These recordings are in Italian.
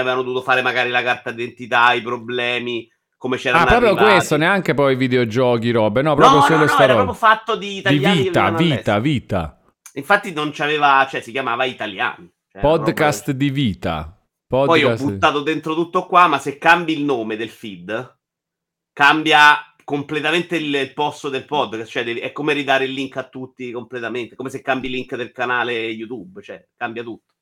avevano dovuto fare magari la carta d'identità, i problemi, come c'erano Ah, proprio arrivati. questo, neanche poi videogiochi, robe, no, proprio No, solo no, no, era proprio fatto di Di italiani che vita, vita, vita. Infatti non c'aveva, cioè si chiamava Italiani. Cioè, Podcast di vita. Poi ho Podcast... buttato dentro tutto qua, ma se cambi il nome del feed, cambia completamente il posto del podcast. Cioè, è come ridare il link a tutti completamente. Come se cambi il link del canale YouTube, cioè cambia tutto.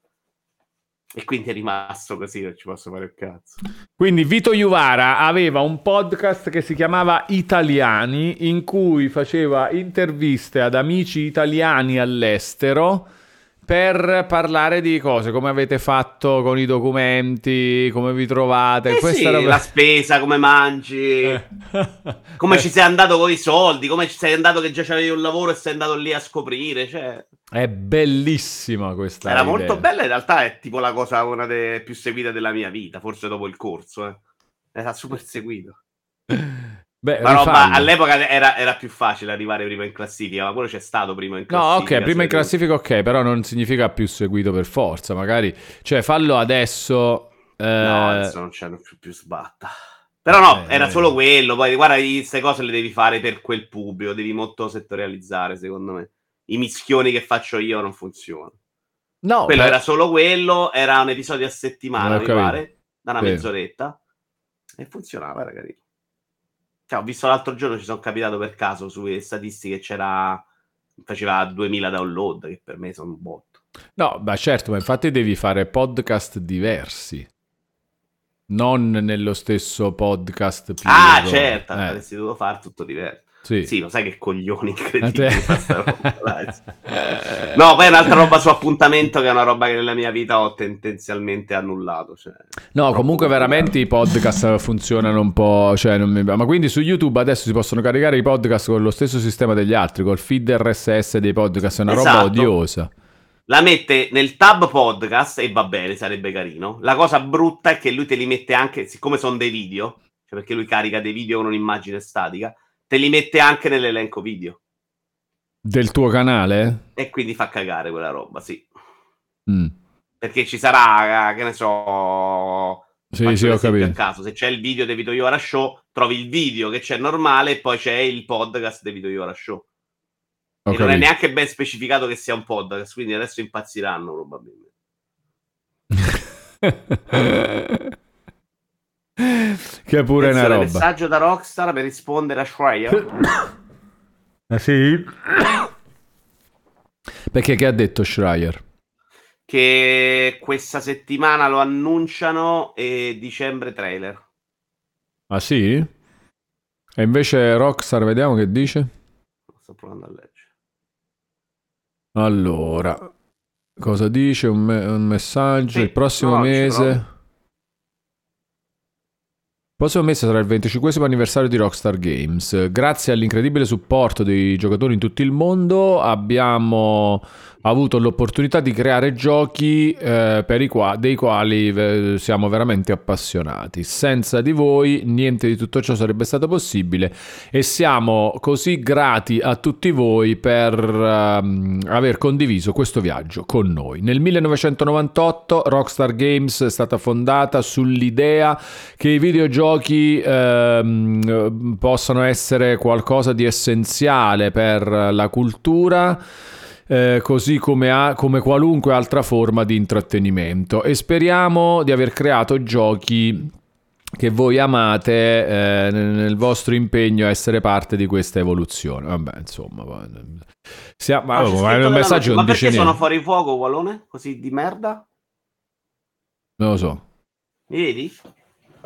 E quindi è rimasto così, non ci posso fare un cazzo. Quindi Vito Juvara aveva un podcast che si chiamava Italiani, in cui faceva interviste ad amici italiani all'estero per parlare di cose, come avete fatto con i documenti, come vi trovate. Eh Questa sì, roba- la spesa, come mangi, Eh. come Eh, ci sei andato con i soldi, come ci sei andato che già c'avevi un lavoro e sei andato lì a scoprire. Cioè, È bellissima questa era idea. molto bella. In realtà è tipo la cosa una delle più seguite della mia vita, forse dopo il corso. Eh. Era super seguito. Beh, Ma rifallo. all'epoca era, era più facile arrivare prima in classifica, ma quello c'è stato prima in No, classifica. ok, prima in classifica ok, però non significa più seguito per forza, magari... Cioè, fallo adesso... eh, No, adesso non c'è più, più sbatta. Però no, Eh, era eh. solo quello. Poi guarda, queste cose le devi fare per quel pubblico, devi molto settorializzare, secondo me. I mischioni che faccio io non funzionano. No, quello per- era solo quello, era un episodio a settimana, mi pare, da una Sì. mezz'oretta. E funzionava, era carino. Cioè, ho visto l'altro giorno, ci sono capitato per caso sulle statistiche, c'era... faceva 2000 download, che per me sono un botto. No, ma certo, ma infatti devi fare podcast diversi. Non nello stesso podcast. più Ah, certo, Eh, avresti dovuto fare tutto diverso. Sì. Sì, lo sai che coglioni te- incredibili fa sta roba. No, poi è un'altra roba su appuntamento che è una roba che nella mia vita ho tendenzialmente annullato. Cioè, No, comunque veramente i podcast funzionano un po', cioè non mi- ma quindi su YouTube adesso si possono caricare i podcast con lo stesso sistema degli altri, col feed RSS dei podcast, è una roba Esatto. odiosa. La mette nel tab podcast e va bene, sarebbe carino. La cosa brutta è che lui te li mette anche, siccome sono dei video, cioè perché lui carica dei video con un'immagine statica, te li mette anche nell'elenco video. Del tuo canale? E quindi fa cagare quella roba, sì. Mm. Perché ci sarà, che ne so, Sì, sì, ho capito. caso, se c'è il video dei Vito Iora Show, trovi il video che c'è normale e poi c'è il podcast dei Vito Iora Show. Ho e non è capito. neanche ben specificato che sia un podcast, quindi adesso impazziranno probabilmente. che pure è una roba. messaggio da Rockstar per rispondere a Schreier. Ah, sì? Perché che ha detto Schreier? che questa settimana lo annunciano e dicembre trailer. Ah sì? E invece Rockstar, vediamo che dice. Sto provando a leggere. Allora, cosa dice? Un, me- un messaggio. Sì, il prossimo no, mese. Prossimo mese sarà il 25 anniversario di Rockstar Games. Grazie all'incredibile supporto dei giocatori in tutto il mondo abbiamo avuto l'opportunità di creare giochi eh, qua- dei quali eh, siamo veramente appassionati. Senza di voi niente di tutto ciò sarebbe stato possibile e siamo così grati a tutti voi per ehm, aver condiviso questo viaggio con noi. Nel 1998 Rockstar Games è stata fondata sull'idea che i videogiochi ehm, possano essere qualcosa di essenziale per la cultura. eh, così come, ha- come qualunque altra forma di intrattenimento e speriamo di aver creato giochi che voi amate eh, nel vostro impegno a essere parte di questa evoluzione. Vabbè, insomma, va- sia- ma, il della messaggio Ma perché sono niente. fuori fuoco, Wallone? Così di merda? Non lo so. Mi vedi?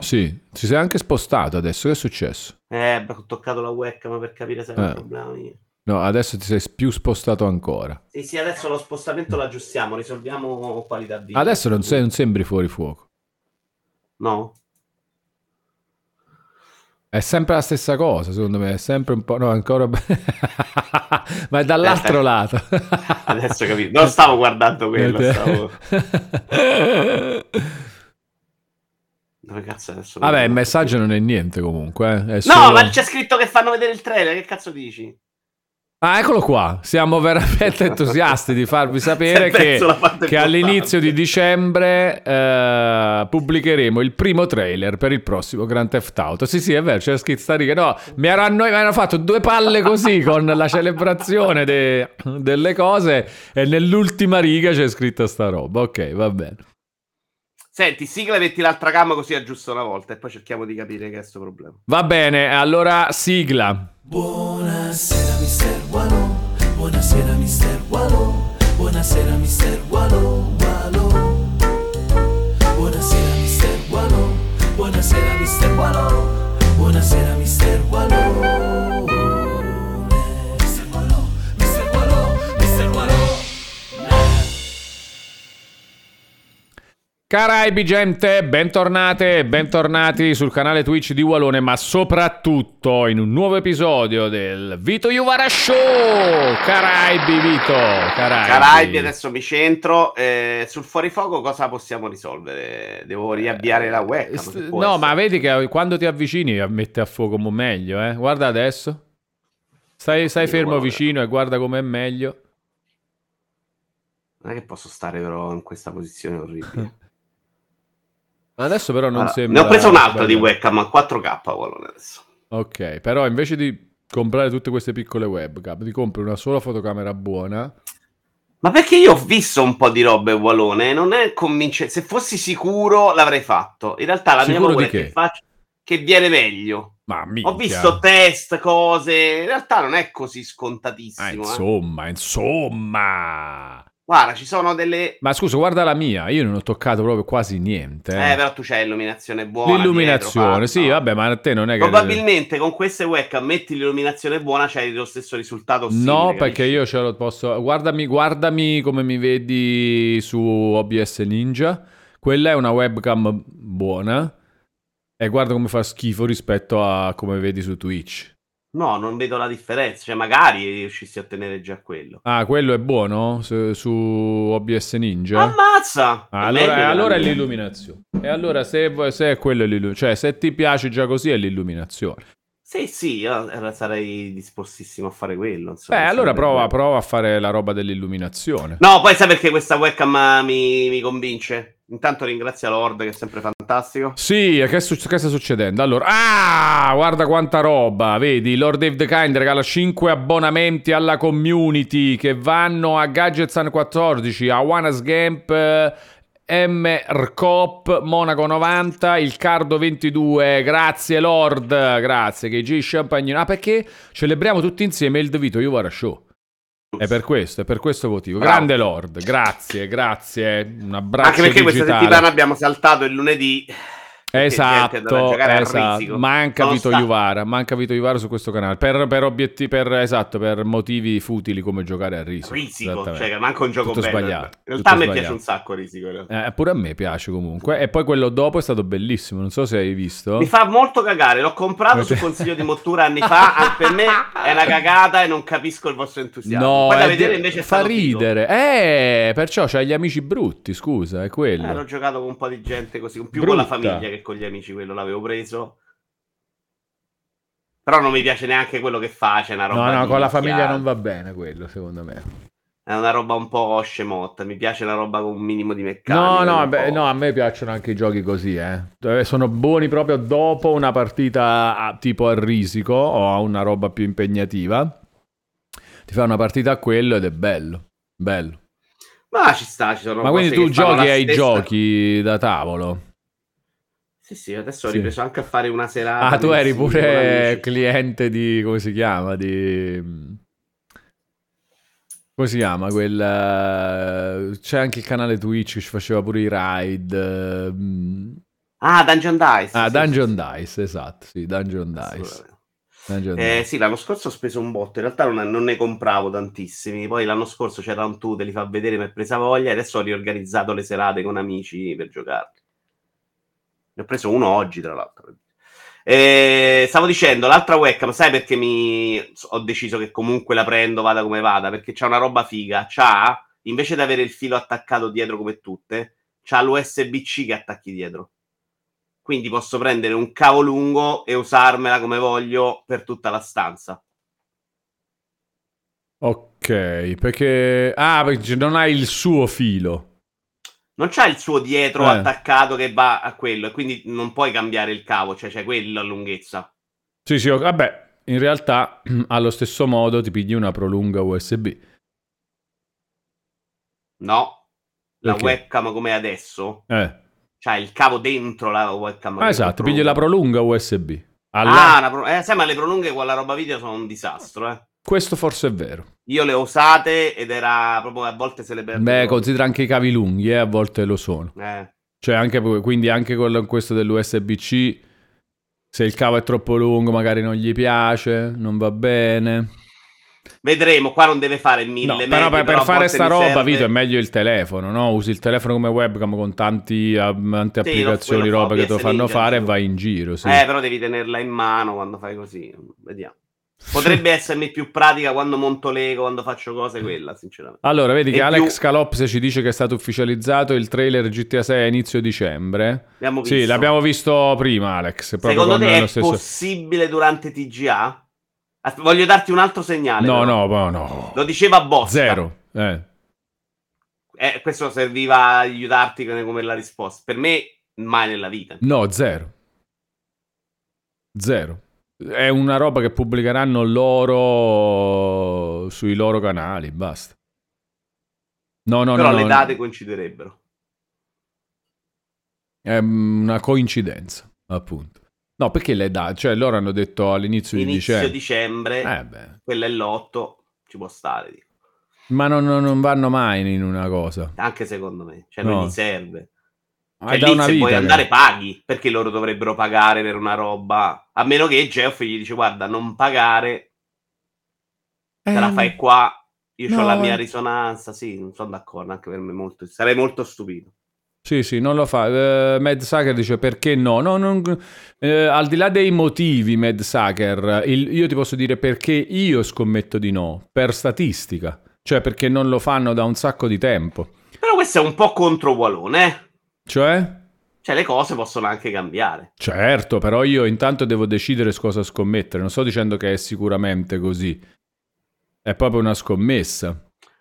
Sì, ci sei anche spostato adesso. Che è successo? Eh, beh, ho toccato la webcam per capire se era Eh. un problema mio. No, adesso ti sei più spostato ancora. Sì, sì, adesso lo spostamento lo aggiustiamo, risolviamo qualità di. Adesso non, sei, non sembri fuori fuoco. No? È sempre la stessa cosa, secondo me. È sempre un po'. No, ancora. Ma è dall'altro Eh, lato. Adesso capito. Non stavo guardando quello, stavo... Dove cazzo adesso? Vabbè, il messaggio non è niente comunque. eh. È No, solo- ma c'è scritto che fanno vedere il trailer, che cazzo dici? Ah, eccolo qua, siamo veramente entusiasti di farvi sapere che, che all'inizio di dicembre eh, pubblicheremo il primo trailer per il prossimo Grand Theft Auto. Sì, sì, è vero, c'è riga. No, mi hanno, mi hanno fatto due palle così con la celebrazione de, delle cose e nell'ultima riga c'è scritta sta roba. Ok, va bene. Senti, sigla e metti l'altra gamma così aggiusto una volta e poi cerchiamo di capire che è questo problema. Va bene, allora sigla. Buonasera mister Wallo, buonasera mister Wallo, buonasera mister Wallo, Wallo. Buonasera mister Wallo, buonasera mister Wallo, buonasera mister Caraibi gente, bentornate e bentornati sul canale Twitch di Walone, ma soprattutto in un nuovo episodio del Vito Juvara Show! Caraibi Vito, Caraibi. Caraibi, adesso mi centro. Eh, sul fuorifuoco cosa possiamo risolvere? Devo riavviare la può no, essere. ma vedi che quando ti avvicini mette a fuoco meglio, eh? Guarda adesso. Stai, stai fermo guarda. vicino e guarda com'è meglio. Non è che posso stare però in questa posizione orribile. Adesso però non Allora, sembra... ne ho preso un'altra di webcam a 4K Wallone, adesso. Ok, però invece di comprare tutte queste piccole webcam, ti compri una sola fotocamera buona. Ma perché io ho visto un po' di robe Wallone non è convincente. Se fossi sicuro l'avrei fatto. In realtà la Sicuro mia paura che? che, faccio, che viene meglio. Ma minchia. Ho visto test, cose. In realtà non è così Ah, scontatissimo. eh. insomma, insomma. Guarda, ci sono delle. Ma scusa, guarda la mia, io non ho toccato proprio quasi niente. Eh, eh. però tu c'hai illuminazione buona. L'illuminazione, dietro, sì, vabbè, ma a te non è che... Probabilmente con queste webcam metti l'illuminazione buona, c'hai lo stesso risultato. simile, No, capisci? perché io ce lo posso... Guardami, guardami come mi vedi su OBS Ninja. Quella è una webcam buona. E guarda come fa schifo rispetto a come vedi su Twitch. No, non vedo la differenza. Cioè, magari riuscissi a ottenere già quello. Ah, quello è buono su, su OBS Ninja? Ammazza! Ah, È allora, della allora è l'illuminazione. E allora se, se è quello è l'illuminazione. Cioè, se ti piace già così è l'illuminazione. Sì, sì, io eh, sarei dispostissimo a fare quello. Beh, insomma, allora sarebbe prova, prova a fare la roba dell'illuminazione. No, poi sai perché questa webcam eh, mi, mi convince? Intanto ringrazia Lord, che è sempre fantastico. Sì, che, su- che sta succedendo? Allora, ah, guarda quanta roba, vedi, Lord Dave the Kind regala 5 abbonamenti alla community che vanno a Gadgetsan 14, a Wanas Gamp, eh, M Rcop, Monaco 90, il Cardo 22, grazie Lord, grazie, KG Champagne. Ah, perché celebriamo tutti insieme il The Vito Juvara Show. È per questo, è per questo motivo. Bravo. Grande Lord, grazie, grazie, un abbraccio Anche perché questa digitale. settimana abbiamo saltato il lunedì. Esatto, esatto. manca Non Vito Juvara, manca Vito Juvara su questo canale per, per obiettivi, per, esatto, per motivi futili come giocare a risico. Risico, cioè manca un gioco Tutto bello. sbagliato, In realtà a me sbagliato. piace un sacco Risico. Eh, pure a me piace comunque. E poi quello dopo è stato bellissimo, non so se hai visto. Mi fa molto cagare, l'ho comprato su consiglio di Mottura anni fa, anche per me è una cagata e non capisco il vostro entusiasmo. No, Poi da vedere invece fa stato figo. ridere. Eh, perciò c'hai gli amici brutti, scusa, è quello. Eh, l'ho giocato con un po' di gente così, più Brutta. con la famiglia che con gli amici, quello l'avevo preso. Però non mi piace neanche quello che fa, c'è una roba no, no, con la famiglia non va bene quello, secondo me. È una roba un po' scemotta, mi piace una roba con un minimo di meccanica. No, no, beh, no, a me piacciono anche i giochi così, eh. Sono buoni proprio dopo una partita a- tipo a risico o a una roba più impegnativa. Ti fai una partita a quello ed è bello. Bello. Ma ci sta, ci sono Ma quindi tu giochi la ai stessa- giochi da tavolo? Sì, sì, adesso ho Sì. ripreso anche a fare una serata. Ah, tu eri pure cliente di... come si chiama? Di... Come si chiama? Quel... eh, C'è anche il canale Twitch che ci faceva pure i raid. eh, mm. Ah, Dungeon Dice. Ah, sì, Dungeon sì, sì. Dice, esatto, sì, Dungeon Dice. Dungeon Eh, Dice. sì, l'anno scorso ho speso un botto, in realtà non, non ne compravo tantissimi, poi l'anno scorso c'era un tu, te li fa vedere, mi è presa voglia, adesso ho riorganizzato le serate con amici per giocarli. Ne ho preso uno oggi, tra l'altro. Eh, stavo dicendo, l'altra webcam, sai perché mi ho deciso che comunque la prendo, vada come vada? Perché c'ha una roba figa, c'ha, invece di avere il filo attaccato dietro come tutte, c'ha l'USB-C che attacchi dietro. Quindi posso prendere un cavo lungo e usarmela come voglio per tutta la stanza. Ok, perché... Ah, perché non hai il suo filo. Non c'ha il suo dietro Eh. attaccato che va a quello e quindi non puoi cambiare il cavo, cioè c'è quella lunghezza. Sì, sì, vabbè, in realtà allo stesso modo ti pigli una prolunga USB. No, la Perché? webcam come adesso Eh, c'ha il cavo dentro la webcam. ah, esatto, pigli la prolunga. USB. Alla- Ah, pro- eh, sai, ma le prolunghe con la roba video sono un disastro, eh. Questo forse è vero. Io le ho usate ed era proprio a volte se le perdo. Beh, considera anche i cavi lunghi, eh, a volte lo sono. Eh. Cioè, anche, quindi anche con questo dell'USB-C, se il cavo è troppo lungo, magari non gli piace, non va bene. Vedremo, qua non deve fare No, mille però metri, per, per a fare volte sta roba, serve- Vito, è meglio il telefono, no? Usi il telefono come webcam con tanti, ah, tante Sì, applicazioni, roba che te lo fanno fare e vai in giro, sì. Eh, però devi tenerla in mano quando fai così. Vediamo. Potrebbe essermi più pratica quando monto Lego, quando faccio cose, quella, sinceramente. Allora, vedi E che Alex più- Calopse ci dice che è stato ufficializzato il trailer GTA 6 a inizio dicembre. Abbiamo Sì, l'abbiamo visto prima, Alex. Secondo con te è stesso... possibile durante TGA? Asp- voglio darti un altro segnale. No, però. no, no, no. Lo diceva Bosca. Zero. Eh. Eh, questo serviva a aiutarti come la risposta. Per me, mai nella vita. No, zero. Zero. È una roba che pubblicheranno loro sui loro canali, basta. No, no, però no. le no. date coinciderebbero. È una coincidenza, appunto. No, perché le date? Cioè, loro hanno detto all'inizio di Inizio dicembre. dicembre, Eh, beh. quello è l'8, ci può stare. dico. Ma non, non- non vanno mai in una cosa. Anche secondo me. Cioè, No. non gli serve. Ma Cioè, lì se vita vuoi andare paghi, perché loro dovrebbero pagare per una roba. A meno che Geoff gli dice, guarda, non pagare, te la Eh, fai qua, io ho no, la mia eh. risonanza. Sì, non sono d'accordo, anche per me molto... Sarei molto stupito. Sì, sì, non lo fa. Eh, Mad Sucker dice perché no? No, non- eh, al di là dei motivi, Mad Sucker, il- io ti posso dire perché io scommetto di no, per statistica. Cioè perché non lo fanno da un sacco di tempo. Però questo è un po' contro Walone, eh? Cioè? Cioè, le cose possono anche cambiare. Certo, però io intanto devo decidere su cosa scommettere. Non sto dicendo che è sicuramente così. È proprio una scommessa.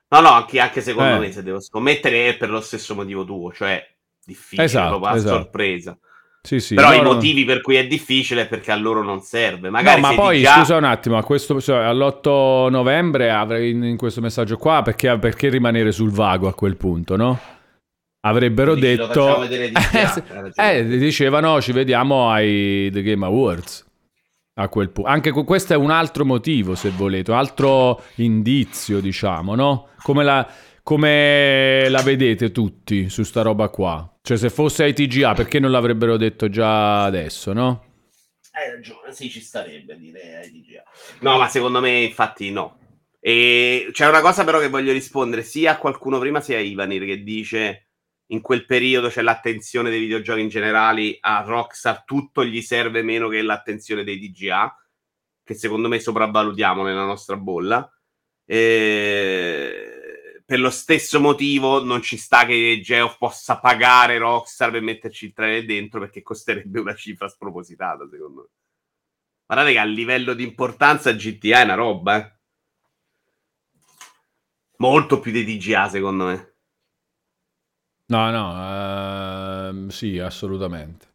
No, no, anche, anche secondo Eh. me se devo scommettere è per lo stesso motivo tuo, cioè difficile, Esatto, a esatto. sorpresa. Sì, sì. Però i loro- motivi per cui è difficile è perché a loro non serve. No, Magari ma se poi già... scusa un attimo, a questo, cioè, all'8 novembre avrei in, in questo messaggio qua perché, perché rimanere sul vago a quel punto, no? Avrebbero lo detto di Eh, eh, dicevano ci vediamo ai The Game Awards. A quel punto. Anche que- questo è un altro motivo, se volete, un altro indizio, diciamo, no? Come la, come la vedete tutti su sta roba qua? Cioè, se fosse ai TGA, perché non l'avrebbero detto già adesso, no? Hai ragione, sì, ci starebbe a dire ai DGA. No, ma secondo me, infatti, no. E c'è una cosa però che voglio rispondere sia a qualcuno prima sia a Ivanir che dice in quel periodo c'è l'attenzione dei videogiochi in generale a Rockstar tutto gli serve meno che l'attenzione dei DGA che secondo me sopravvalutiamo nella nostra bolla. E per lo stesso motivo non ci sta che Geoff possa pagare Rockstar per metterci il trailer dentro perché costerebbe una cifra spropositata secondo me. Guardate che a livello di importanza GTA è una roba eh. molto più dei DGA secondo me No, no, ehm, sì, assolutamente.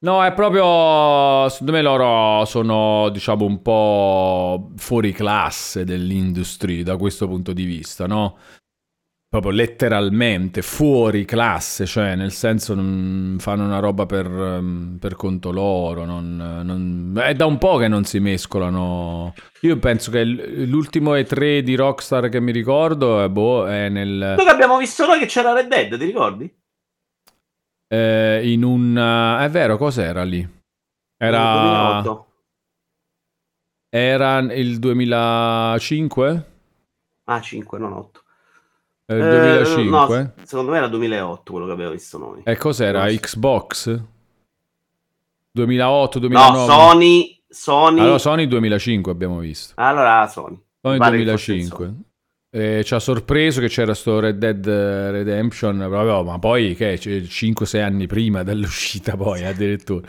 No, è proprio, secondo me loro sono, diciamo, un po' fuori classe dell'industria da questo punto di vista, no? Proprio letteralmente fuori classe, cioè nel senso non fanno una roba per, ehm, per conto loro, non, non- è da un po' che non si mescolano. Io penso che l'ultimo E3 di Rockstar che mi ricordo è, boh, è nel... Che abbiamo visto noi che c'era Red Dead ti ricordi? Eh, in un... eh, è vero, cos'era lì? Era, 2008. era il 2005? ah 5 non 8 Era il Eh, 2005? no, secondo me era 2008 quello che abbiamo visto noi E cos'era? No. Xbox? 2008, no 2009? Sony Sony Allora Sony 2005 abbiamo visto. allora Sony Sony Mi pare che fosse il 2005. Sony. eh, ci ha sorpreso che c'era sto Red Dead Redemption, proprio, ma poi che 5-6 anni prima dell'uscita poi addirittura.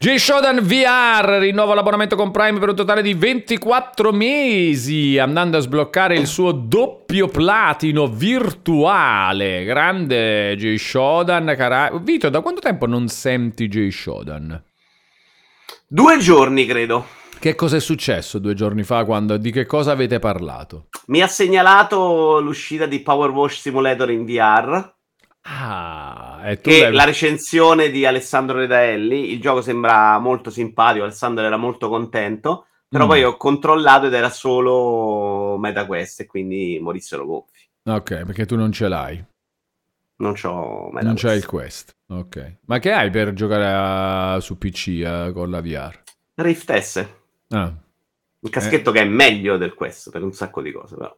J Shodan VR rinnova l'abbonamento con Prime per un totale di 24 mesi, andando a sbloccare il suo doppio platino virtuale. Grande J Shodan, cara... Vito, da quanto tempo non senti J Shodan? Due giorni, credo. Che cosa è successo due giorni fa? Quando, di che cosa avete parlato? Mi ha segnalato l'uscita di Power Wash Simulator in VR. Ah, e Che la recensione di Alessandro Redaelli, il gioco sembra molto simpatico, Alessandro era molto contento, però Mm. poi ho controllato ed era solo MetaQuest e quindi morissero gonfi. Ok, perché tu non ce l'hai. Non c'ho MetaQuest. Non c'hai il Quest. Ok. Ma che hai per giocare a- su PC eh, con la VR? Rift S, Ah, un caschetto che è meglio del Quest per un sacco di cose, però.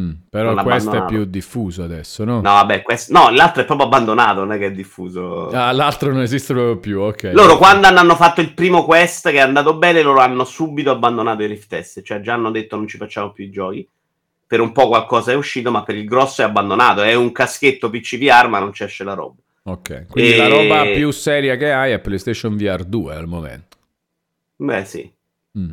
Mm. Però Non il Quest è più diffuso adesso, no? No, vabbè, Quest... no, l'altro è proprio abbandonato, non è che è diffuso. Ah, l'altro non esiste proprio più, ok. Loro quando hanno fatto il primo quest che è andato bene, loro hanno subito abbandonato i Rift S, cioè già hanno detto non ci facciamo più i giochi. Per un po' qualcosa è uscito, ma per il grosso è abbandonato. È un caschetto PC VR, ma non ci esce la roba. Ok, quindi E- la roba più seria che hai è PlayStation VR 2 al momento. Beh, sì. Mm.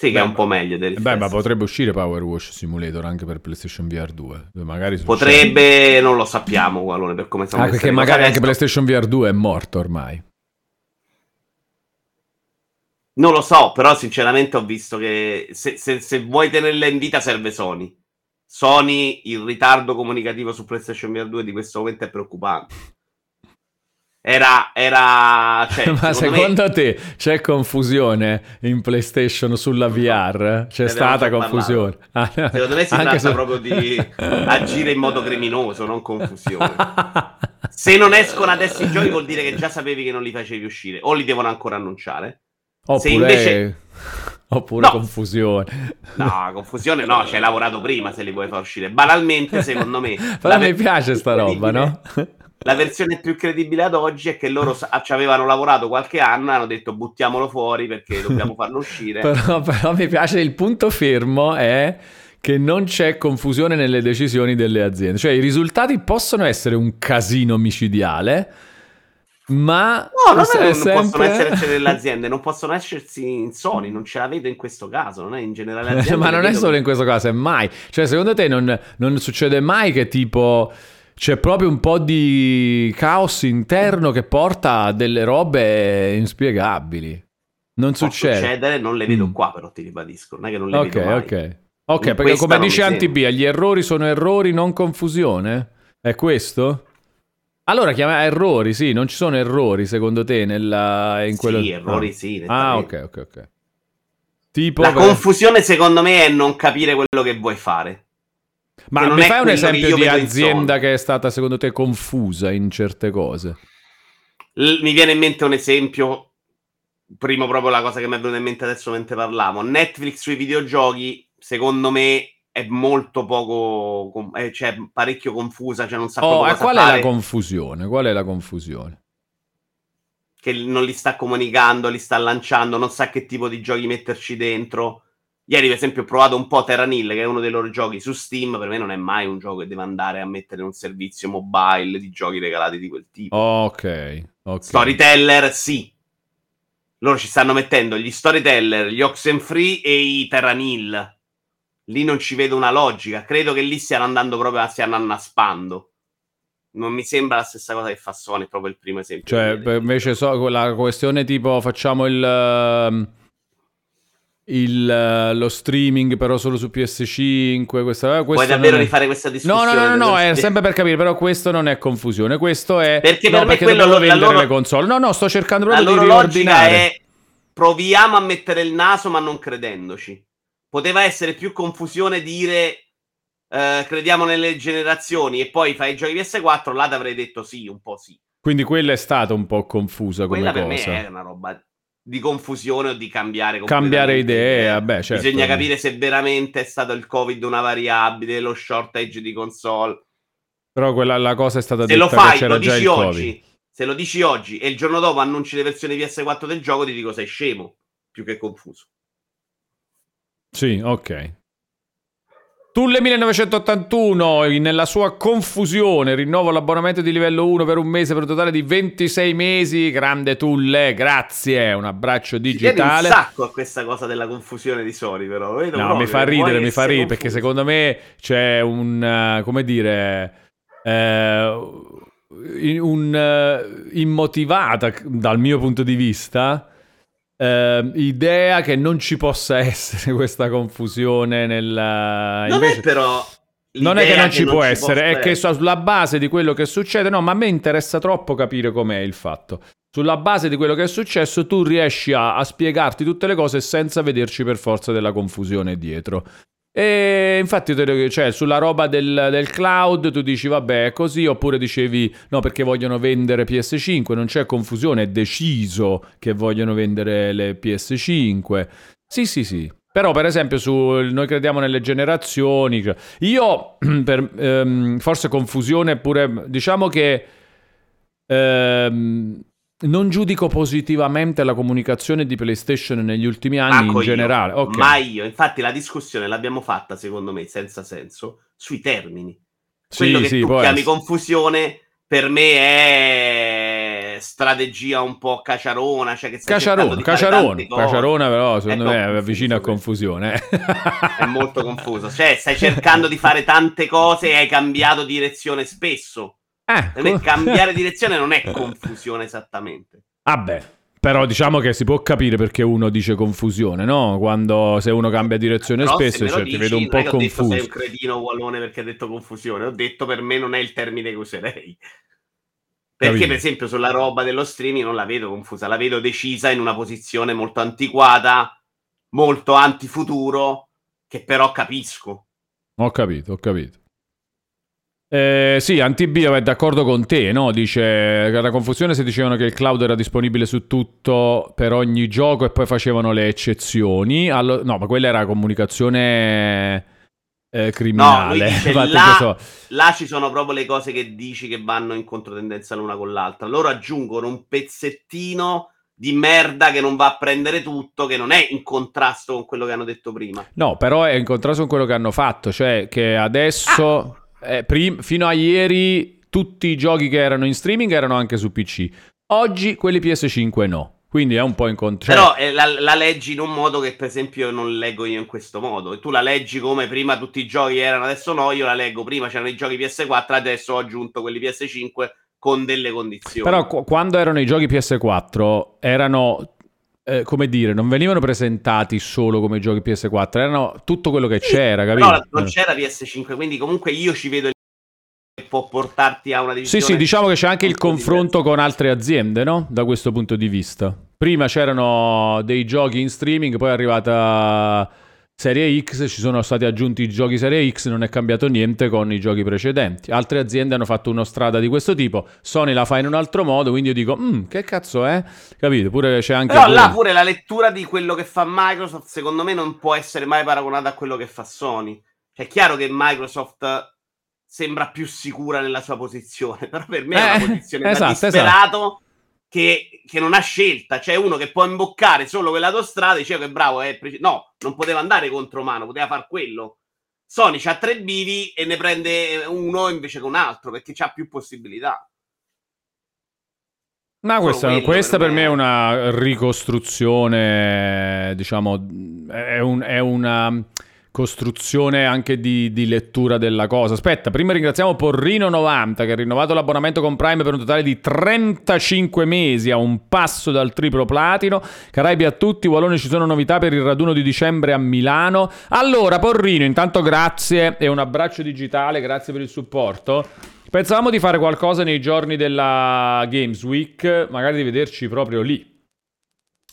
Sì, che è un po' meglio del Beh, ma potrebbe uscire Power Wash Simulator anche per PlayStation VR 2. Magari. Potrebbe, non lo sappiamo, Gualone, per come sono Ah, perché magari anche. PlayStation VR 2 è morto ormai. Non lo so, però sinceramente ho visto che se, se- se vuoi tenerla in vita serve Sony. Sony, il ritardo comunicativo su PlayStation VR 2 di questo momento è preoccupante. Era, era, cioè, Ma secondo me- te c'è confusione in PlayStation sulla VR? C'è Ne stata confusione. Ah, Secondo me si anche tratta se- proprio di agire in modo criminoso, non confusione. Se non escono adesso i giochi vuol dire che già sapevi che non li facevi uscire, o li devono ancora annunciare. Oppure, invece- oppure No. confusione. No, confusione no, ci hai lavorato prima se li vuoi far uscire. Banalmente, secondo me... Però la mi piace sta roba, no? La versione più credibile ad oggi è che loro sa- ci avevano lavorato qualche anno e hanno detto buttiamolo fuori perché dobbiamo farlo uscire. però, però mi piace il punto fermo è che non c'è confusione nelle decisioni delle aziende. Cioè i risultati possono essere un casino micidiale, ma No, non, è- non sempre- possono esserci nelle aziende, non possono esserci in Sony, non ce la vedo in questo caso, non è in generale ma non è solo che- in questo caso, è mai. Cioè, secondo te non, non succede mai che tipo c'è proprio un po' di caos interno che porta a delle robe inspiegabili? Non Può succede. succedere, non le vedo Mm. qua però ti ribadisco, non è che non le Ok, vedo mai. ok. Ok, In perché come dice. Antibia, gli errori sono errori, non confusione? È questo? Allora chiama errori, sì, non ci sono errori secondo te nella, in quello... Sì, errori Ah. sì. Ah, ok, ok, ok. Tipo... La per- confusione secondo me è non capire quello che vuoi fare. Ma non mi è fai un esempio io di azienda che è stata secondo te confusa in certe cose? L- mi viene in mente un esempio, primo proprio la cosa che mi è venuta in mente adesso mentre parlavo. Netflix sui videogiochi, secondo me, è molto poco, eh, cioè parecchio confusa, cioè non sa Oh, cosa qual è fare, la confusione? Qual è la confusione? che non li sta comunicando, li sta lanciando, non sa che tipo di giochi metterci dentro. Ieri, per esempio, ho provato un po' Terranil, che è uno dei loro giochi su Steam. Per me non è mai un gioco che deve andare a mettere un servizio mobile di giochi regalati di quel tipo. Ok, ok. Storyteller, sì. Loro ci stanno mettendo gli storyteller, gli Oxenfree e i Terranil. Lì non ci vedo una logica. Credo che lì stiano andando proprio, stiano annaspando. Non mi sembra la stessa cosa che fa Sony, proprio il primo esempio. Cioè, invece so, la questione tipo facciamo il, ehm, il, eh, lo streaming però solo su PS5, questa, questo Puoi davvero non è- rifare questa No, discussione? no, no, no, no, è Perché- sempre per capire, però questo non è confusione, questo è... Perché no, per me perché quello- la vendere loro- le console. No, no, sto cercando La proprio loro di riordinare. è proviamo a mettere il naso ma non credendoci. Poteva essere più confusione dire eh, crediamo nelle generazioni e poi fai i giochi PS4, là ti avrei detto sì, un po' sì. Quindi quella è stata un po' confusa come Quella per cosa. me è una roba di confusione o di cambiare Cambiare idea. vabbè, certo. Bisogna capire se veramente è stato il Covid una variabile, lo shortage di console. Però quella, la cosa è stata Se detta lo che fai, c'era lo già dici il Covid. oggi. Se lo dici oggi e il giorno dopo annunci le versioni PS4 del gioco, ti dico sei scemo, più che confuso. Sì, ok. Tulle 1981, nella sua confusione, rinnovo l'abbonamento di livello 1 per un mese per un totale di 26 mesi. Grande Tulle, grazie. Un abbraccio Ci digitale. un sacco a questa cosa della confusione di Sony, però. Vedo No, proprio mi fa ridere, mi fa ridere perché confuso. secondo me c'è un, eh, come dire, eh, un, eh, immotivata dal mio punto di vista eh, idea che non ci possa essere questa confusione nella... Non invece- è però. non è che non ci può ci essere, è che sulla base di quello che succede, no, ma a me interessa troppo capire com'è il fatto. Sulla base di quello che è successo, tu riesci a, a spiegarti tutte le cose senza vederci per forza della confusione dietro. E infatti, cioè, sulla roba del, del cloud, tu dici vabbè, è così, oppure dicevi no, perché vogliono vendere PS5, non c'è confusione, è deciso che vogliono vendere le PS5. Sì, sì, sì. Però, per esempio, su noi crediamo nelle generazioni. cioè- Io, per, ehm, forse confusione pure. Diciamo che. ehm, non giudico positivamente la comunicazione di PlayStation negli ultimi anni Manco in io, generale. Ok. Ma io, infatti, la discussione l'abbiamo fatta, secondo me, senza senso, sui termini. Quello Sì, che sì, tu chiami essere. confusione, per me è strategia un po' caciarona. Cioè che tante cose. Caciarone, però secondo È me è vicino a confusione. eh. È molto confuso. Cioè, stai cercando di fare tante cose e hai cambiato direzione spesso. Eh, co- cambiare direzione non è confusione esattamente. Vabbè, però diciamo che si può capire perché uno dice confusione, no? Quando se uno cambia direzione Però spesso cioè, ti dici, vedo un non po' è che ho detto confuso. sei un cretino Wallone perché ha detto confusione. Ho detto per me non è il termine che userei. Perché, Capito. per esempio, sulla roba dello streaming non la vedo confusa, la vedo decisa in una posizione molto antiquata, molto antifuturo, che però capisco. Ho capito, ho capito. Eh, sì, Antibio è d'accordo con te, no? Dice la confusione se dicevano che il cloud era disponibile su tutto per ogni gioco e poi facevano le eccezioni. Allo- no, ma quella era comunicazione eh, No, criminale. lui dice là, là ci sono proprio le cose che dici che vanno in controtendenza l'una con l'altra. Loro aggiungono un pezzettino di merda che non va a prendere tutto, che non è in contrasto con quello che hanno detto prima. No, però è in contrasto con quello che hanno fatto, cioè che adesso, eh, prim- fino a ieri, tutti i giochi che erano in streaming erano anche su PC. Oggi quelli PS5 no. Quindi è un po' in contrasto. Però eh, la, la leggi in un modo che, per esempio, io non leggo io in questo modo. E tu la leggi come prima tutti i giochi erano, adesso no. Io la leggo prima c'erano i giochi PS4, adesso ho aggiunto quelli PS5 con delle condizioni. Però qu- quando erano i giochi PS4 erano, eh, come dire, non venivano presentati solo come giochi PS4, erano tutto quello che Sì, c'era, capito? non Eh. c'era PS5, quindi comunque io ci vedo che può portarti a una Sì, divisione. sì, diciamo che c'è anche il confronto con altre aziende, no? Da questo punto di vista. Prima c'erano dei giochi in streaming, poi è arrivata Serie X, ci sono stati aggiunti i giochi Serie X, non è cambiato niente con i giochi precedenti. Altre aziende hanno fatto una strada di questo tipo, Sony la fa in un altro modo, quindi io dico, "Mm, che cazzo è? Capito? Pure c'è anche... Però quello. là pure la lettura di quello che fa Microsoft, secondo me, non può essere mai paragonata a quello che fa Sony. Cioè, è chiaro che Microsoft sembra più sicura nella sua posizione, però per me è Eh, una posizione esatto, da disperato che, che non ha scelta. C'è uno che può imboccare solo quell'autostrada e dice che bravo, è preci- no, non poteva andare contro mano, poteva far quello. Sony c'ha tre bivi e ne prende uno invece che un altro perché c'ha più possibilità. Ma questa, quello questa per per me è- una ricostruzione, diciamo, è, un- è una costruzione anche di, di lettura della cosa. Aspetta, prima ringraziamo Porrino90 che ha rinnovato l'abbonamento con Prime per un totale di 35 mesi a un passo dal triplo platino. Caraibi a tutti, Wallone ci sono novità per il raduno di dicembre a Milano. Allora, Porrino, intanto grazie e un abbraccio digitale, grazie per il supporto. Pensavamo di fare qualcosa nei giorni della Games Week, magari di vederci proprio lì.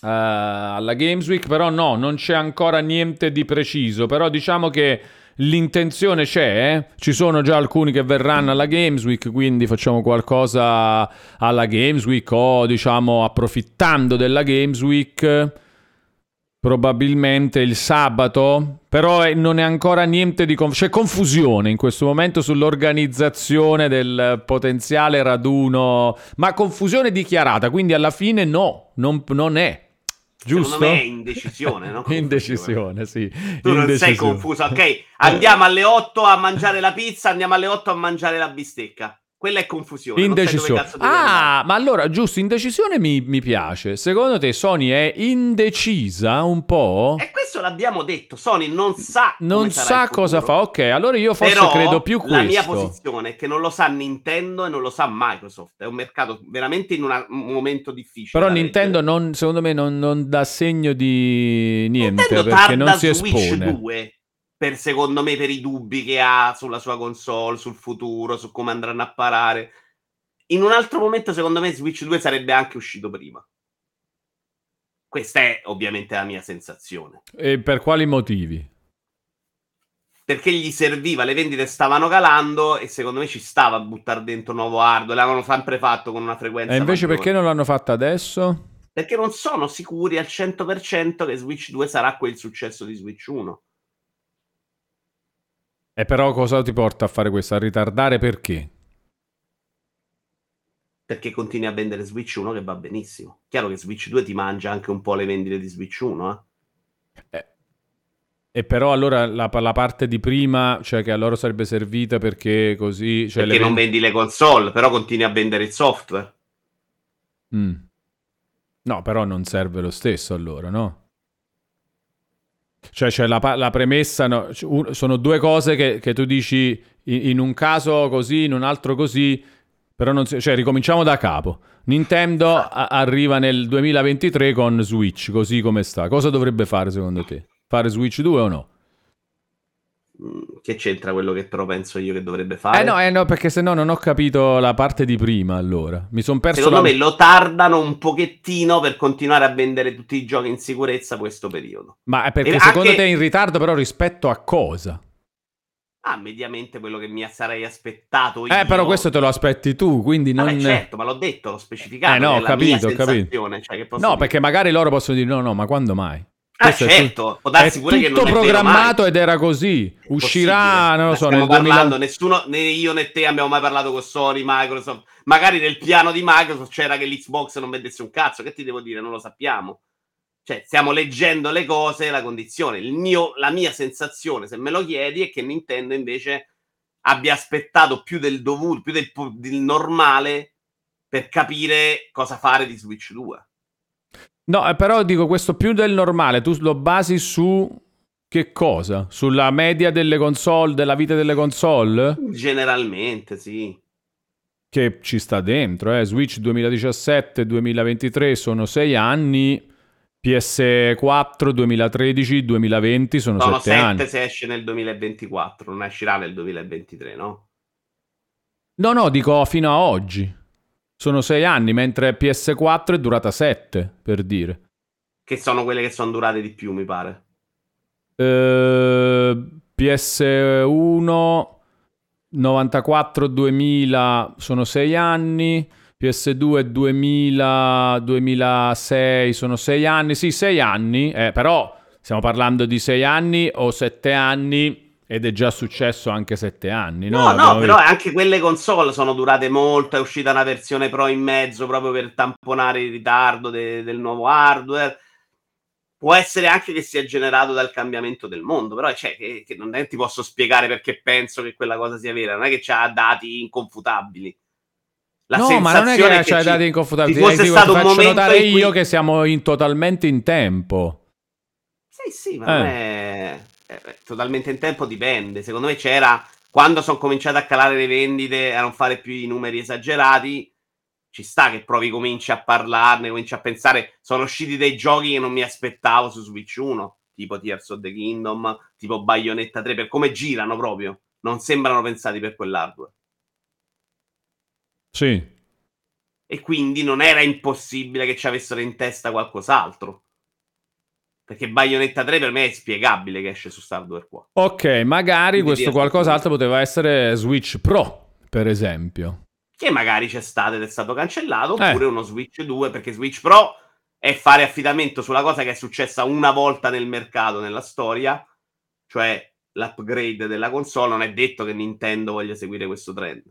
Eh, alla Games Week, però no, non c'è ancora niente di preciso, però diciamo che l'intenzione c'è, eh. ci sono già alcuni che verranno alla Games Week, quindi facciamo qualcosa alla Games Week o diciamo approfittando della Games Week probabilmente il sabato, però è- non è ancora niente di... conf- c'è confusione in questo momento sull'organizzazione del potenziale raduno, ma confusione dichiarata, quindi alla fine no, non, non è. Giusto? Secondo me è indecisione, no? Indecisione, sì. Tu non sei Indecisione. confuso, ok? Andiamo alle 8 a mangiare la pizza, andiamo alle 8 a mangiare la bistecca. Quella è confusione. Indecisione. Ah, ma allora, giusto, indecisione mi, mi piace. Secondo te Sony è indecisa un po'? E questo l'abbiamo detto, Sony non sa Non sa cosa fa. Ok, allora io forse Però credo più questo. La mia posizione è che non lo sa Nintendo e non lo sa Microsoft. È un mercato veramente in una- un momento difficile. Però Nintendo non, secondo me non, non dà segno di niente Nintendo perché non si Switch espone. 2 per secondo me per i dubbi che ha sulla sua console, sul futuro, su come andranno a parare. In un altro momento, secondo me, Switch 2 sarebbe anche uscito prima. Questa è ovviamente la mia sensazione. E per quali motivi? Perché gli serviva, le vendite stavano calando e secondo me ci stava a buttare dentro nuovo hardware. L'avevano sempre fatto con una frequenza. E invece maggiore. perché non l'hanno fatta adesso? Perché non sono sicuri al 100% che Switch 2 sarà quel successo di Switch 1. E però cosa ti porta a fare questo? A ritardare perché? Perché continui a vendere Switch 1 che va benissimo. Chiaro che Switch 2 ti mangia anche un po' le vendite di Switch 1, eh? E però allora la, la parte di prima, cioè che a loro sarebbe servita perché così... Cioè Perché non ven- vendi le console, però continui a vendere il software. Mm. No, però non serve lo stesso allora, no? Cioè c'è la, la premessa, no, sono due cose che, che tu dici in, in un caso così, in un altro così, però non si- cioè ricominciamo da capo. Nintendo a- arriva nel 2023 con Switch, così come sta. Cosa dovrebbe fare secondo te? Fare Switch 2 o no? Che c'entra quello che però penso io che dovrebbe fare? Eh no, eh no, perché se no non ho capito la parte di prima allora. Mi sono perso Secondo la... me lo tardano un pochettino per continuare a vendere tutti i giochi in sicurezza questo periodo. Ma è perché E secondo anche- te è in ritardo però rispetto a cosa? Ah, mediamente quello che mi sarei aspettato io. Eh, però questo te lo aspetti tu, quindi non... Vabbè, certo, ma l'ho detto, l'ho specificato. Eh, no, ho capito, ho capito. cioè, No, dire. perché magari loro possono dire no, no, ma quando mai? Ah, Questo certo, può darsi è pure che tutto non è vero programmato ed era così. È Uscirà, non lo so, stiamo nel 2000... parlando, nessuno, né io né te abbiamo mai parlato con Sony, Microsoft. Magari nel piano di Microsoft c'era che l'Xbox non vendesse un cazzo. Che ti devo dire? Non lo sappiamo. Cioè, stiamo leggendo le cose, la condizione. Il mio, la mia sensazione, se me lo chiedi, è che Nintendo invece abbia aspettato più del dovuto, più del, del normale per capire cosa fare di Switch 2. No, eh, però dico questo più del normale, tu lo basi su che cosa? Sulla media delle console, della vita delle console? Generalmente, sì. Che ci sta dentro, eh. Switch 2017-2023 sono 6 anni, PS4 2013-2020 sono Sono 7 anni. 7 se esce nel 2024, non uscirà nel 2023, no? No, no, dico fino a oggi. Sono 6 anni, mentre PS4 è durata 7, per dire. Che sono quelle che sono durate di più, mi pare. Eh, PS1 94-2000 sono 6 anni. PS2 2000 2006 sono 6 anni. Sì, 6 anni, eh, però stiamo parlando di 6 anni o 7 anni ed è già successo anche 7 anni, no? No, no, però visto- anche quelle console sono durate molto. È uscita una versione Pro in mezzo proprio per tamponare il ritardo de- del nuovo hardware. Può essere anche che sia generato dal cambiamento del mondo, però cioè, che, che non è, ti posso spiegare perché penso che quella cosa sia vera. Non è che c'ha dati inconfutabili. La no, ma non è che c'hai ci- dati inconfutabili. ci fosse Eh, stato ti un faccio notare cui- io che siamo in- totalmente in tempo. Sì, sì, ma Eh. non è... è- è totalmente in tempo dipende. Secondo me c'era quando sono cominciate a calare le vendite a non fare più i numeri esagerati. Ci sta che provi cominci a parlarne, cominci a pensare. Sono usciti dei giochi che non mi aspettavo su Switch 1, tipo Tears of the Kingdom, tipo Bayonetta 3, per come girano proprio. Non sembrano pensati per quell'hardware. Sì. E quindi non era impossibile che ci avessero in testa qualcos'altro. Perché Bayonetta 3 per me è spiegabile che esce su hardware qua. Ok, magari Quindi questo qualcos'altro poteva essere Switch Pro, per esempio. che magari c'è stato ed è stato cancellato, Eh. oppure uno Switch 2, perché Switch Pro è fare affidamento sulla cosa che è successa una volta nel mercato, nella storia, cioè l'upgrade della console. Non è detto che Nintendo voglia seguire questo trend.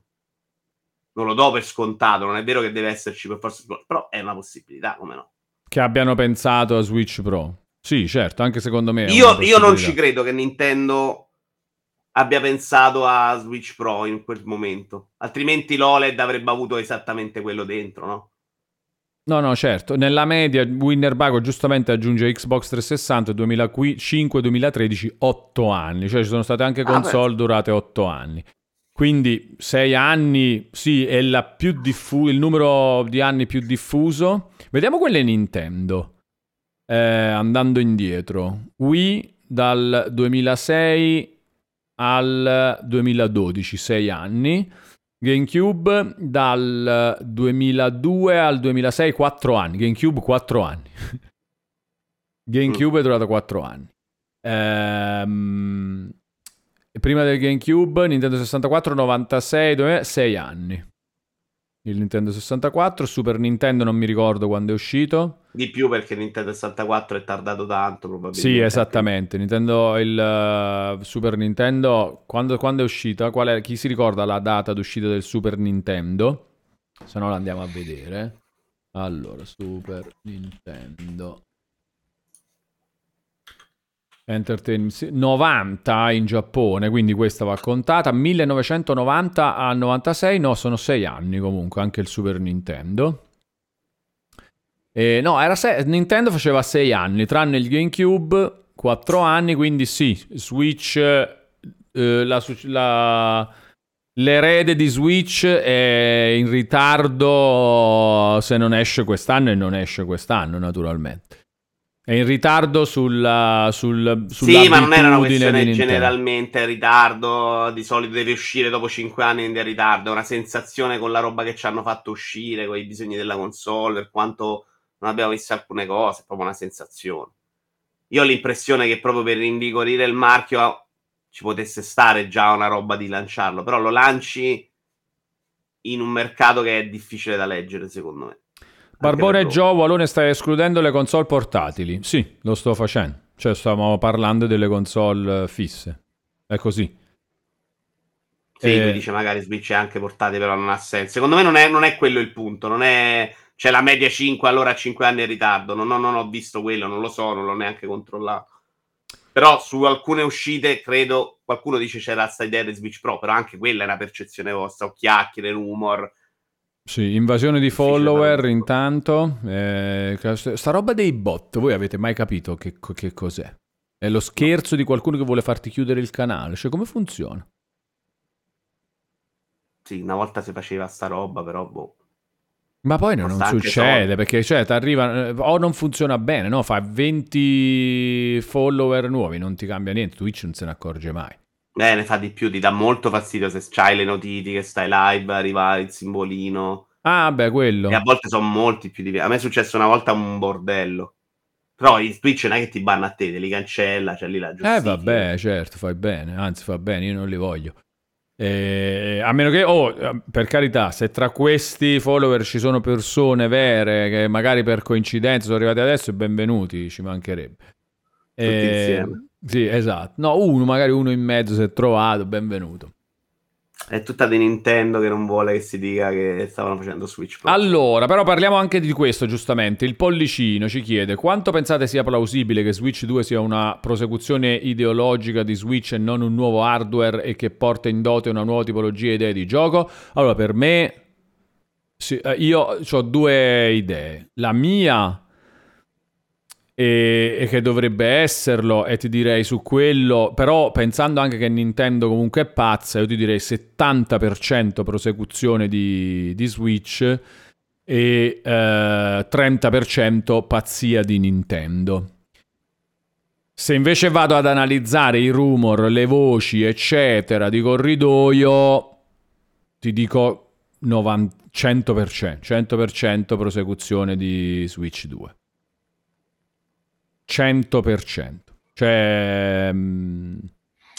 Non lo do per scontato, non è vero che deve esserci per forza, però è una possibilità, come no? che abbiano pensato a Switch Pro. Sì, certo, anche secondo me. Io, io non ci credo che Nintendo abbia pensato a Switch Pro in quel momento. Altrimenti l'OLED avrebbe avuto esattamente quello dentro, no? No, no, certo. Nella media, Winner Bago giustamente aggiunge Xbox 360 2005-2013, 8 anni. Cioè ci sono state anche Ah, console durate 8 anni. Quindi 6 anni, sì, è la più diffu- il numero di anni più diffuso. Vediamo quelle Nintendo. Eh, andando indietro. Wii dal 2006 al 2012, 6 anni. GameCube dal 2002 al 2006, 4 anni. GameCube 4 anni. GameCube è durato 4 anni. Ehm, prima del GameCube, Nintendo 64, 96, 6 anni. Il Nintendo 64, Super Nintendo non mi ricordo quando è uscito. Di più perché Nintendo 64 è tardato tanto, probabilmente. Sì, esattamente. Nintendo, il eh, Super Nintendo, quando, quando è uscita? È- chi si ricorda la data d'uscita del Super Nintendo? Se no la andiamo a vedere. Allora, Super Nintendo. Entertainment Sy- 90 in Giappone, quindi questa va contata. 1990 a 96, no, sono 6 anni comunque, anche il Super Nintendo. Eh, no, era se- Nintendo faceva 6 anni, tranne il GameCube, 4 anni, quindi sì, Switch, eh, la, la- l'erede di Switch è in ritardo se non esce quest'anno e non esce quest'anno, naturalmente. È in ritardo sulla, sul, Sì, ma non era una questione generalmente in ritardo. Di solito deve uscire dopo 5 anni di ritardo. È una sensazione con la roba che ci hanno fatto uscire, con i bisogni della console, per quanto non abbiamo visto alcune cose, è proprio una sensazione. Io ho l'impressione che proprio per rinvigorire il marchio ci potesse stare già una roba di lanciarlo, però lo lanci in un mercato che è difficile da leggere, secondo me. Barbone. Joe, Walone stai escludendo le console portatili. Sì, lo sto facendo. Cioè, stiamo parlando delle console eh, fisse. È così. Sì, Eh, lui dice magari Switch è anche portati, però non ha senso. Secondo me non è, non è quello il punto. Non è. C'è la media 5, allora a 5 anni in ritardo. Non, ho- non ho visto quello, non lo so, non l'ho neanche controllato. Però su alcune uscite, credo, qualcuno dice c'era sta idea di Switch Pro, però anche quella è una percezione vostra, o chiacchiere, rumor. Sì, invasione di follower intanto. Eh, sta roba dei bot, voi avete mai capito che, che cos'è? È lo scherzo di qualcuno che vuole farti chiudere il canale. Cioè, come funziona? Sì, una volta si faceva sta roba, però boh. Ma poi non, succede soldi. perché cioè, t'arriva- eh, o non funziona bene, no? Fa 20 follower nuovi, non ti cambia niente. Twitch non se ne accorge mai. Eh, ne fa di più, ti dà molto fastidio se c'hai le notifiche, stai live, arriva il simbolino. Ah, beh, quello. E a volte sono molti più diversi. A me è successo una volta un bordello. Però i Twitch non è che ti banna a te, te li cancella, c'è lì la Eh giustifica. vabbè, certo, fai bene, anzi fa bene, io non li voglio. Eh, a meno che, oh, per carità, se tra questi follower ci sono persone vere che magari per coincidenza sono arrivati adesso, benvenuti, ci mancherebbe. Eh, insieme. Sì, esatto. No, uno, magari uno in mezzo si è trovato, benvenuto. È tutta di Nintendo che non vuole che si dica che stavano facendo Switch Pro. Allora, però parliamo anche di questo, giustamente. Il pollicino ci chiede quanto pensate sia plausibile che Switch 2 sia una prosecuzione ideologica di Switch e non un nuovo hardware e che porta in dote una nuova tipologia di idee di gioco? Allora, per me, sì, eh, io ho due idee. La mia e, e che dovrebbe esserlo e ti direi su quello però pensando anche che Nintendo comunque è pazza io ti direi 70% prosecuzione di, di Switch e eh, 30% pazzia di Nintendo. Se invece vado ad analizzare i rumor, le voci eccetera di corridoio ti dico 90 100% 100% prosecuzione di Switch 2 100%. Cioè, mh,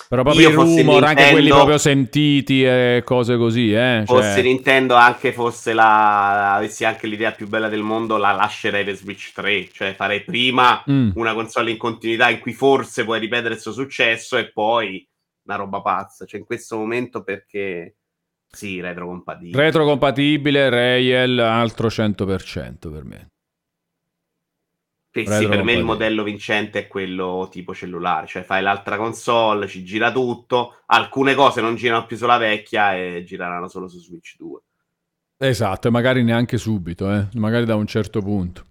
però proprio Io i fossi rumor, anche quelli proprio sentiti e cose così, eh. Fosse Cioè, Nintendo anche fosse la avessi anche l'idea più bella del mondo, la lascerei per Switch 3, cioè farei prima Mm. una console in continuità in cui forse puoi ripetere il suo successo e poi una roba pazza, cioè in questo momento perché sì, retrocompatibile. retrocompatibile, Rail, altro 100% per me. Sì, sì, per me il modello vincente è quello tipo cellulare, cioè fai l'altra console, ci gira tutto, alcune cose non girano più sulla vecchia e gireranno solo su Switch 2. Esatto, e magari neanche subito, eh, magari da un certo punto.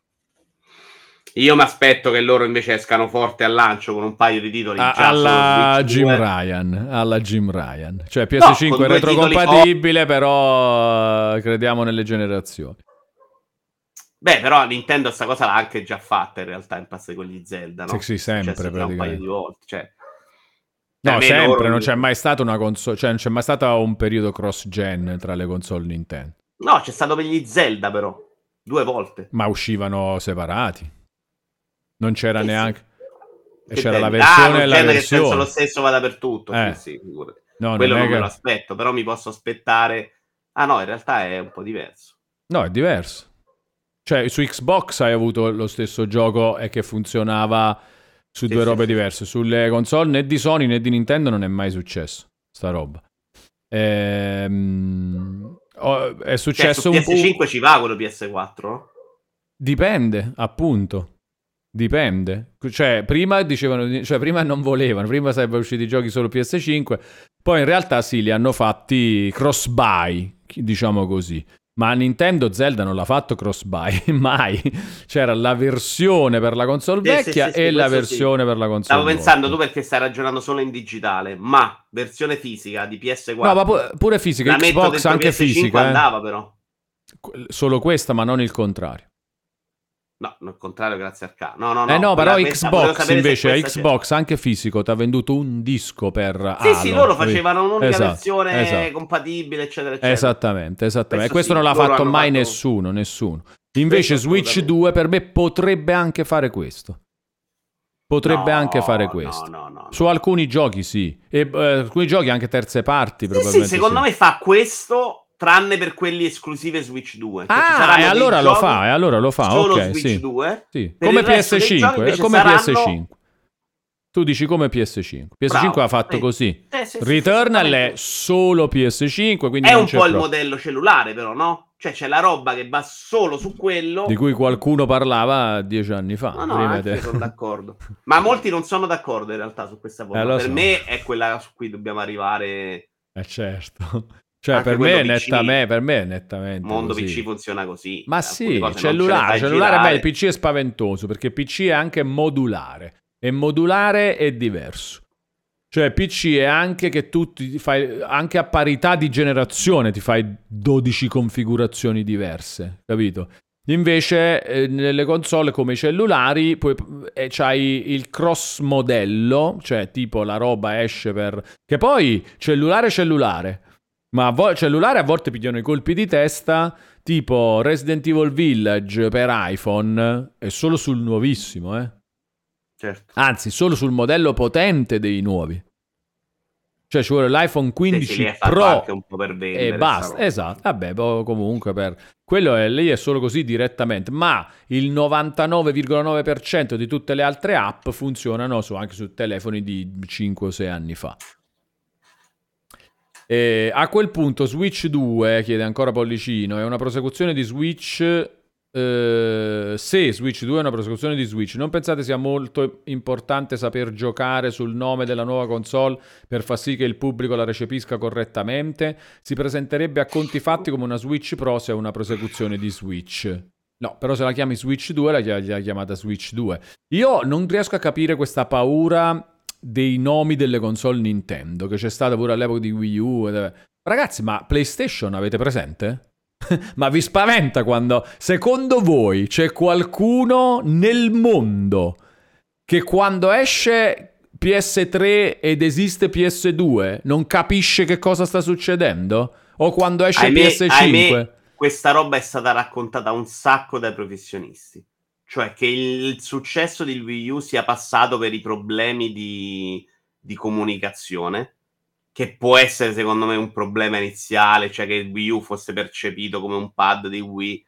Io mi aspetto che loro invece escano forte al lancio con un paio di titoli A- alla Jim 2. Ryan, alla Jim Ryan. Cioè con PS5 due è retrocompatibile, titoli però crediamo nelle generazioni. Beh, però Nintendo sta cosa l'ha anche già fatta in realtà in passato con gli Zelda, no? Sì, sì, sempre, È successo già un paio di volte, cioè... No, sempre, loro- non c'è mai stata una console, cioè non c'è mai stato un periodo cross-gen tra le console Nintendo, No, c'è stato per gli Zelda però, due volte. ma uscivano separati. Non c'era Sì, sì. neanche... Che c'era la versione ah, e la non che senso versione. lo stesso va dappertutto, Eh. sì, sì, figurati. No, Quello non non me che- lo aspetto, però mi posso aspettare... Ah no, in realtà è un po' diverso. No, è diverso. Cioè, su Xbox hai avuto lo stesso gioco e che funzionava su Sì, due sì, robe sì. diverse. Sulle console né di Sony né di Nintendo non è mai successo sta roba. Ehm, è Cioè, successo su un PS5 po'. ci va quello PS4? no? Dipende, appunto. Dipende. Cioè, prima dicevano, cioè, prima non volevano, prima sarebbero usciti i giochi solo PS5, poi in realtà sì, li hanno fatti cross-buy, diciamo così. Ma Nintendo Zelda non l'ha fatto cross-buy, mai. C'era la versione per la console Sì, vecchia sì, sì, e la versione per la console Stavo nuova. pensando tu perché stai ragionando solo in digitale, ma versione fisica di PS4. No, ma pu- pure fisica, la Xbox anche PS5 fisica. eh. andava però. Que- Solo questa, ma non il contrario. No, al contrario, grazie al ca. No, no, no. eh no, però questa- Xbox invece, questa c'è. Xbox anche fisico, ti ha venduto un disco per Sì, Halo, sì, loro facevano un'unica Esatto, versione esatto. compatibile, eccetera, eccetera. Esattamente, esattamente. E questo sì, non l'ha fatto mai fatto- nessuno, nessuno. Invece Questo Switch assolutamente. 2 per me potrebbe anche fare questo. Potrebbe No, anche fare questo. No, no. Su alcuni giochi sì. E eh, alcuni giochi anche terze parti Sì, sì, probabilmente secondo sì. me fa questo, tranne per quelli esclusive Switch 2. Cioè, ci Ah, e allora lo fa, e allora lo fa, Solo ok, Switch sì. 2. Sì, come il resto dei giochi PS5, eh, come saranno- PS5. Tu dici come PS5. PS5 Bravo, ha fatto sì. così. Eh, sì, Returnal è solo PS5, quindi È un po' il pro- modello cellulare, però, no? Cioè, c'è la roba che va solo su quello. di cui qualcuno parlava dieci anni fa. No, no, te- sono d'accordo. Ma molti non sono d'accordo in realtà su questa cosa. Eh, per so. me è quella su cui dobbiamo arrivare. Eh certo. Cioè, per me, PC. nettamente, per me nettamente Il mondo così. PC funziona così. Ma sì, cellulare, cellulare meglio, il PC è spaventoso perché PC è anche modulare e modulare è diverso. Cioè PC è anche che tu ti fai anche a parità di generazione ti fai 12 configurazioni diverse, capito? Invece eh, nelle console come i cellulari poi eh, c'hai il cross modello, cioè tipo la roba esce per che poi cellulare cellulare, ma vo- cellulare a volte pigliano i colpi di testa, tipo Resident Evil Village per iPhone è solo sul nuovissimo, eh. Certo. Anzi, solo sul modello potente dei nuovi. Cioè ci vuole l'iPhone Sì, 15 sì, lì è fatto Pro e sta basta. Esatto. Vabbè, comunque per quello è, lì è solo così direttamente, ma il 99,9% di tutte le altre app funzionano su- anche su telefoni di 5 o 6 anni fa. E a quel punto Switch 2, chiede ancora Pollicino, è una prosecuzione di Switch... eh, se Switch 2 è una prosecuzione di Switch, non pensate sia molto importante saper giocare sul nome della nuova console per far sì che il pubblico la recepisca correttamente? Si presenterebbe a conti fatti come una Switch Pro se è una prosecuzione di Switch. No, però se la chiami Switch 2 la chiamata Switch 2. Io non riesco a capire questa paura dei nomi delle console Nintendo, che c'è stata pure all'epoca di Wii U. ed- Ragazzi, ma PlayStation avete presente? ma vi spaventa quando, secondo voi, c'è qualcuno nel mondo che quando esce PS3 ed esiste PS2 non capisce che cosa sta succedendo? O quando esce Ahimè- PS5? ahimè, questa roba è stata raccontata un sacco dai professionisti. Cioè che il successo di Wii U sia passato per i problemi di, di comunicazione, che può essere secondo me un problema iniziale, cioè che il Wii U fosse percepito come un pad di Wii.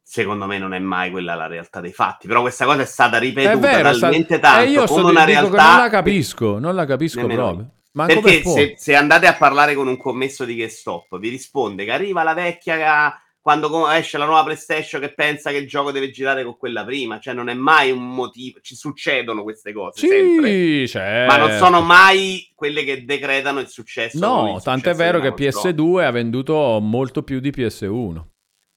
Secondo me non è mai quella la realtà dei fatti, però questa cosa è stata ripetuta È vero, sta- talmente tanto e io come una realtà non la capisco, non la capisco Nemmeno proprio. Ma perché se, se andate a parlare con un commesso di GameStop, vi risponde che arriva la vecchia quando esce la nuova PlayStation che pensa che il gioco deve girare con quella prima, cioè non è mai un motivo, ci succedono queste cose sempre, Sì, certo. ma non sono mai quelle che decretano il successo. No, tant'è vero che console. PS2 ha venduto molto più di PS1.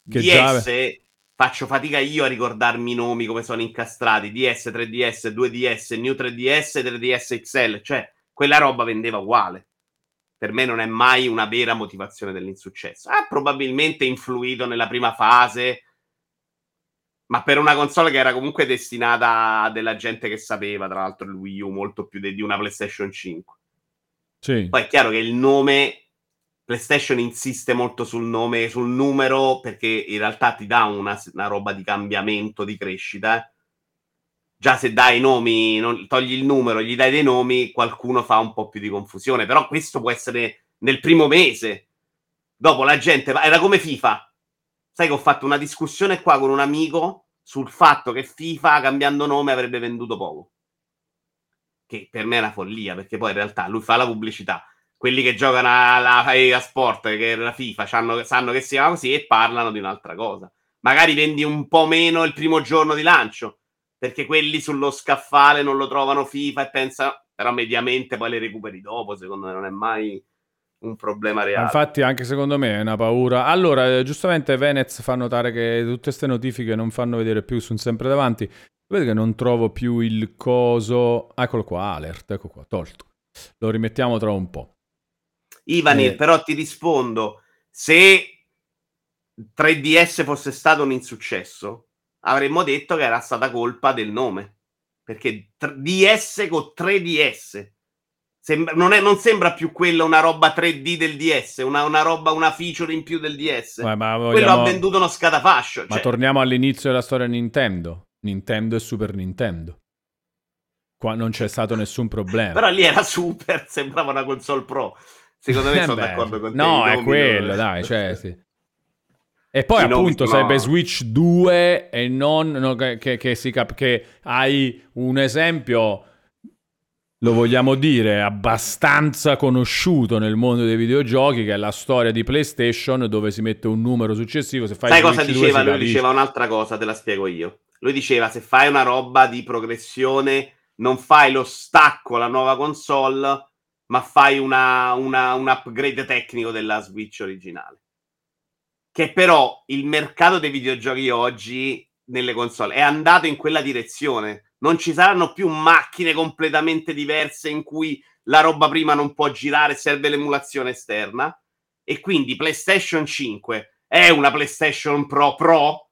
Che DS già... faccio fatica io a ricordarmi i nomi come sono incastrati, DS, 3DS, 2DS, New 3DS, 3DS XL, cioè quella roba vendeva uguale. Per me non è mai una vera motivazione dell'insuccesso. Ha probabilmente influito nella prima fase, ma per una console che era comunque destinata a della gente che sapeva, tra l'altro il Wii U molto più di una PlayStation 5. Sì. Poi è chiaro che il nome PlayStation insiste molto sul nome, sul numero, perché in realtà ti dà una, una roba di cambiamento, di crescita. Già se dai i nomi, non- togli il numero, gli dai dei nomi, qualcuno fa un po' più di confusione. Però questo può essere nel primo mese. Dopo la gente era come FIFA. Sai che ho fatto una discussione qua con un amico sul fatto che FIFA cambiando nome avrebbe venduto poco. Che per me è una follia, perché poi in realtà lui fa la pubblicità. Quelli che giocano alla, a sport, che è la FIFA, c'hanno- sanno che si chiama così e parlano di un'altra cosa. Magari vendi un po' meno il primo giorno di lancio, perché quelli sullo scaffale non lo trovano FIFA e pensano, però mediamente poi le recuperi dopo, secondo me non è mai un problema Ma reale. Infatti, anche secondo me è una paura. Allora, eh, giustamente Venez fa notare che tutte queste notifiche non fanno vedere più, sono sempre davanti. Vedi che non trovo più il coso. Eccolo qua, alert, ecco qua, tolto. Lo rimettiamo tra un po'. Ivanir, Eh. però ti rispondo, se 3DS fosse stato un insuccesso, avremmo detto che era stata colpa del nome. Perché DS con 3DS. Sembra- non, è- non sembra più quella una roba 3D del DS, una, una roba, una feature in più del DS. Ma, ma Quello vogliamo- ha venduto uno scatafascio. ma cioè- torniamo all'inizio della storia Nintendo. Nintendo e Super Nintendo. Qua non c'è stato nessun problema. Però lì era super, sembrava una console pro. Secondo me Eh sono beh, d'accordo con te. No, è quello, dai, cioè, sì. E poi appunto sono- sarebbe Switch 2 e non no, che, che- si cap- che hai un esempio lo vogliamo dire abbastanza conosciuto nel mondo dei videogiochi che è la storia di PlayStation dove si mette un numero successivo se fai Sai Switch cosa 2 diceva? Lui diceva un'altra cosa, te la spiego io. Lui diceva: se fai una roba di progressione, non fai lo stacco alla nuova console, ma fai una, una- un upgrade tecnico della Switch originale. Che però il mercato dei videogiochi oggi nelle console è andato in quella direzione. Non ci saranno più macchine completamente diverse in cui la roba prima non può girare, serve l'emulazione esterna. E quindi PlayStation 5 è una PlayStation Pro Pro?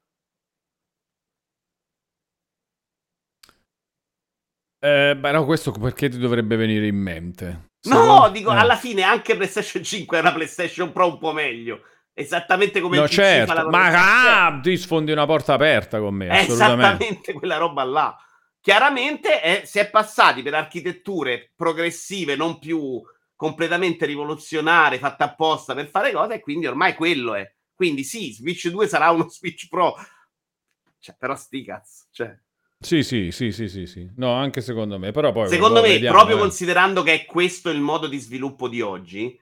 Eh, beh, no, questo perché ti dovrebbe venire in mente? No, Secondo- dico, eh. alla fine anche PlayStation 5 è una PlayStation Pro un po' meglio. Esattamente come No, la certo, cosa ma ah, ti sfondi una porta aperta con me, È assolutamente. esattamente quella roba là. Chiaramente è- si è passati per architetture progressive, non più completamente rivoluzionarie, fatte apposta per fare cose, e quindi ormai quello è. Quindi sì, Switch 2 sarà uno Switch Pro. Cioè, però sti cazzo. Cioè, Sì, sì, sì, sì, sì, sì. No, anche secondo me, però poi secondo boh, me, vediamo, proprio eh. considerando che è questo il modo di sviluppo di oggi,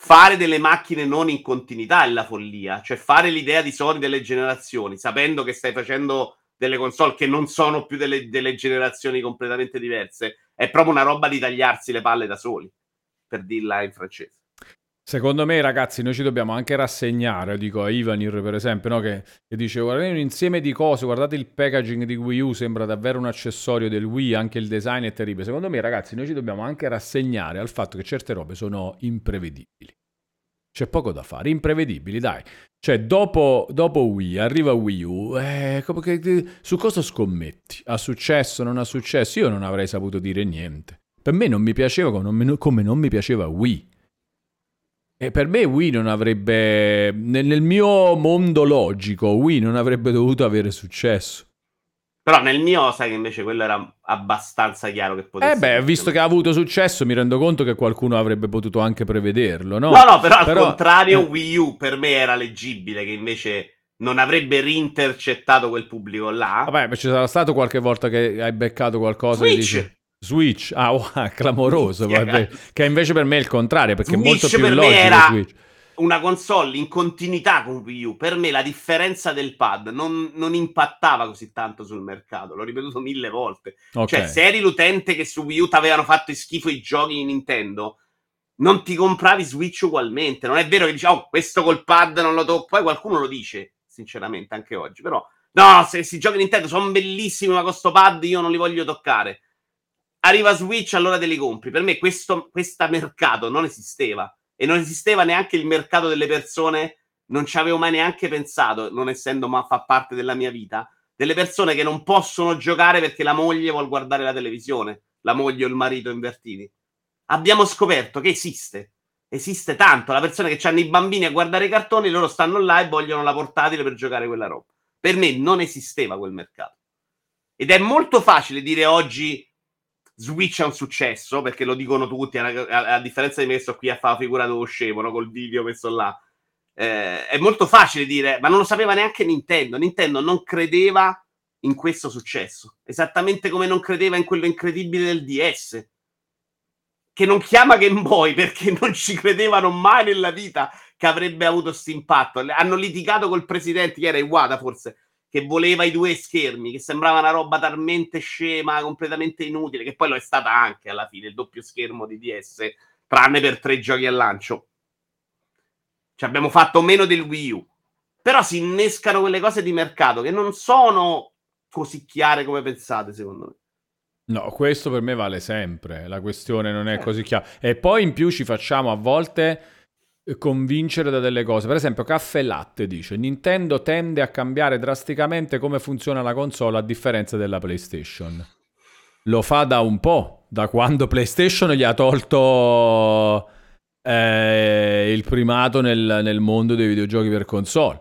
fare delle macchine non in continuità è la follia. Cioè, fare l'idea di Sony delle generazioni, sapendo che stai facendo delle console che non sono più delle, delle generazioni completamente diverse, è proprio una roba di tagliarsi le palle da soli, per dirla in francese. Secondo me, ragazzi, noi ci dobbiamo anche rassegnare, dico a Ivanir per esempio, no? che, che dice guardate un insieme di cose, guardate il packaging di Wii U, sembra davvero un accessorio del Wii, anche il design è terribile. Secondo me, ragazzi, noi ci dobbiamo anche rassegnare al fatto che certe robe sono imprevedibili. C'è poco da fare, imprevedibili, dai. Cioè, dopo, dopo Wii, arriva Wii U, eh, su cosa scommetti? Ha successo, non ha successo? Io non avrei saputo dire niente. Per me non mi piaceva come non mi piaceva Wii. E per me Wii non avrebbe, nel, nel mio mondo logico, Wii non avrebbe dovuto avere successo. Però nel mio, sai che invece quello era abbastanza chiaro che potesse Eh beh, visto che ha avuto successo, mi rendo conto che qualcuno avrebbe potuto anche prevederlo, no? No, no, però al Però- contrario, eh. Wii U per me era leggibile, che invece non avrebbe rintercettato quel pubblico là. Vabbè, ci sarà stato qualche volta che hai beccato qualcosa e Switch! dici... Switch, ah, wow, clamoroso, vabbè. che invece per me è il contrario, perché è Switch molto più per me logico era- Switch. una console in continuità con Wii U, per me la differenza del pad non, non impattava così tanto sul mercato. L'ho ripetuto mille volte. Ok. Cioè, se eri l'utente che su Wii U ti avevano fatto schifo i giochi di Nintendo, non ti compravi Switch ugualmente. Non è vero che dici, oh, questo col pad non lo tocco. Poi qualcuno lo dice, sinceramente, anche oggi. Però, no, se questi giochi Nintendo sono bellissimi, ma con sto pad io non li voglio toccare. Arriva Switch, allora li compri. Per me questo mercato non esisteva. E non esisteva neanche il mercato delle persone, non ci avevo mai neanche pensato, non essendo ma fa parte della mia vita, delle persone che non possono giocare perché la moglie vuole guardare la televisione, la moglie o il marito invertiti. Abbiamo scoperto che esiste. Esiste tanto. La persona che hanno i bambini a guardare i cartoni, loro stanno là e vogliono la portatile per giocare quella roba. Per me non esisteva quel mercato. Ed è molto facile dire oggi Switch è un successo, perché lo dicono tutti, a, a- a differenza di me sto qui a fare la figura dello scemo, no? col video messo là. Eh, è molto facile dire, ma non lo sapeva neanche Nintendo. Nintendo non credeva in questo successo, esattamente come non credeva in quello incredibile del DS, che non chiama Game Boy perché non ci credevano mai nella vita che avrebbe avuto questo impatto. Hanno litigato col presidente, che era Iwata forse, che voleva i due schermi, che sembrava una roba talmente scema, completamente inutile, che poi lo è stata anche alla fine, il doppio schermo di DS, tranne per tre giochi al lancio. Ci abbiamo fatto meno del Wii U. Però si innescano quelle cose di mercato che non sono così chiare come pensate, secondo me. No, questo per me vale sempre, la questione non è Certo. così chiara. E poi in più ci facciamo a volte eh, convincere da delle cose. Per esempio, Caffè Latte dice: Nintendo tende a cambiare drasticamente come funziona la console a differenza della PlayStation. Lo fa da un po', da quando PlayStation gli ha tolto eh, il primato nel, nel mondo dei videogiochi per console.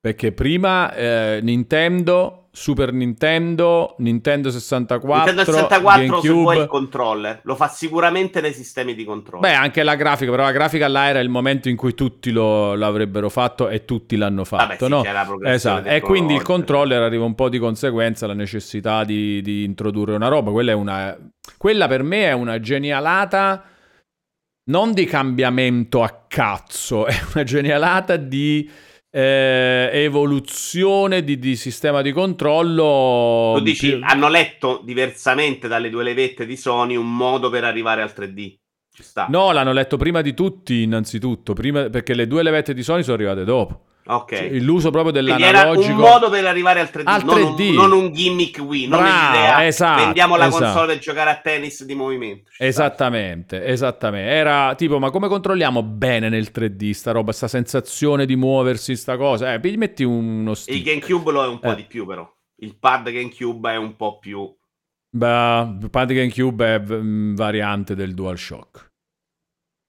Perché prima eh, Nintendo, Super Nintendo, Nintendo 64, Nintendo 64 se vuoi il GameCube. controller, lo fa sicuramente nei sistemi di controllo. Beh, anche la grafica, però la grafica là era il momento in cui tutti lo, l'avrebbero fatto e tutti l'hanno fatto, Vabbè, sì, no? Esatto. E quindi il controller arriva un po' di conseguenza la necessità di, di introdurre una roba. Quella, è una, quella per me è una genialata non di cambiamento a cazzo, è una genialata di eh, evoluzione di, di sistema di controllo. Tu dici, Più- hanno letto diversamente dalle due levette di Sony un modo per arrivare al 3D. Ci sta. No, l'hanno letto prima di tutti, innanzitutto, prima- perché le due levette di Sony sono arrivate dopo. Ok. Cioè, L'uso proprio Quindi era dell'analogico. un modo per arrivare al 3D, Al non, 3D. Un, non un gimmick Wii, non Bravo, l'idea esatto, vendiamo la esatto. console per giocare a tennis di movimento. Esattamente, esattamente. Era tipo, ma come controlliamo bene nel 3D sta roba, sta sensazione di muoversi, sta cosa? Eh, metti uno Il stick. GameCube lo è un po' Eh. di più però. Il pad GameCube è un po' più... Beh, il pad GameCube è variante del DualShock.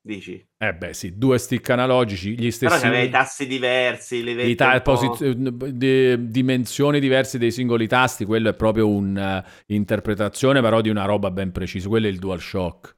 Dici? Eh beh, sì, due stick analogici, gli Però stessi c'aveva i tassi diversi, le i vette ta- posi- di- dimensioni diverse dei singoli tasti, quello è proprio un'interpretazione però di una roba ben precisa, quello è il DualShock.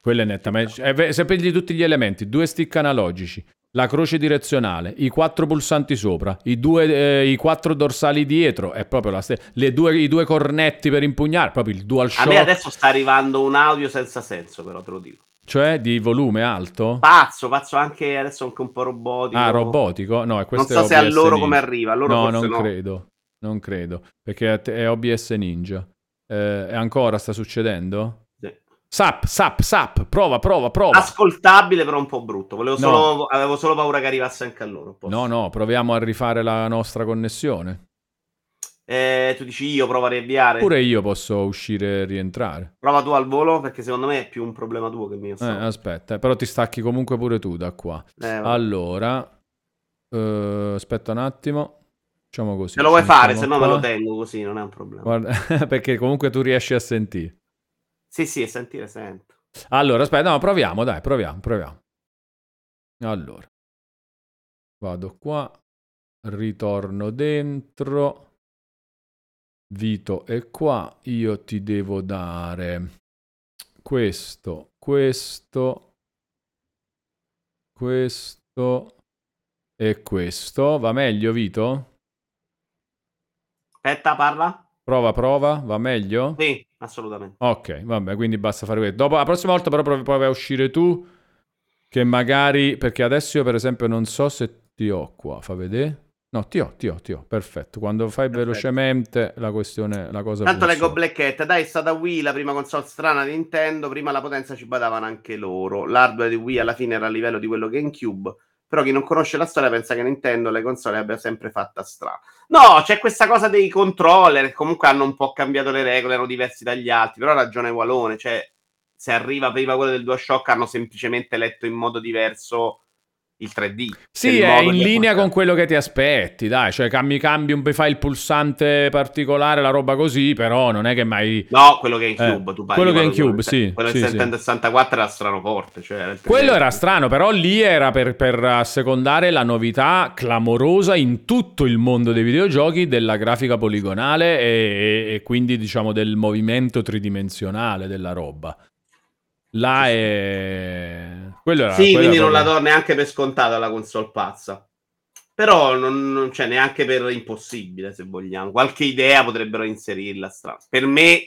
Quello è nettamente... ve- se prendi tutti gli elementi, due stick analogici, la croce direzionale, i quattro pulsanti sopra, i, due, eh, i quattro dorsali dietro, è proprio la stessa... le due- I due cornetti per impugnare, proprio il A DualShock, me adesso sta arrivando un audio senza senso, però te lo dico. Cioè di volume alto. Pazzo, pazzo anche adesso anche un po' robotico. Ah, robotico? No, è Non questo so è se a OBS loro come Ninja. arriva. A loro no, non no. credo. Non credo. Perché è- OBS Ninja. Eh, ancora sta succedendo? Sì. Sap, sap, sap. Prova, prova, prova. Ascoltabile, però un po' brutto. Volevo No. solo, avevo solo paura che arrivasse anche a loro. Posso. no, no, proviamo a rifare la nostra connessione. Eh, tu dici io provo a riavviare. Pure io posso uscire e rientrare. Prova tu al volo, perché secondo me è più un problema tuo che mio. Eh, aspetta, eh, però ti stacchi comunque pure tu da qua. Eh. Allora, eh, aspetta un attimo. Facciamo così. Se lo vuoi fare, se no me lo tengo così, non è un problema. Guarda, perché comunque tu riesci a sentire. Sì, sì, e sentire sento. Allora, aspetta, no, proviamo, dai, proviamo, proviamo. Allora, vado qua, ritorno dentro. Vito è qua, io ti devo dare questo, questo, questo e questo. Va meglio, Vito? Aspetta, parla? Prova, prova, va meglio? Sì, assolutamente. Ok, vabbè, quindi basta fare questo. Dopo, la prossima volta però provi, provi a uscire tu che magari, perché adesso io per esempio non so se ti ho qua, fa vedere. No, ti ho, ti ho, ti ho, perfetto. Quando fai Perfetto. velocemente la questione, la cosa Tanto leggo funziona. Black Hat, dai, è stata Wii la prima console strana di Nintendo, prima la potenza ci badavano anche loro. L'hardware di Wii alla fine era a livello di quello che è in Cube, però chi non conosce la storia pensa che Nintendo le console abbia sempre fatta strana. No, c'è questa cosa dei controller, che comunque hanno un po' cambiato le regole, erano diversi dagli altri, però ha ragione Walone, cioè se arriva prima quello del DualShock hanno semplicemente letto in modo diverso il 3D. Sì, è in linea con quello che ti aspetti, dai, cioè cambi, cambi un fai il pulsante particolare, la roba così, però non è che mai... No, quello che è in Eh, Cube, tu parli quello che è in Cube, sì, Quello sì, del sì. Nintendo 64 era strano forte, cioè Quello 3D. era strano, però lì era per, per assecondare la novità clamorosa in tutto il mondo dei videogiochi della grafica poligonale e, e- e quindi diciamo del movimento tridimensionale della roba. Là è... Quello era, Sì, quindi era non la do neanche per scontata la console pazza. Però non, non c'è neanche per impossibile, se vogliamo. Qualche idea potrebbero inserirla. strana. Per me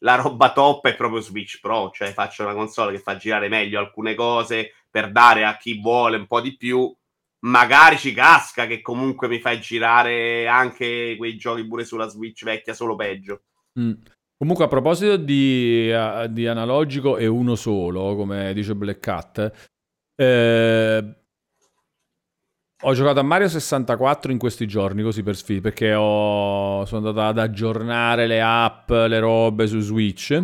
la roba top è proprio Switch Pro, cioè faccio una console che fa girare meglio alcune cose per dare a chi vuole un po' di più. Magari ci casca che comunque mi fai girare anche quei giochi pure sulla Switch vecchia, solo peggio. Mm. Comunque, a proposito di, eh, di analogico e uno solo, come dice Black Cat, eh, ho giocato a Mario 64 in questi giorni, così per sfida, perché ho- sono andato ad aggiornare le app, le robe su Switch.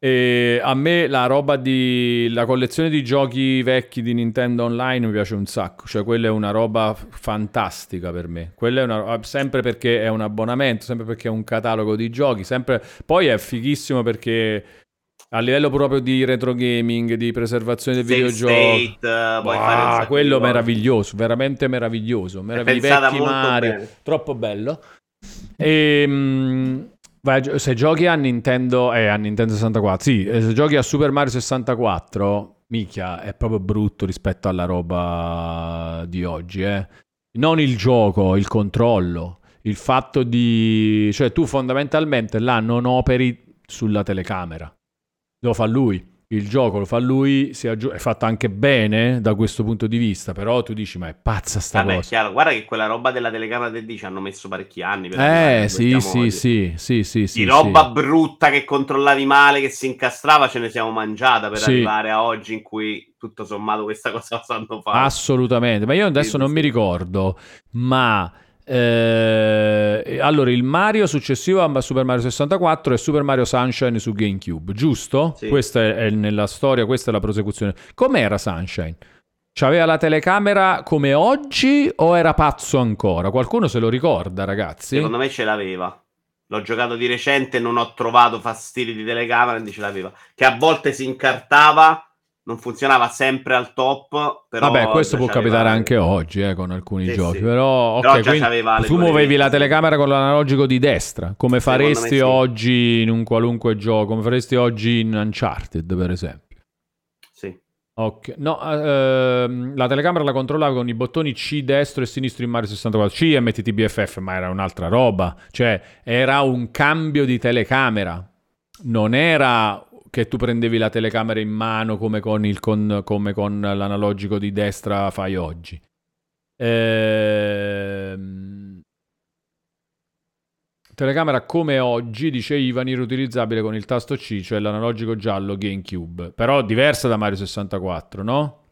E a me la roba di la collezione di giochi vecchi di Nintendo Online mi piace un sacco, cioè quella è una roba fantastica per me. Quella è una sempre perché è un abbonamento, sempre perché è un catalogo di giochi, sempre poi è fighissimo perché a livello proprio di retro gaming, di preservazione del Save videogioco. state, eh, sacco di quello meraviglioso, veramente meraviglioso. Merav- I pensata vecchi bene. troppo bello. E, mm, vai se giochi a Nintendo, eh, a Nintendo 64, sì, eh, se giochi a Super Mario 64, minchia, è proprio brutto rispetto alla roba di oggi, eh. Non il gioco, il controllo, il fatto di... cioè tu fondamentalmente là non operi sulla telecamera, lo fa lui. Il gioco lo fa lui, si aggi- è fatto anche bene da questo punto di vista, però tu dici ma è pazza sta Vabbè, è cosa. chiaro. Guarda che quella roba della telecamera del D ci hanno messo parecchi anni. per Eh sì, sì, oggi. sì, sì, sì, sì, Di roba sì. brutta che controllavi male, che si incastrava, ce ne siamo mangiata per Sì. arrivare a oggi in cui tutto sommato questa cosa la sanno fare. Assolutamente, ma io adesso Sì, non mi ricordo, ma eh, allora il Mario successivo a Super Mario 64 è Super Mario Sunshine su GameCube, giusto? Sì. Questa è, è nella storia, questa è la prosecuzione. Com'era Sunshine? C'aveva la telecamera come oggi o era pazzo ancora? Qualcuno se lo ricorda, ragazzi? Secondo me ce l'aveva. L'ho giocato di recente, non ho trovato fastidi di telecamera, quindi ce l'aveva. Che a volte si incartava, non funzionava sempre al top, però Vabbè, questo può capitare anche oggi eh, con alcuni Sì, giochi, sì. però, ok, Però tu muovevi la telecamera con l'analogico di destra, come faresti sì. oggi in un qualunque gioco, come faresti oggi in Uncharted, per esempio. Sì. Ok, no, ehm, la telecamera la controllavo con i bottoni C destro e sinistro in Mario 64, C e MTTBFF, ma era un'altra roba, cioè era un cambio di telecamera, non era che tu prendevi la telecamera in mano come con, il, con, come con l'analogico di destra fai oggi. Ehm, Telecamera come oggi, dice Ivan, riutilizzabile con il tasto C, cioè l'analogico giallo GameCube. Però diversa da Mario 64, no?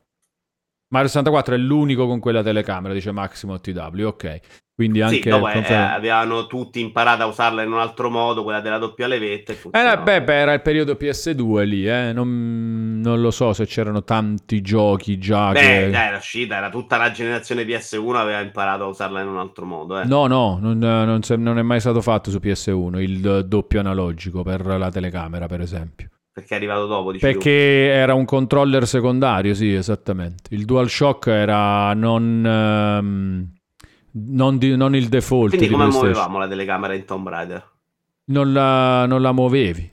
Mario 64 è l'unico con quella telecamera, dice Maximo TW, ok. Quindi anche... sì, dopo eh, avevano tutti imparato a usarla in un altro modo, quella della doppia levetta. Eh, beh, beh, era il periodo PS2 lì, eh. Non, non lo so se c'erano tanti giochi già Beh, che... dai, era uscita, era tutta la generazione PS1 aveva imparato a usarla in un altro modo. Eh. No, no, non, non non è mai stato fatto su PS1 il doppio analogico per la telecamera, per esempio. Perché è arrivato dopo, dici. Perché era un controller secondario, sì, esattamente. Il DualShock era non, ehm, non, di- non il default Quindi di come muovevamo la telecamera in Tomb Raider? Non la, non la muovevi.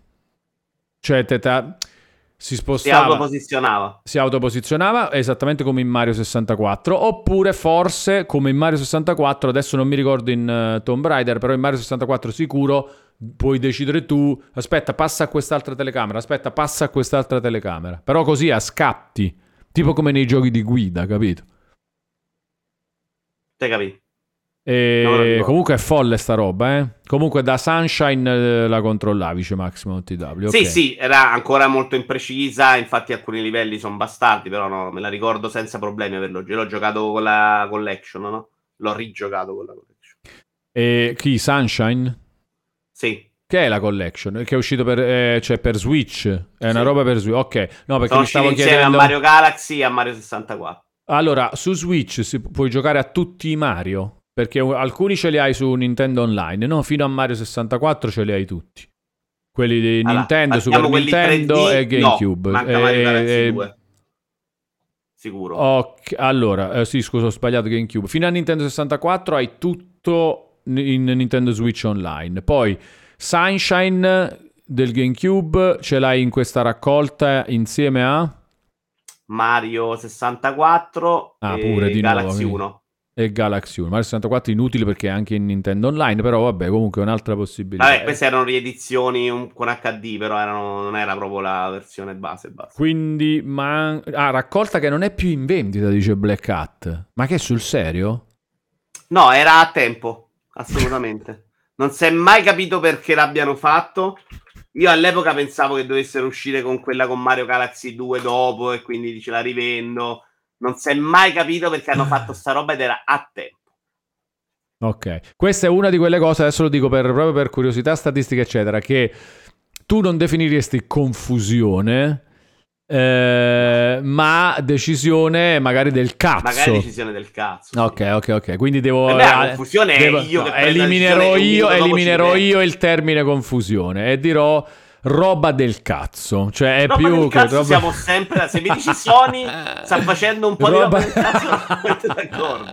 Cioè, te- te- si Si spostava, autoposizionava. si autoposizionava esattamente come in Mario 64. Oppure forse come in Mario 64, adesso non mi ricordo in eh, Tomb Raider, però in Mario 64 sicuro puoi decidere tu, aspetta, passa a quest'altra telecamera, aspetta, passa a quest'altra telecamera. Però così a scatti. Tipo come nei giochi di guida, capito? Te capi? E ricordo. comunque è folle sta roba, eh. Comunque da Sunshine eh, la controllavi, c'è Maximum TW. Sì, ok. sì, era ancora molto imprecisa, infatti alcuni livelli sono bastardi, però no, me la ricordo senza problemi averlo. L'ho giocato con la collection, no? L'ho rigiocato con la collection. E chi? Sunshine? Sì, Che è la collection? Che è uscito per, eh, cioè per Switch? È una Sì. roba per Switch. Ok, no, perché sono mi stavo chiedendo. a Mario Galaxy e a Mario 64. Allora, su Switch si puoi giocare a tutti i Mario. Perché alcuni ce li hai su Nintendo Online, no? Fino a Mario 64 ce li hai tutti. Quelli di Allora, Nintendo, Super Nintendo 3D, e GameCube. No, manca E- Mario Galaxy e- 2. Sicuro. Ok, allora, eh, sì, scusa, ho sbagliato GameCube. Fino a Nintendo 64 hai tutto in Nintendo Switch Online. Poi Sunshine del GameCube ce l'hai in questa raccolta insieme a Mario 64 Ah, e pure di nuovo, Galaxy quindi. 1. E Galaxy 1. Mario 64 è inutile perché è anche in Nintendo Online, però vabbè, comunque è un'altra possibilità. Vabbè, queste erano riedizioni con HD, però erano- non era proprio la versione base. base. Quindi, ma... Ah, raccolta che non è più in vendita, dice Black Hat. Ma che è sul serio? No, era a tempo, assolutamente. non si è mai capito perché l'abbiano fatto. Io all'epoca pensavo che dovessero uscire con quella con Mario Galaxy 2 dopo e quindi dice la rivendo. Non si è mai capito perché hanno fatto sta roba ed era a tempo. Ok, questa è una di quelle cose, adesso lo dico per, proprio per curiosità statistica, eccetera, che tu non definiresti confusione, eh, ma decisione magari del cazzo. Magari decisione del cazzo. Ok, ok, ok. Quindi devo. Per me la eh, confusione è devo- io che no, la eliminerò io, eliminerò io il termine confusione e dirò roba del cazzo. Cioè, è roba più che roba- siamo sempre se mi dici Sony sta facendo un po' di roba del cazzo metto d'accordo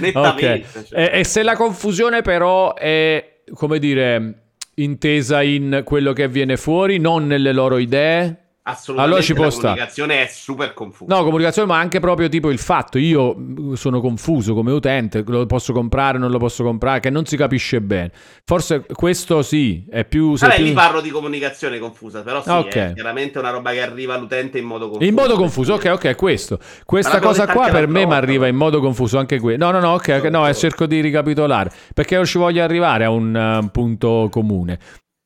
nettamente Ok. cioè. E, e se la confusione però è, come dire, intesa in quello che viene fuori, non nelle loro idee? Assolutamente allora ci può la comunicazione è super confusa No, comunicazione, ma anche proprio tipo il fatto, io mh, sono confuso come utente, lo posso comprare, non lo posso comprare, che non si capisce bene. Forse questo sì, è più... Vabbè, più- lì parlo di comunicazione confusa, però sì, Ok. è chiaramente una roba che arriva all'utente in modo confuso. In modo confuso, ok, ok, questo. Questa cosa qua per me mi arriva in modo confuso anche qui. No, no, no, ok, ok, no, eh, cerco di ricapitolare, perché io ci voglio arrivare a un eh, punto comune.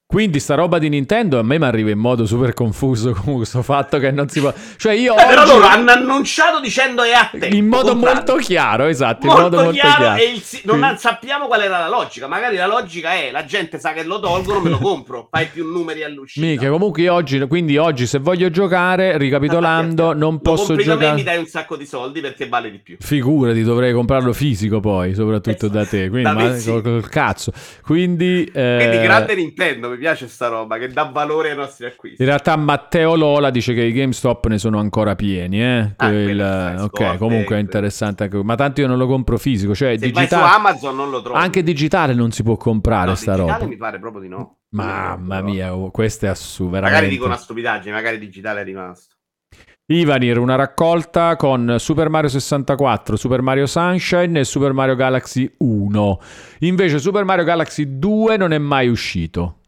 Quindi sta roba di Nintendo a me mi arriva in modo super confuso comunque questo fatto che non si può... Cioè io Eh, però oggi- loro hanno annunciato dicendo è a tempo. in modo comprate. molto chiaro, esatto, molto, in modo molto chiaro, chiaro. e il non Quindi- sappiamo qual era la logica. Magari la logica è la gente sa che lo tolgono, me lo compro, fai più numeri all'uscita. Mica, comunque oggi, quindi oggi se voglio giocare, ricapitolando, non Lo posso da me, giocare... mi dai un sacco di soldi perché vale di più. Figurati, dovrei comprarlo fisico poi, soprattutto da te. Quindi, Da ma- col cazzo. Quindi, eh, Quindi grande Nintendo, mi piace sta roba che dà valore ai nostri acquisti. in realtà Matteo Lola dice che i GameStop ne sono ancora pieni. Eh? Ah, Quel- ok, scorte, comunque è interessante anche. Ma tanto io non lo compro fisico, cioè Se vai su digitale. Amazon non lo trovi. Anche digitale non si può comprare no, sta digitale roba. mi pare proprio di no. Mamma mia, oh, questo è assurdo. Magari dico una stupidaggine, magari digitale è rimasto. Ivanir, una raccolta con Super Mario 64, Super Mario Sunshine e Super Mario Galaxy 1. Invece Super Mario Galaxy 2 non è mai uscito.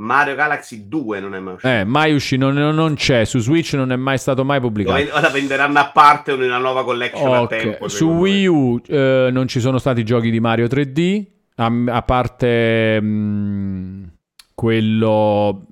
Mario Galaxy 2 non è mai uscito. Eh, mai uscito, non, non c'è, su Switch non è mai stato mai pubblicato. Ora venderanno a parte una nuova collection a Ok, tempo. Su. Wii U eh, non ci sono stati giochi di Mario 3D, a, a parte mm, quello...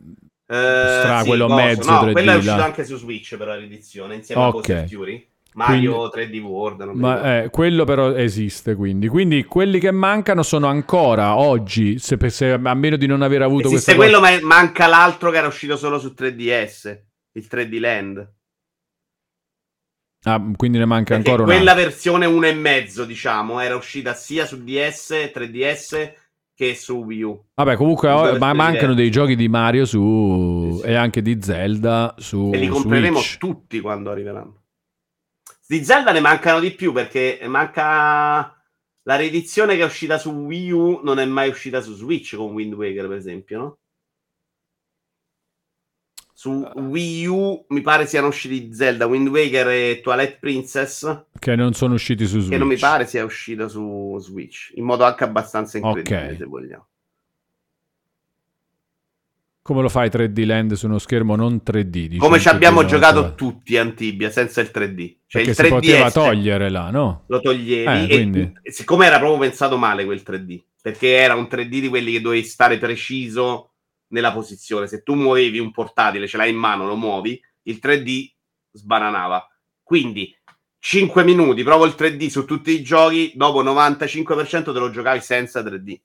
Eh, Stra- quello coso. mezzo No, 3D, quello è uscito là. anche su Switch per la riedizione, insieme Ok. a Bowser Fury. Mario 3D World. Ma eh, quello però esiste quindi. Quindi quelli che mancano sono ancora oggi, se, se- a meno di non aver avuto Esiste questa cosa- quello, ma manca l'altro che era uscito solo su 3DS, il 3D Land. Ah, quindi ne manca Perché ancora una. quella versione 1,5, diciamo, era uscita sia su DS, 3DS che su Wii U. Vabbè, comunque versioni ma mancano dei giochi di Mario su Sì, sì. e anche di Zelda su E li compreremo Switch. tutti quando arriveranno. Di Zelda ne mancano di più perché manca la riedizione che è uscita su Wii U, non è mai uscita su Switch con Wind Waker, per esempio, no? Su Eh. Wii U mi pare siano usciti Zelda, Wind Waker e Twilight Princess, che non sono usciti su Switch. che non mi pare sia uscito su Switch, in modo anche abbastanza incredibile, Ok. se vogliamo. Come lo fai 3D Land su uno schermo non 3D? dici, Come ci abbiamo giocato trovare- tutti Antibia senza il 3D. Cioè Perché il si 3D poteva togliere là, no? lo toglievi Eh, quindi. e siccome era proprio pensato male quel 3D, perché era un 3D di quelli che dovevi stare preciso nella posizione. Se tu muovevi un portatile, ce l'hai in mano, lo muovi, il 3D sbananava. Quindi 5 minuti, provo il 3D su tutti i giochi, dopo 95% te lo giocavi senza 3D.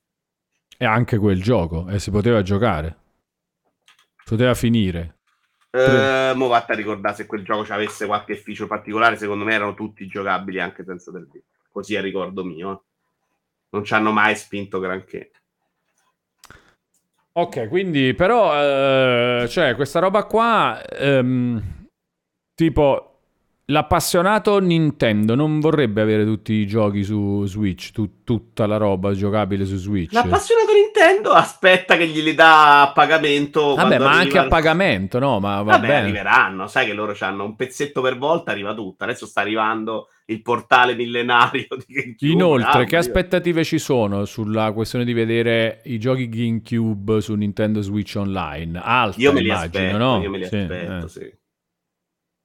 E anche quel gioco, e si poteva giocare. Poteva finire. Eh, mo vatta a ricordare se quel gioco avesse qualche feature particolare, secondo me erano tutti giocabili anche senza 3D. Così è il ricordo mio. eh. Non ci hanno mai spinto granché. Ok, quindi però, eh, cioè, questa roba qua, ehm, tipo, l'appassionato Nintendo non vorrebbe avere tutti i giochi su Switch, tu- tutta la roba giocabile su Switch. L'appassionato Nintendo aspetta che glieli dà a pagamento. Vabbè, ma anche arriva- a pagamento, no? Ma va Vabbè, bene. arriveranno. Sai che loro hanno un pezzetto per volta, arriva tutto. Adesso sta arrivando il portale millenario di GameCube. Inoltre, Ah, che aspettative ci sono sulla questione di vedere i giochi GameCube su Nintendo Switch Online? Alte, Io me li immagino, aspetto, no? io me li Sì, aspetto, eh. sì.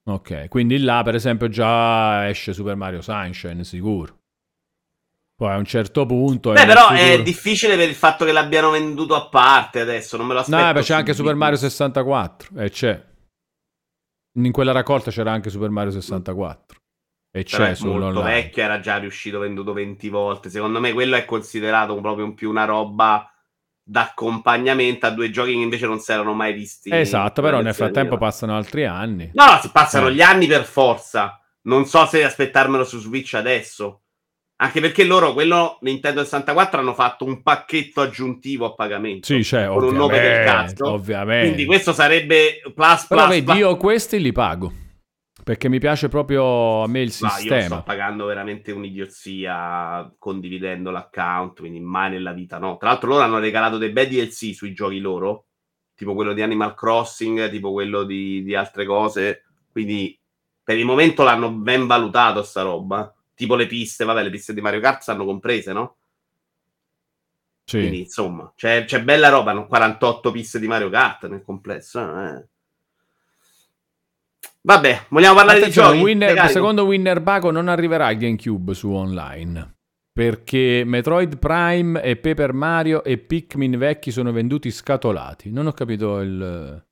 Ok, quindi là per esempio già esce Super Mario Sunshine, sicuro. Poi a un certo punto... Beh, però è futuro- difficile per il fatto che l'abbiano venduto a parte adesso. Non me lo aspetto. No, beh, c'è anche. Super Mario 64, e c'è. In quella raccolta c'era anche Super Mario 64. E Però c'è è molto sull'online. vecchio, era già riuscito venduto 20 volte. Secondo me quello è considerato proprio più una roba d'accompagnamento a due giochi che invece non si erano mai visti. Esatto, però nel frattempo mia. passano altri anni. No, no, si passano Eh. gli anni per forza. Non so se aspettarmelo su Switch adesso. Anche perché loro, quello Nintendo 64, hanno fatto un pacchetto aggiuntivo a pagamento. Sì, c'è, con un nome del cazzo. ovviamente. Quindi questo sarebbe plus Però plus, vedi, plus. io questi li pago. Perché mi piace proprio a me il No, io sistema. sto pagando veramente un'idiozia condividendo l'account, quindi mai nella vita no. Tra l'altro loro hanno regalato dei bei DLC sui giochi loro, tipo quello di Animal Crossing, tipo quello di, di altre cose, quindi per il momento l'hanno ben valutato sta roba. Tipo le piste, vabbè, le piste di Mario Kart stanno comprese, no? Sì. Quindi insomma, c'è, c'è bella roba, hanno 48 piste di Mario Kart nel complesso. eh. Vabbè, vogliamo parlare Attenzione, di giochi? Winner- secondo Winner Baco non arriverà al GameCube su online. Perché Metroid Prime e Paper Mario e Pikmin vecchi sono venduti scatolati. Non ho capito il...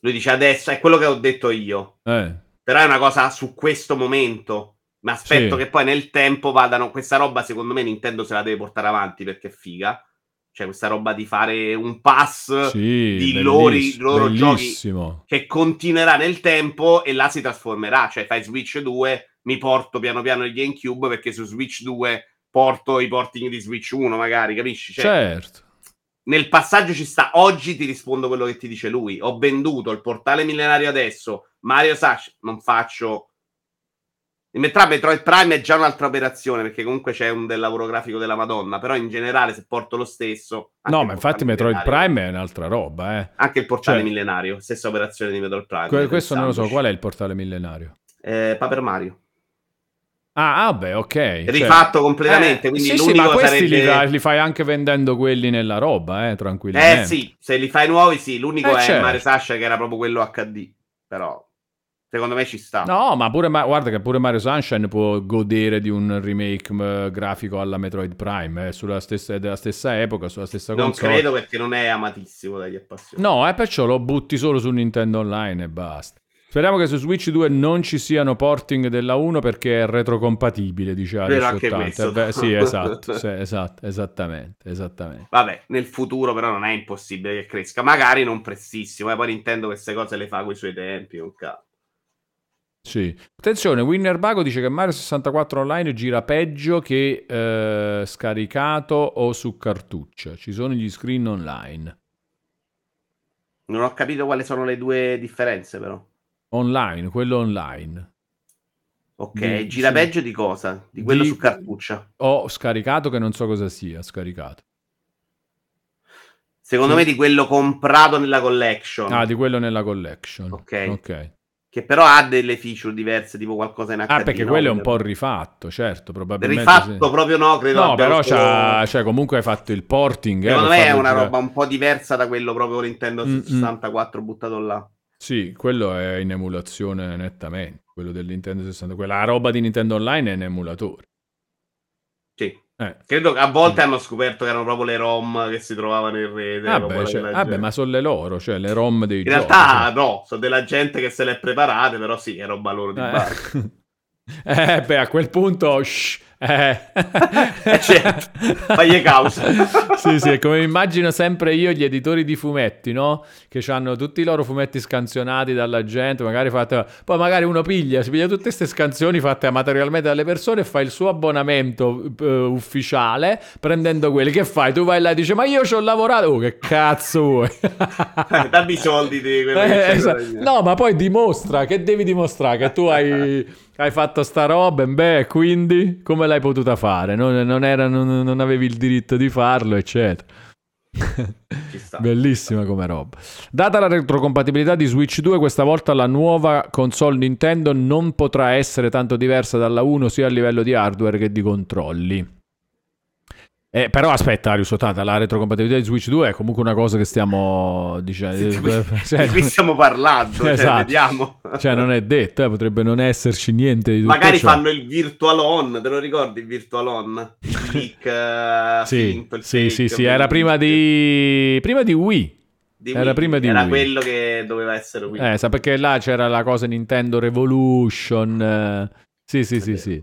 Lui dice adesso, è quello che ho detto io. Eh. Però è una cosa su questo momento. Ma aspetto Sì. che poi nel tempo vadano. Questa roba, secondo me, Nintendo se la deve portare avanti perché è figa. Cioè, questa roba di fare un pass Sì, di loro, loro giochi che continuerà nel tempo e là si trasformerà. Cioè, fai Switch 2, mi porto piano piano il GameCube perché su Switch 2 porto i porting di Switch 1, magari, capisci? Cioè, Certo. nel passaggio ci sta. Oggi ti rispondo quello che ti dice lui. Ho venduto il portale millenario adesso. Mario Sash, non faccio. Il Metroid, Metroid Prime è già un'altra operazione perché comunque c'è un del lavoro grafico della Madonna. Però in generale, se porto lo stesso. No, ma infatti Metroid millenario- Prime è un'altra roba, eh. Anche il portale Cioè- millenario, stessa operazione di Metroid Prime. Que- questo non lo so, qual è il portale millenario? Eh, Paper Mario. Ah, ah, beh, ok. cioè- Rifatto completamente. Eh, quindi sì, sì, ma questi sarebbe... li, fai, li fai anche vendendo quelli nella roba, eh, tranquillamente. Eh sì, se li fai nuovi, sì. L'unico Eh, è certo. Mario Sasha che era proprio quello HD. Però, secondo me ci sta. No, ma pure Ma- guarda che pure Mario Sunshine può godere di un remake m, grafico alla Metroid Prime, eh, sulla stessa, della stessa epoca, sulla stessa non console. credo perché non è amatissimo dagli appassionati. No, eh, perciò lo butti solo su Nintendo Online e basta. Speriamo che su Switch 2 non ci siano porting della 1 perché è retrocompatibile, Vero Alice anche 80. questo. Eh beh, sì, esatto, sì, esatto, esattamente, esattamente. Vabbè, nel futuro però non è impossibile che cresca. Magari non prestissimo. Eh, poi Nintendo queste cose le fa coi suoi tempi. Un cazzo. Sì. Attenzione, Winner Bago dice che Mario 64 Online gira peggio che eh, scaricato o su cartuccia. Ci sono gli screen online. Non ho capito quali sono le due differenze, però. Online, quello online. Ok, Di- gira sì. peggio di cosa? Di quello Di- su cartuccia. O scaricato che non so cosa sia, scaricato. Secondo Sì. me di quello comprato nella collection. Ah, di quello nella collection. Ok. Ok. Che però ha delle feature diverse, tipo qualcosa in HD. Ah, perché no? quello è un po' rifatto, certo, probabilmente. rifatto sì. proprio no, credo. No, però solo- cioè, comunque hai fatto il porting. eh, Secondo per me è una roba un po' diversa da quello proprio Nintendo Mm, mm. 64 buttato là. Sì, quello è in emulazione nettamente. Quello del Nintendo 60. Quella roba di Nintendo Online è in emulatore. Eh. Credo che a volte hanno scoperto che erano proprio le ROM che si trovavano in rete. Vabbè, della cioè, gente. vabbè, ma sono le loro, cioè le ROM dei In giochi. realtà no, sono della gente che se le è preparate, però sì, è roba loro di cioè. base. Eh. Eh, beh, a quel punto... shh, eh. Eh, certo, fagli causa. sì, sì, è come immagino sempre io gli editori di fumetti, no? Che hanno tutti i loro fumetti scansionati dalla gente, magari fatte... Poi magari uno piglia, si piglia tutte queste scansioni fatte amatorialmente dalle persone e fa il suo abbonamento eh, ufficiale prendendo quelli. Che fai? Tu vai là e dici, ma io ci ho lavorato... Oh, che cazzo vuoi? Eh, Dammi i soldi di quello Eh, esatto. No, ma poi dimostra, che devi dimostrare? Che tu hai, hai fatto sta roba, e beh, quindi come l'hai potuta fare? Non, non era- non- non avevi il diritto di farlo, eccetera. Sta. Bellissima come roba. Data la retrocompatibilità di Switch 2, questa volta la nuova console Nintendo non potrà essere tanto diversa dalla 1 sia a livello di hardware che di controlli. Eh, però aspetta, Arius Otata, la retrocompatibilità di Switch 2 è comunque una cosa che stiamo dicendo. Di cui- di cui stiamo parlando, cioè, Esatto. vediamo. Cioè, non è detto, eh, potrebbe non esserci niente di tutto Magari ciò. fanno il Virtual On, te lo ricordi il Virtual On? Il click, eh, Sì, finto, sì, fake, sì, sì, era prima di... prima di Wii. di era Wii. prima di Era Wii. quello che doveva essere Wii. Eh, sa perché là c'era la cosa Nintendo Revolution. eh, Sì, sì, sì, sì.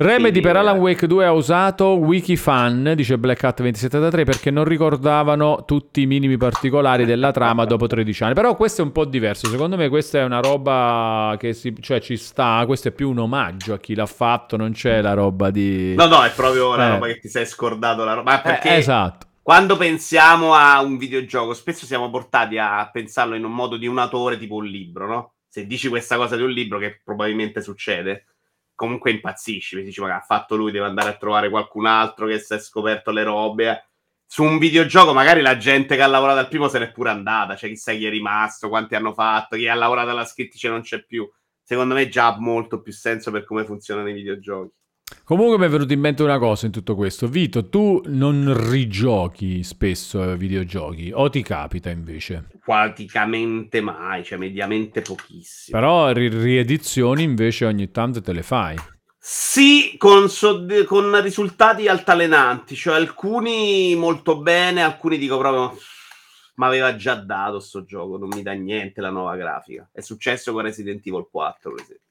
Remedy per Alan eh. Wake 2 ha usato Wikifan, dice Black Hat 2073, perché non ricordavano tutti i minimi particolari della trama dopo 13 anni. Però questo è un po' diverso. Secondo me questa è una roba che si, cioè, ci sta. Questo è più un omaggio a chi l'ha fatto. Non c'è la roba di. No, no, è proprio la Eh. roba che ti sei scordato la roba. Ma Eh, perché esatto. quando pensiamo a un videogioco, spesso siamo portati a pensarlo in un modo di un autore tipo un libro, no? Se dici questa cosa di un libro, che probabilmente succede, comunque impazzisci, perché dici, ma ha fatto lui, deve andare a trovare qualcun altro che si è scoperto le robe. Su un videogioco, magari la gente che ha lavorato al primo se n'è pure andata, cioè chissà chi è rimasto, quanti hanno fatto, chi ha lavorato alla scrittrice non c'è più. Secondo me già ha molto più senso per come funzionano i videogiochi. Comunque mi è venuto in mente una cosa in tutto questo. Vito, tu non rigiochi spesso videogiochi, o ti capita invece? Praticamente mai, cioè mediamente pochissimo. Però ri- riedizioni invece ogni tanto te le fai. Sì, con, sod- con risultati altalenanti, cioè alcuni molto bene, alcuni dico proprio ma aveva già dato sto gioco, non mi dà niente la nuova grafica. È successo con Resident Evil 4, per esempio,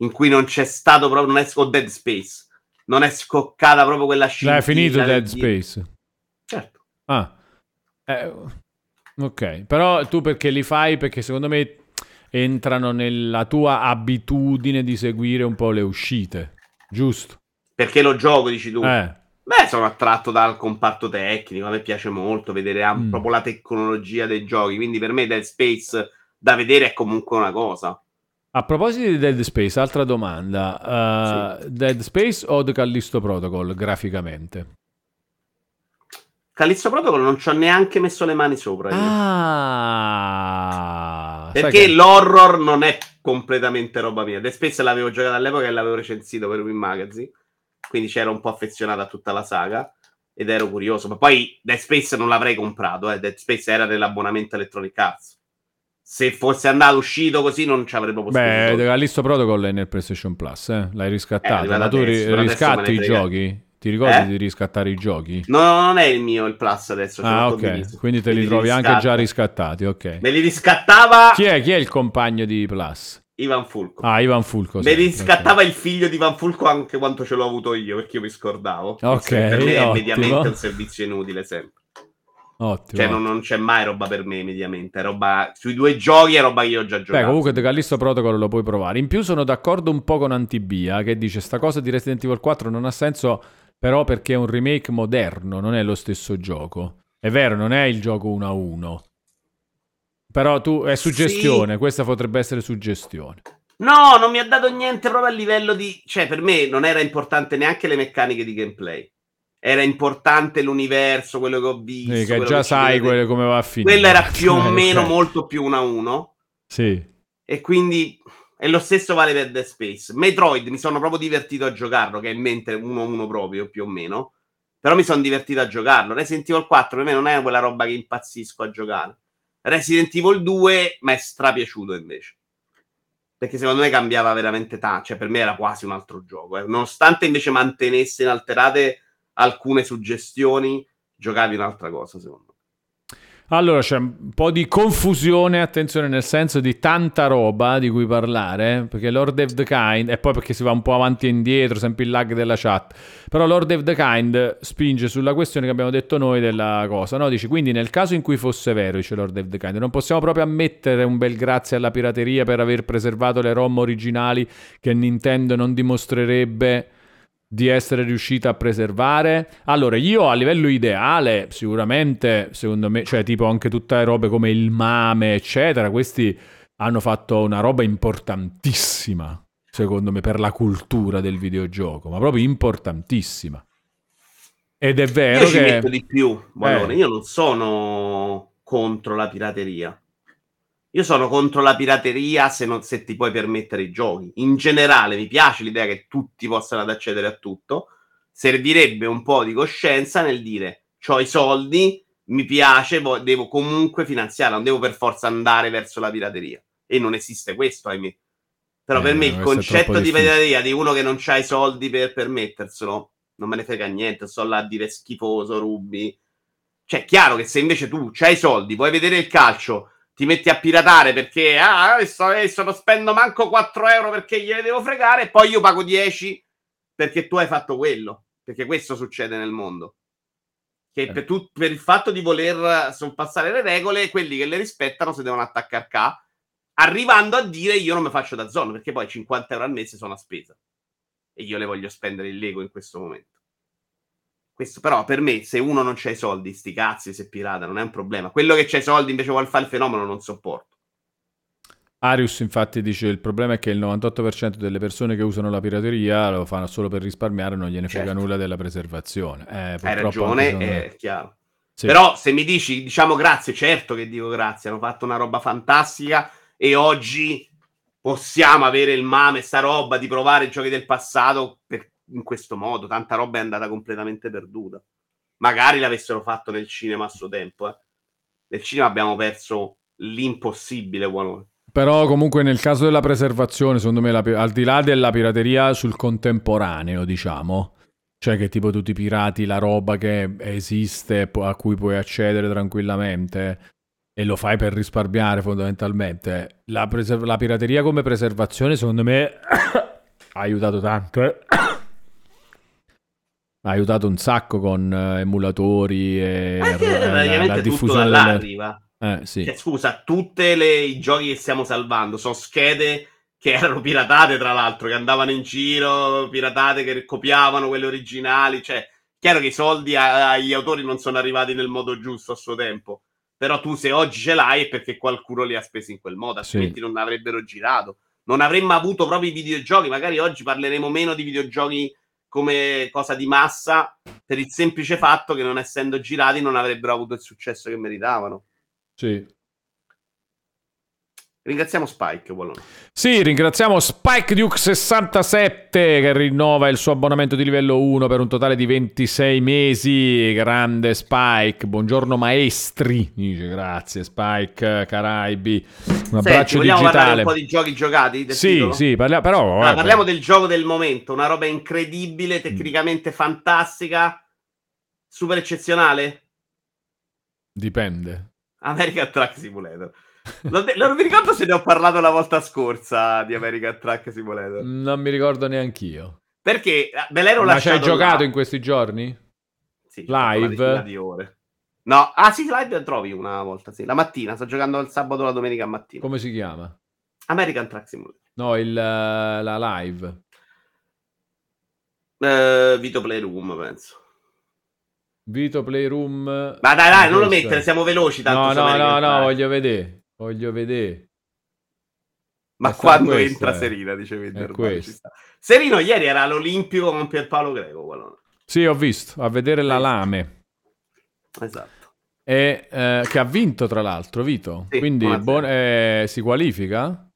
in cui non c'è stato proprio, non è, o Dead Space, non è scoccata proprio quella scintilla. L'hai finito Dead Space? Certo. Ah. Eh, ok, però tu perché li fai? Perché secondo me entrano nella tua abitudine di seguire un po' le uscite, giusto? Perché lo gioco, dici tu? Eh, Beh, sono attratto dal comparto tecnico, a me piace molto vedere Mm. proprio la tecnologia dei giochi, quindi per me Dead Space da vedere è comunque una cosa. A proposito di Dead Space, altra domanda. Uh, Dead Space o The Callisto Protocol graficamente? Callisto Protocol non ci ho neanche messo le mani sopra. io. Ah, perché che- l'horror non è completamente roba mia. Dead Space l'avevo giocato all'epoca e l'avevo recensito per Win Magazine, quindi c'ero un po' affezionato a tutta la saga ed ero curioso. Ma poi Dead Space non l'avrei comprato, eh. Dead Space era nell'abbonamento Electronic Arts. Se fosse andato uscito così non ci avrei proprio Beh, soldi. Callisto Protocol è nel PlayStation Plus, eh? l'hai Eh, riscattato. arrivato ma tu ri- riscatti i giochi? Ti ricordi Eh? di riscattare i giochi? No, no, non è il mio il plus adesso. Ah, ok. Quindi te li trovi anche riscatto. già riscattati, ok. Me li riscattava Chi è, chi è il compagno di Plus? Ivan Fulco. Ah, Ivan Fulco. Me li riscattava il figlio di Ivan Fulco anche quanto ce l'ho avuto io, perché io mi scordavo. Ok, per me è mediamente un servizio inutile sempre. Ottimo. Cioè, non, non c'è mai roba per me mediamente. È roba... Sui due giochi è roba che io ho già giocato. Beh, comunque The Callisto Protocol lo puoi provare. In più sono d'accordo un po' con Antibia che dice sta cosa di Resident Evil 4 non ha senso però perché è un remake moderno, non è lo stesso gioco. È vero, non è il gioco 1 a 1. Però tu è suggestione, questa potrebbe essere suggestione. No, non mi ha dato niente proprio a livello di... Cioè, per me non era importante neanche le meccaniche di gameplay. Era importante l'universo, quello che ho visto. Sì, che già che sai quello come va a finire. Quello era più o Eh, meno ok. molto più uno a uno. Sì. E quindi e lo stesso vale per Dead Space. Metroid mi sono proprio divertito a giocarlo, che è in mente 1-1 proprio, più o meno. Però mi sono divertito a giocarlo. Resident Evil 4 per me non è quella roba che impazzisco a giocare. Resident Evil 2 mi è strapiaciuto invece. Perché secondo me cambiava veramente tanto. Cioè, per me era quasi un altro gioco. Eh. Nonostante invece mantenesse inalterate alcune suggestioni, giocavi un'altra cosa, secondo me. Allora c'è un po' di confusione, attenzione, nel senso di tanta roba di cui parlare, perché Lord of the Kind, e poi perché si va un po' avanti e indietro, sempre il lag della chat, però Lord of the Kind spinge sulla questione che abbiamo detto noi della cosa, no? Dici, quindi nel caso in cui fosse vero, dice Lord of the Kind, non possiamo proprio ammettere un bel grazie alla pirateria per aver preservato le ROM originali che Nintendo non dimostrerebbe di essere riuscita a preservare. Allora, io a livello ideale, sicuramente, secondo me, cioè tipo anche tutte le robe come il mame, eccetera, questi hanno fatto una roba importantissima, secondo me, per la cultura del videogioco, ma proprio importantissima. Ed è vero io che... Ci di più. Eh. Io non sono contro la pirateria. Io sono contro la pirateria se, non, se ti puoi permettere i giochi. In generale mi piace l'idea che tutti possano accedere a tutto. Servirebbe un po' di coscienza nel dire ho i soldi, mi piace, devo comunque finanziarla, non devo per forza andare verso la pirateria. E non esiste questo, ahimè. Però eh, per me il concetto di pirateria di uno che non ha i soldi per permetterselo, non me ne frega niente, sto là a dire schifoso, rubi. Cioè, è chiaro che se invece tu hai i soldi, vuoi vedere il calcio, ti metti a piratare perché ah, adesso, adesso non spendo manco 4 euro perché gliene devo fregare e poi io pago 10 perché tu hai fatto quello. Perché questo succede nel mondo. Che eh. per, tu, per, il fatto di voler sorpassare le regole, quelli che le rispettano si devono attaccare a arrivando a dire io non mi faccio da zona perché poi 50 euro al mese sono a spesa e io le voglio spendere in Lego in questo momento. Questo però per me, se uno non c'ha i soldi, sti cazzi, se pirata, non è un problema. Quello che c'ha i soldi invece vuole fare il fenomeno, non sopporto. Arius infatti dice il problema è che il 98% delle persone che usano la pirateria lo fanno solo per risparmiare, non gliene frega certo. nulla della preservazione. Eh, Hai ragione, è chiaro. Sì. Però se mi dici, diciamo grazie, certo che dico grazie, hanno fatto una roba fantastica e oggi possiamo avere il mame, sta roba di provare i giochi del passato per in questo modo. Tanta roba è andata completamente perduta. Magari l'avessero fatto nel cinema a suo tempo. Eh. Nel cinema abbiamo perso l'impossibile. Buono. Però comunque nel caso della preservazione, secondo me, la, al di là della pirateria sul contemporaneo, diciamo, cioè che tipo tu ti pirati la roba che esiste, a cui puoi accedere tranquillamente e lo fai per risparmiare fondamentalmente, la, preser- la pirateria come preservazione secondo me ha aiutato tanto. Eh? Ha aiutato un sacco con uh, emulatori e Anche la, la diffusione delle... arriva. Eh, sì. cioè, scusa, tutti i giochi che stiamo salvando sono schede che erano piratate, tra l'altro, che andavano in giro, piratate che copiavano quelle originali. Cioè, chiaro che i soldi agli autori non sono arrivati nel modo giusto a suo tempo. Però tu se oggi ce l'hai è perché qualcuno li ha spesi in quel modo, altrimenti sì. non avrebbero girato. Non avremmo avuto proprio i videogiochi. Magari oggi parleremo meno di videogiochi come cosa di massa per il semplice fatto che non essendo girati non avrebbero avuto il successo che meritavano. Sì. Ringraziamo Spike. Buono. Sì, ringraziamo Spike Duke 67 che rinnova il suo abbonamento di livello 1 per un totale di 26 mesi. Grande Spike, buongiorno maestri. Dice grazie Spike Caraibi. Un abbraccio vogliamo digitale. parlare un po' di giochi giocati? Sì, titolo? sì, parliamo, però, allora, parliamo del gioco del momento, una roba incredibile, tecnicamente fantastica, super eccezionale. Dipende. American Truck Simulator. Non, non, mi ricordo se ne ho parlato la volta scorsa di American Truck Simulator. Non mi ricordo neanch'io. Perché me l'ero Ma lasciato. Ma ci hai giocato là. in questi giorni? Sì, live. Di ore. No, ah sì, live trovi una volta, sì. La mattina, sto giocando il sabato o la domenica mattina. Come si chiama? American Truck Simulator. No, il, la live. Uh, Vito Playroom, penso. Vito Playroom. Ma dai, dai, non lo mettere, siamo veloci. Tanto no, no, no, no, voglio vedere. Voglio vedere. Ma quando questo, entra eh. Serena, dice. Serino ieri era all'Olimpico con Pierpaolo Greco. Qualora. Sì, ho visto, a vedere la Lame. Esatto. E, eh, che ha vinto tra l'altro, Vito. Sì, Quindi buon, eh, si qualifica?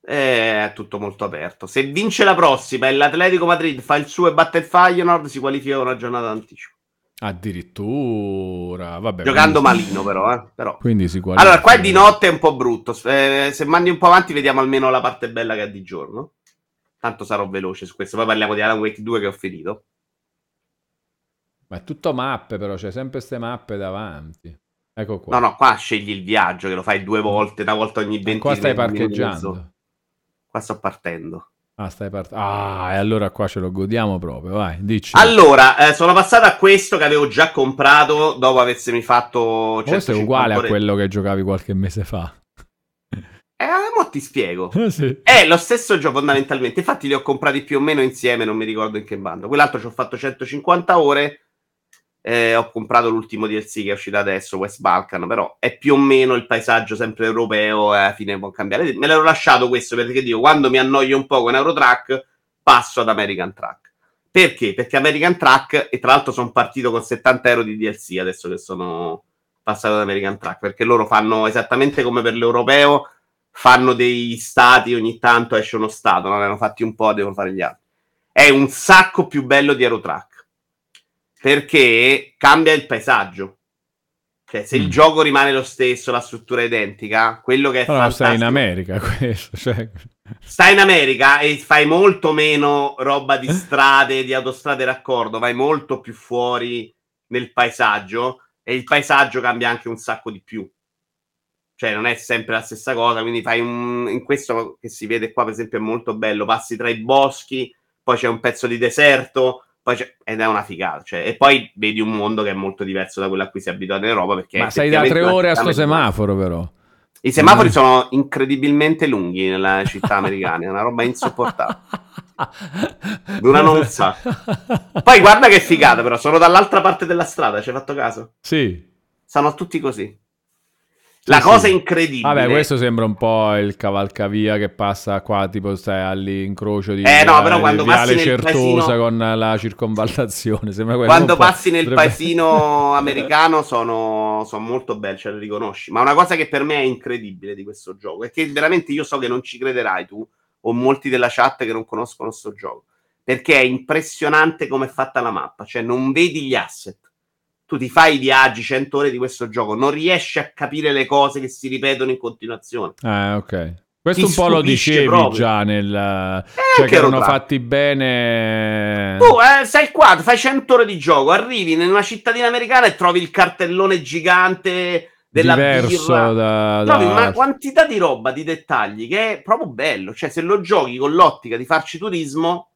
È tutto molto aperto. Se vince la prossima e l'Atletico Madrid fa il suo e batte il Feyenoord, si qualifica con una giornata d'anticipo. Addirittura, vabbè. Giocando quindi- malino però, eh. però. Quindi si qualifica. Allora, qua è di notte è un po' brutto. Eh, se mandi un po' avanti, vediamo almeno la parte bella che è di giorno. Tanto sarò veloce su questo. Poi parliamo di Alan Wake 2 che ho finito. Ma è tutto mappe, però c'è sempre queste mappe davanti. Ecco qua. No, no, qua scegli il viaggio che lo fai due volte, una volta ogni 20 qua stai minuti, parcheggiando. Qua sto partendo. Ah, stai part- Ah, e allora qua ce lo godiamo proprio, vai, dici. Allora, eh, sono passato a questo che avevo già comprato dopo avermi fatto. Questo è 150 uguale a quello che giocavi qualche mese fa. Eh, mo ti spiego. Sì. È lo stesso gioco fondamentalmente. Infatti li ho comprati più o meno insieme, non mi ricordo in che bando. Quell'altro ci ho fatto 150 ore. Eh, ho comprato l'ultimo DLC che è uscito adesso, West Balkan, però è più o meno il paesaggio sempre europeo e alla fine può cambiare. Me l'ero lasciato questo perché dico, quando mi annoio un po' con Eurotrack, passo ad American Track. Perché? Perché American Track, e tra l'altro sono partito con 70 euro di DLC adesso che sono passato ad American Track, perché loro fanno esattamente come per l'europeo, fanno dei stati, ogni tanto esce uno stato, non ne hanno fatti un po', devono fare gli altri. È un sacco più bello di Aerotrack perché cambia il paesaggio. Cioè, se il Mm. gioco rimane lo stesso, la struttura è identica, quello che è Però stai in fantastico- America questo, cioè... Stai in America e fai molto meno roba di strade, di autostrade raccordo, vai molto più fuori nel paesaggio e il paesaggio cambia anche un sacco di più. Cioè, non è sempre la stessa cosa, quindi fai un... In questo che si vede qua, per esempio, è molto bello. Passi tra i boschi, poi c'è un pezzo di deserto. Ed è una figata. Cioè, e poi vedi un mondo che è molto diverso da quello a cui si è abituato in Europa. Perché Ma sei da tre ore a una sto semaforo però. I semafori sono incredibilmente lunghi nella città americana, è una roba insopportabile. Durano un sacco. Poi guarda che figata, però, sono dall'altra parte della strada, ci hai fatto caso? Sì. Sono tutti così. La cosa sì. incredibile. Vabbè, questo sembra un po' il cavalcavia che passa qua, tipo stai all'incrocio di Eh, no, però quando passi nel Certosa paesino- con la circonvallazione. Quando passi nel potrebbe- paesino americano sono, sono molto belli, ce li riconosci. Ma una cosa che per me è incredibile di questo gioco è che veramente io so che non ci crederai tu o molti della chat che non conoscono questo gioco. Perché è impressionante come è fatta la mappa, cioè non vedi gli asset. Tu ti fai i viaggi 100 ore di questo gioco, non riesci a capire le cose che si ripetono in continuazione. Ah, ok. Questo un po' lo dicevi proprio. già nel... Eh, cioè che erano Eurotrack. fatti bene... Tu eh, sei qua, fai 100 ore di gioco, arrivi in una cittadina americana e trovi il cartellone gigante della diverso birra. da... Trovi da- una quantità di roba, di dettagli che è proprio bello. Cioè, se lo giochi con l'ottica di farci turismo,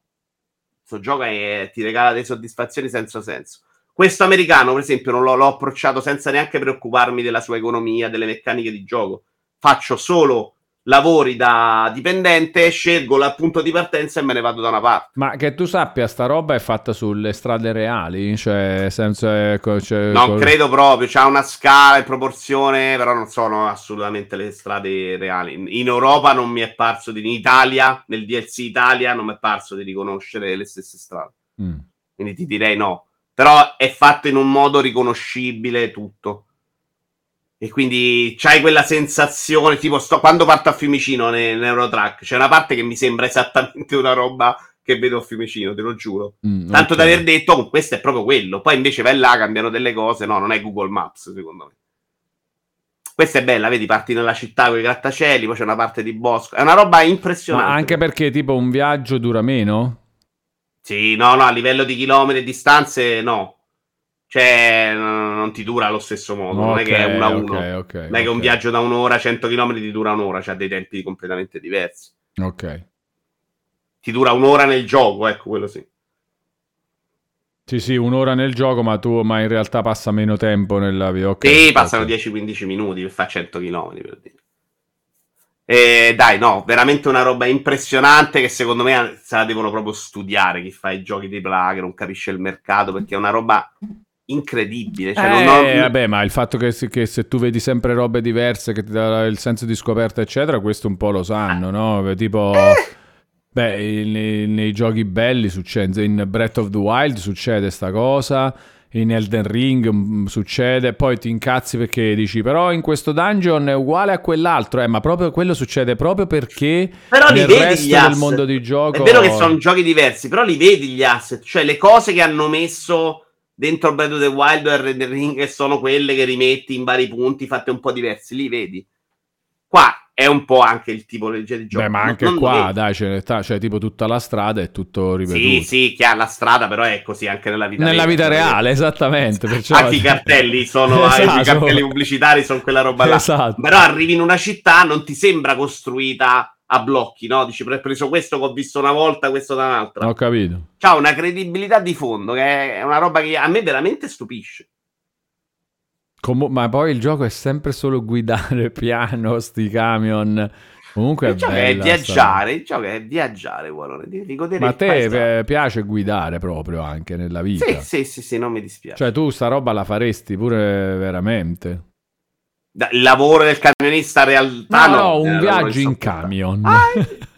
questo gioco è- ti regala delle soddisfazioni senza senso. Questo americano, per esempio, non l'ho, l'ho approcciato senza neanche preoccuparmi della sua economia, delle meccaniche di gioco. Faccio solo lavori da dipendente, scelgo il punto di partenza e me ne vado da una parte. Ma che tu sappia, sta roba è fatta sulle strade reali? Cioè, senza... ecco, cioè, Non col- credo proprio, c'ha una scala in proporzione, però non sono assolutamente le strade reali. In, in Europa non mi è parso di in Italia, nel DLC Italia non mi è parso di riconoscere le stesse strade. Mm. Quindi ti direi no. Però è fatto in un modo riconoscibile tutto. E quindi c'hai quella sensazione, tipo sto, quando parto a Fiumicino ne- nell'Eurotrack, c'è una parte che mi sembra esattamente una roba che vedo a Fiumicino, te lo giuro. Mm, Tanto ok. da aver detto, "Oh, questo è proprio quello. Poi invece vai là, cambiano delle cose. No, non è Google Maps, secondo me. Questa è bella, vedi, parti nella città con i grattacieli, poi c'è una parte di bosco. È una roba impressionante. Ma anche perché tipo un viaggio dura meno? Sì, no, no, a livello di chilometri e distanze, no. Cioè, n- non ti dura allo stesso modo. non è che è uno a uno. ok, ok, non è che un viaggio da un'ora, 100 km ti dura un'ora, c'ha dei tempi completamente diversi. Ok. Ti dura un'ora nel gioco, ecco, quello sì. Sì, sì, un'ora nel gioco, ma tu ma in realtà passa meno tempo nella via. ok, Sì, passano 10-15 minuti per fare 100 km per dire. E dai, no, veramente una roba impressionante che secondo me se la devono proprio studiare chi fa i giochi di Pla, che non capisce il mercato, perché è una roba incredibile. Cioè, Eh, non ho- vabbè, ma il fatto che, che se tu vedi sempre robe diverse che ti dà il senso di scoperta, eccetera, questo un po' lo sanno, no? Tipo, Eh. beh, nei, nei giochi belli succede, in Breath of the Wild succede sta cosa, in Elden Ring mm, succede, poi ti incazzi perché dici però in questo dungeon è uguale a quell'altro, eh, ma proprio quello succede proprio perché Però li nel vedi resto gli del mondo di gioco È vero che sono giochi diversi, però li vedi gli asset, cioè le cose che hanno messo dentro Breath of the Wild e Red Ring che sono quelle che rimetti in vari punti fatte un po' diversi, li vedi. Qua è un po' anche il tipo di gioco. Beh, ma Non- anche non lo qua, vedi. dai, ne sta, cioè tipo tutta la strada è tutto ripetuto. Sì, sì, chiaro, la strada però è così anche nella vita Nella vera, vita perché reale, esattamente. Perciò... Anche i cartelli sono Esatto. i cartelli pubblicitari sono quella roba là. Esatto. Però arrivi in una città, non ti sembra costruita a blocchi, no? Dici, "Pre- ho preso questo che ho visto una volta, questo da un'altra. Ho capito. C'ha una credibilità di fondo che è una roba che a me veramente stupisce. Comu- ma poi il gioco è sempre solo guidare piano, sti camion. Comunque è il gioco è bella sta viaggiare, il gioco è viaggiare, di godere Ma a te eh, piace guidare proprio anche nella vita? Sì, sì, sì, sì, non mi dispiace. Cioè tu sta roba la faresti pure veramente? Da- il lavoro del camionista in realtà No, no, no, è un una viaggio in insopportabile. camion. Ah,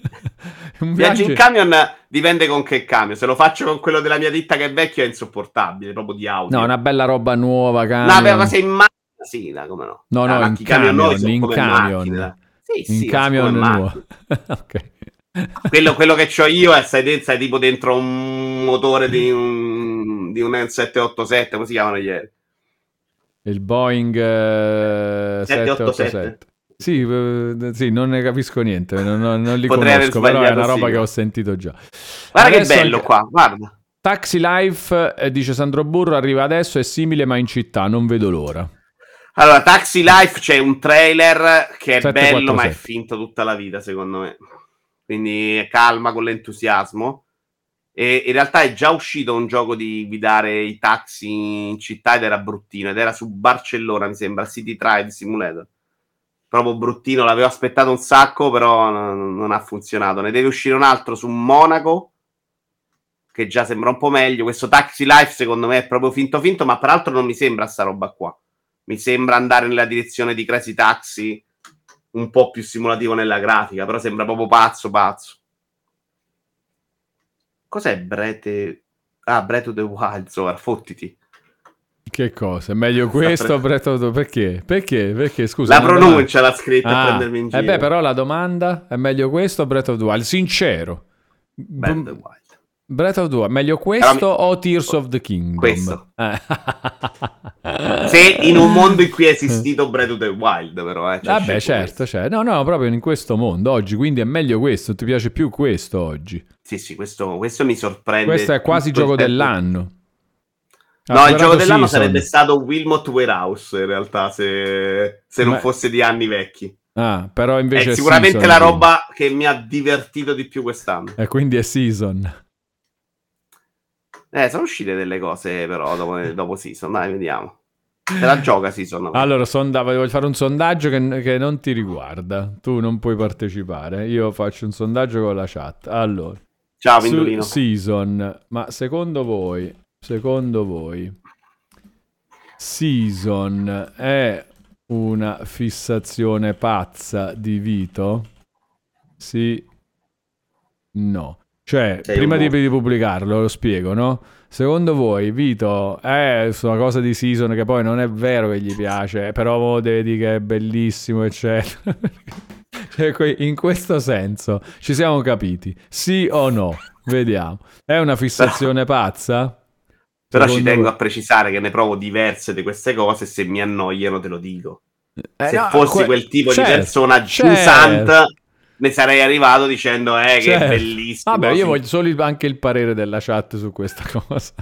un Viaggio in camion dipende con che camion. Se lo faccio con quello della mia ditta che è vecchio è insopportabile, proprio di audio. No, una bella roba nuova, No, camion. però se in macchina, sì, dai, come no. No, no, Ah, in camion camion, in camion. Sì, in sì, camion nuovo. ok. Quello, quello che ho io è, sai, sai, tipo dentro un motore di un, di un 787, come si chiamano ieri? Il Boeing eh, 787. 787. Sì, eh, sì, non ne capisco niente, non, non- li Potrei conosco, però è una roba sigla. che ho sentito già. Guarda che Adesso bello anche- qua, guarda. Taxi Life, eh, dice Sandro Burro, arriva adesso, è simile ma in città, non vedo l'ora. Allora, Taxi Life c'è un trailer che è 747. bello, ma è finto tutta la vita, secondo me. Quindi calma con l'entusiasmo. E in realtà è già uscito un gioco di guidare i taxi in città ed era bruttino. Ed era su Barcellona, mi sembra, City Tribe Simulator. Proprio bruttino, l'avevo aspettato un sacco, però non, non ha funzionato. Ne deve uscire un altro su Monaco, che già sembra un po' meglio. Questo Taxi Life, secondo me, è proprio finto finto, ma peraltro non mi sembra sta roba qua mi sembra andare nella direzione di Crazy Taxi un po' più simulativo nella grafica, però sembra proprio pazzo pazzo. Cos'è Breath Ah, Breath of the Wild, Zora, fottiti. Che cosa? È meglio questo o Breath of the- Perché? Perché? Perché, scusa. La pronuncia l'ha scritta a Ah, prendermi in giro. eh beh, però la domanda è meglio questo o Breath of the Wild? Sincero. Breath of the Wild. Breath of the Wild, meglio questo Però o Tears of the Kingdom? Questo. Eh. Se in un mondo in cui è esistito Breath of the Wild, però, eh. cioè, Vabbè, certo, certo. No, no, proprio in questo mondo oggi, quindi è meglio questo, ti piace più questo oggi. Sì, sì, questo, questo mi sorprende. Questo è quasi gioco tempo. dell'anno. Ha No, il gioco dell'anno Season. sarebbe stato Wilmot Warehouse, in realtà, se, se non Ma- fosse di anni vecchi. Ah, però invece è è sicuramente Season, la quindi. roba che mi ha divertito di più quest'anno. E quindi è Season. Eh, sono uscite delle cose però dopo, dopo Season, dai, vediamo. Se la gioca Season. Allora, sonda- voglio fare un sondaggio che, che non ti riguarda. Tu non puoi partecipare. Io faccio un sondaggio con la chat. Allora, Ciao, Pindolino. Season, ma secondo voi, secondo voi, Season è una fissazione pazza di Vito? Sì, no. Cioè, Sei prima di, di pubblicarlo, lo spiego, no? Secondo voi, Vito è una cosa di Season che poi non è vero che gli piace, però deve dire che è bellissimo, eccetera. Cioè, in questo senso ci siamo capiti, sì o no? Vediamo. È una fissazione pazza? Però ci tengo voi? a precisare che ne provo diverse di queste cose se mi annoiano te lo dico. Eh, se no, fossi que- quel tipo certo, di persona certo. giusante ne sarei arrivato dicendo eh che Certo. è bellissimo. Vabbè, io sì. voglio solo il- anche il parere della chat su questa cosa.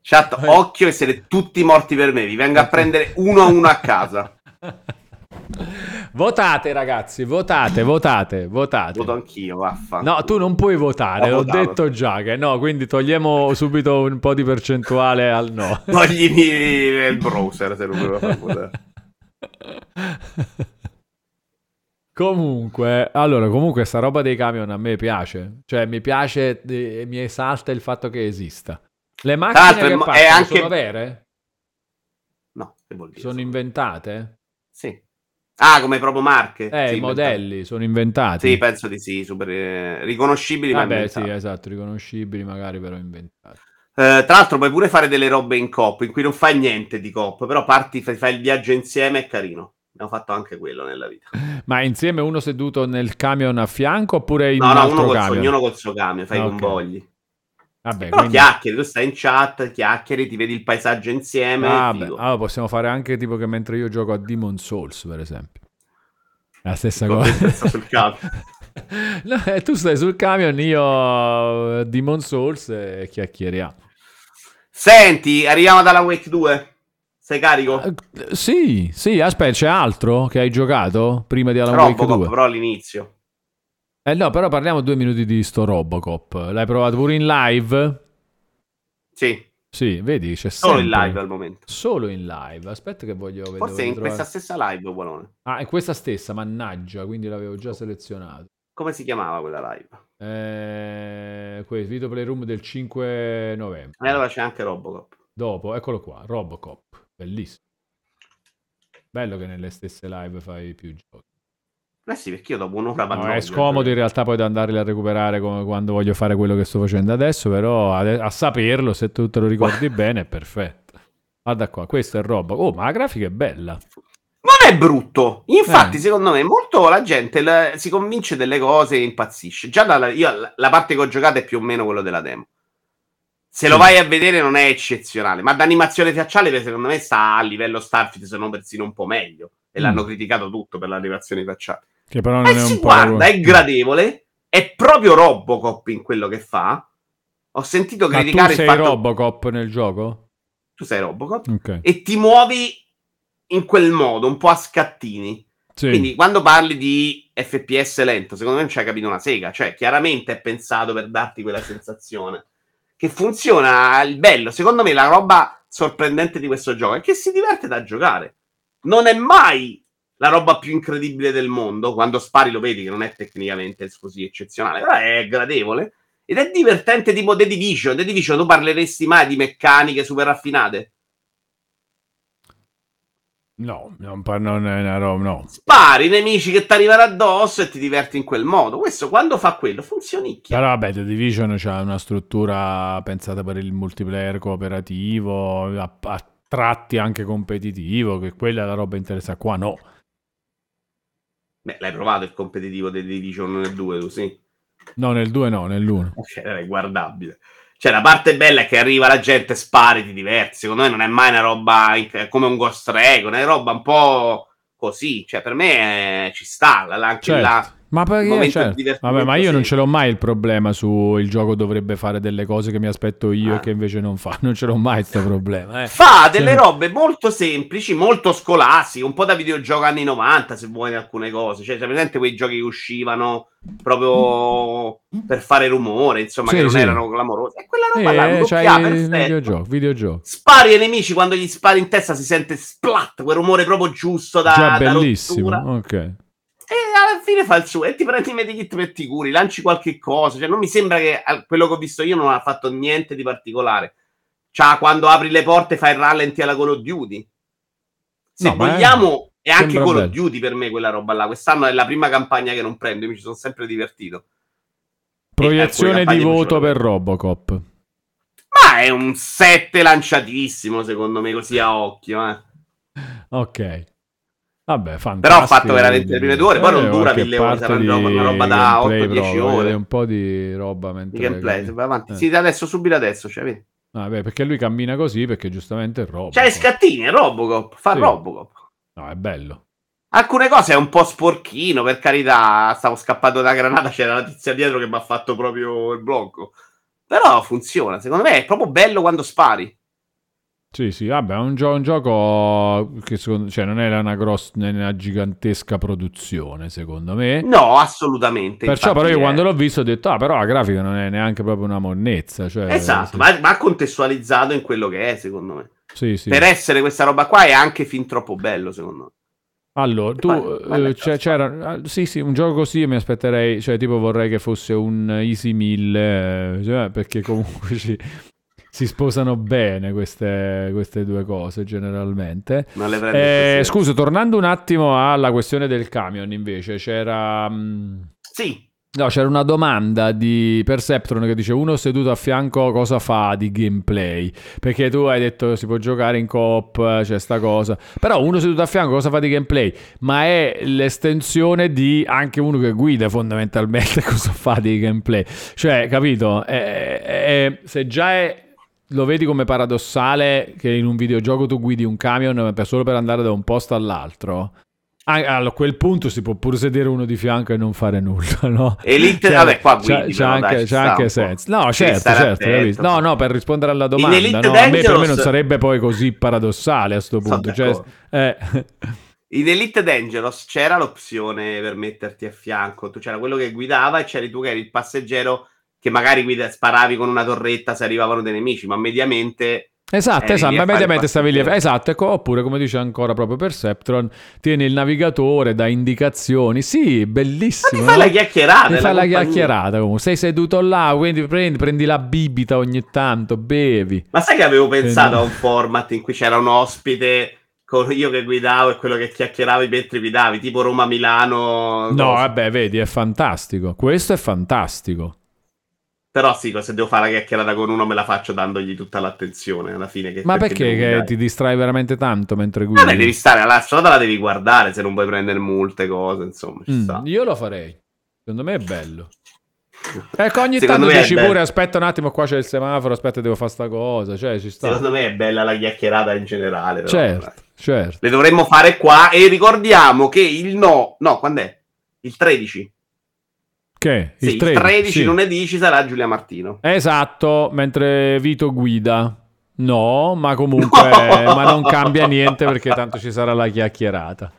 Chat, occhio e siete tutti morti per me. Vi vengo a prendere uno a uno a casa. votate, ragazzi, votate, votate, votate. Voto anch'io, vaffa. No, tu non puoi votare, Ho l'ho votato. detto già che no, quindi togliamo subito un po' di percentuale al no. Toglimi il browser se non lo fa votare. Comunque, allora, comunque sta roba dei camion a me piace. Cioè, mi piace, eh, mi esalta il fatto che esista. Le macchine che è passano anche- sono vere? No, che vuol dire? Sono inventate? Sì. Ah, come proprio marche? Eh, Sì, i modelli sono inventati. Sì, penso di sì, super eh, riconoscibili ma Vabbè, sì, inventati. esatto, riconoscibili magari però inventati. Eh, tra l'altro puoi pure fare delle robe in coop in cui non fai niente di coop, però parti, fai, fai il viaggio insieme, è carino. Abbiamo fatto anche quello nella vita. Ma insieme uno seduto nel camion a fianco oppure in No, un no, altro uno col suo, camion? ognuno col suo camion, fai Ah, i ok. convogli. Vabbè, Però quindi- chiacchieri, tu stai in chat, chiacchieri, ti vedi il paesaggio insieme. Ah, beh, allora possiamo fare anche tipo che mentre io gioco a Demon Souls, per esempio. La stessa Con cosa. sul. No, eh, tu stai sul camion, io eh, Demon Souls e chiacchieriamo. Senti, arriviamo dalla Wake 2. Sei carico? Eh, Sì, sì, aspetta, c'è altro che hai giocato prima di Alan Wake Robocop, 2? però all'inizio. Eh no, però parliamo due minuti di sto Robocop. L'hai provato pure in live? Sì, Sì, vedi, c'è solo sempre... in live al momento. Solo in live. Aspetta che voglio vedere. Forse in questa stessa live, Buonone. Ah, è questa stessa, mannaggia, quindi l'avevo già selezionato. Come si chiamava quella live? Eh, que- video playroom del 5 novembre. E allora c'è anche Robocop. Dopo, eccolo qua, Robocop, bellissimo. Bello che nelle stesse live fai più giochi. Eh sì, perché io dopo un'ora No, è scomodo in realtà poi da andarli a recuperare come quando voglio fare quello che sto facendo adesso, però ade- a saperlo, se tu te lo ricordi bene, è perfetto. Guarda qua, questo è Robocop. Oh, ma la grafica è bella. Non è brutto. Infatti, Eh. secondo me, molto la gente la- si convince delle cose e impazzisce. Già dalla, io, la, la parte che ho giocato è più o meno quello della demo. Se lo vai a vedere non è eccezionale, ma d'animazione facciale secondo me sta a livello Starfield, se non persino un po' meglio. E Mm. l'hanno criticato tutto per l'animazione facciale. Che però non E è un guarda, è gradevole, è proprio Robocop in quello che fa. Ho sentito Ma tu criticare sei il fatto Robocop nel gioco? tu sei Robocop Ok. e ti muovi in quel modo, un po' a scattini. Sì. Quindi quando parli di FPS lento, secondo me non ci hai capito una sega. Cioè, chiaramente è pensato per darti quella sensazione. Che funziona il bello. Secondo me la roba sorprendente di questo gioco è che si diverte da giocare. Non è mai la roba più incredibile del mondo. Quando spari lo vedi che non è tecnicamente così eccezionale, però è gradevole. Ed è divertente tipo The Division. The Division tu parleresti mai di meccaniche super raffinate? No, non, non è una roba, no. spari i nemici che ti arrivano addosso e ti diverti in quel modo. Questo quando fa quello funzionicchia. Però vabbè, The Division c'ha una struttura pensata per il multiplayer cooperativo, a, a tratti anche competitivo, che quella è la roba interessante. Qua no. Beh, l'hai provato il competitivo dei Division nel 2, tu sì? No, nel 2 no, nell'1. Ok, è guardabile. Cioè, la parte bella è che arriva la gente, spari, ti diverti. Secondo me non è mai una roba come un Ghost Recon, è una roba un po' così. Cioè, per me eh, ci sta. la- anche Certo. là. Ma perché? divertimento, Vabbè, ma io sì. non ce l'ho mai il problema su il gioco dovrebbe fare delle cose che mi aspetto io Ah. e che invece non fa. Non ce l'ho mai questo problema. Eh. Fa delle Sì. robe molto semplici, molto scolastiche, un po' da videogioco anni 90, se vuoi, in alcune cose. Cioè, c'è presente quei giochi che uscivano proprio per fare rumore, insomma, Sì, che non sì. erano clamorosi. E quella roba là, Eh, c'hai doppià, il perfetto. videogioco, videogioco. Spari ai nemici, quando gli spari in testa si sente splat, quel rumore proprio giusto da, Già da bellissimo. rottura. Ok. E alla fine fa il suo. E ti prendi i medikit per ti curi, lanci qualche cosa. Cioè, non mi sembra che eh, quello che ho visto io non ha fatto niente di particolare. Cioè, quando apri le porte fai il rallenti alla Call of Duty. Se No, ma è- vogliamo, è, anche Call bello. of Duty per me quella roba là. Quest'anno è la prima campagna che non prendo, mi ci sono sempre divertito. Proiezione alcune di voto per Robocop. Ma è un 7 lanciatissimo, secondo me, così a occhio. Eh. Ok. Vabbè. Però ho fatto veramente le prime due ore, poi non dura qualche mille ore, sarà di una roba da gameplay 8-10 proprio, ore. Un po' di roba mentre... Di gameplay, vai avanti. Eh. Sì, adesso, subito adesso, cioè, vedi. Ah, beh, perché lui cammina così, perché giustamente è Robocop. I scattini, è Robocop, fa Sì. Robocop. No, è bello. Alcune cose è un po' sporchino, per carità, stavo scappando da granata, c'era la tizia dietro che mi ha fatto proprio il blocco. Però funziona, secondo me è proprio bello quando spari. Sì, sì, vabbè, è un, gio- un gioco che secondo, cioè, non era una, grossa, una gigantesca produzione, secondo me. No, assolutamente. Perciò però io è- quando l'ho visto ho detto, ah, però la grafica non è neanche proprio una monnezza. Cioè, Esatto, sì. ma, ma contestualizzato in quello che è, secondo me. Sì, sì. Per essere questa roba qua è anche fin troppo bello, secondo me. Allora, tu, eh, caso. c'era, ah, sì, sì, un gioco così mi aspetterei, cioè tipo vorrei che fosse un Easy 1000, eh, cioè, perché comunque ci- si sposano bene queste, queste due cose generalmente. Non le Eh, scusa, tornando un attimo alla questione del camion invece, c'era... mm, Sì, No, c'era una domanda di Perceptron che dice uno seduto a fianco cosa fa di gameplay? Perché tu hai detto si può giocare in coop, c'è sta cosa. Però uno seduto a fianco cosa fa di gameplay? Ma è l'estensione di anche uno che guida fondamentalmente cosa fa di gameplay. Cioè, capito? È- è- se già è lo vedi come paradossale che in un videogioco tu guidi un camion solo per andare da un posto all'altro. Ah, A quel punto si può pure sedere uno di fianco e non fare nulla, no? Elite, Cioè, vabbè, qua guidi, però, anche, dai, sta anche senso. No, certo, certo, attento. No, no, per rispondere alla domanda, no, a me per me non sarebbe poi così paradossale a sto Sono punto. Cioè, eh, In Elite Dangerous c'era l'opzione per metterti a fianco, tu c'era quello che guidava e c'eri tu che eri il passeggero che magari guida, sparavi con una torretta se arrivavano dei nemici, ma mediamente Esatto, esatto, ma mediamente stavi lì. Esatto, ecco, oppure come dice ancora proprio Perceptron, tieni il navigatore, dà indicazioni. Sì, Ma bellissimo. ti fai no? la chiacchierata. Ti fai la chiacchierata comunque. Sei seduto là, quindi prendi, prendi la bibita ogni tanto, bevi. Ma sai che avevo pensato a un format in cui c'era un ospite con io che guidavo e quello che chiacchierava mentre guidavi, tipo Roma-Milano. No, vabbè, vedi, è fantastico. Questo è fantastico. Però sì, se devo fare la chiacchierata con uno me la faccio dandogli tutta l'attenzione alla fine. Che, Ma perché, guidare. ti distrai veramente tanto mentre guidi? Vabbè, devi stare alla strada, la devi guardare se non vuoi prendere multe cose, insomma, ci Mm, sta. io lo farei. Secondo me è bello. Ecco, ogni Secondo tanto dici pure aspetta un attimo, qua c'è il semaforo, aspetta, devo fare sta cosa. Cioè, ci sta. Secondo me è bella la chiacchierata in generale. però, Certo, certo. Le dovremmo fare qua e ricordiamo che il no, no, quando è? Il 13. Che? Sì, il 13, sì. lunedì ci sarà Giulia Martino. Esatto, mentre Vito guida. No, ma comunque No! ma non cambia niente perché tanto ci sarà la chiacchierata.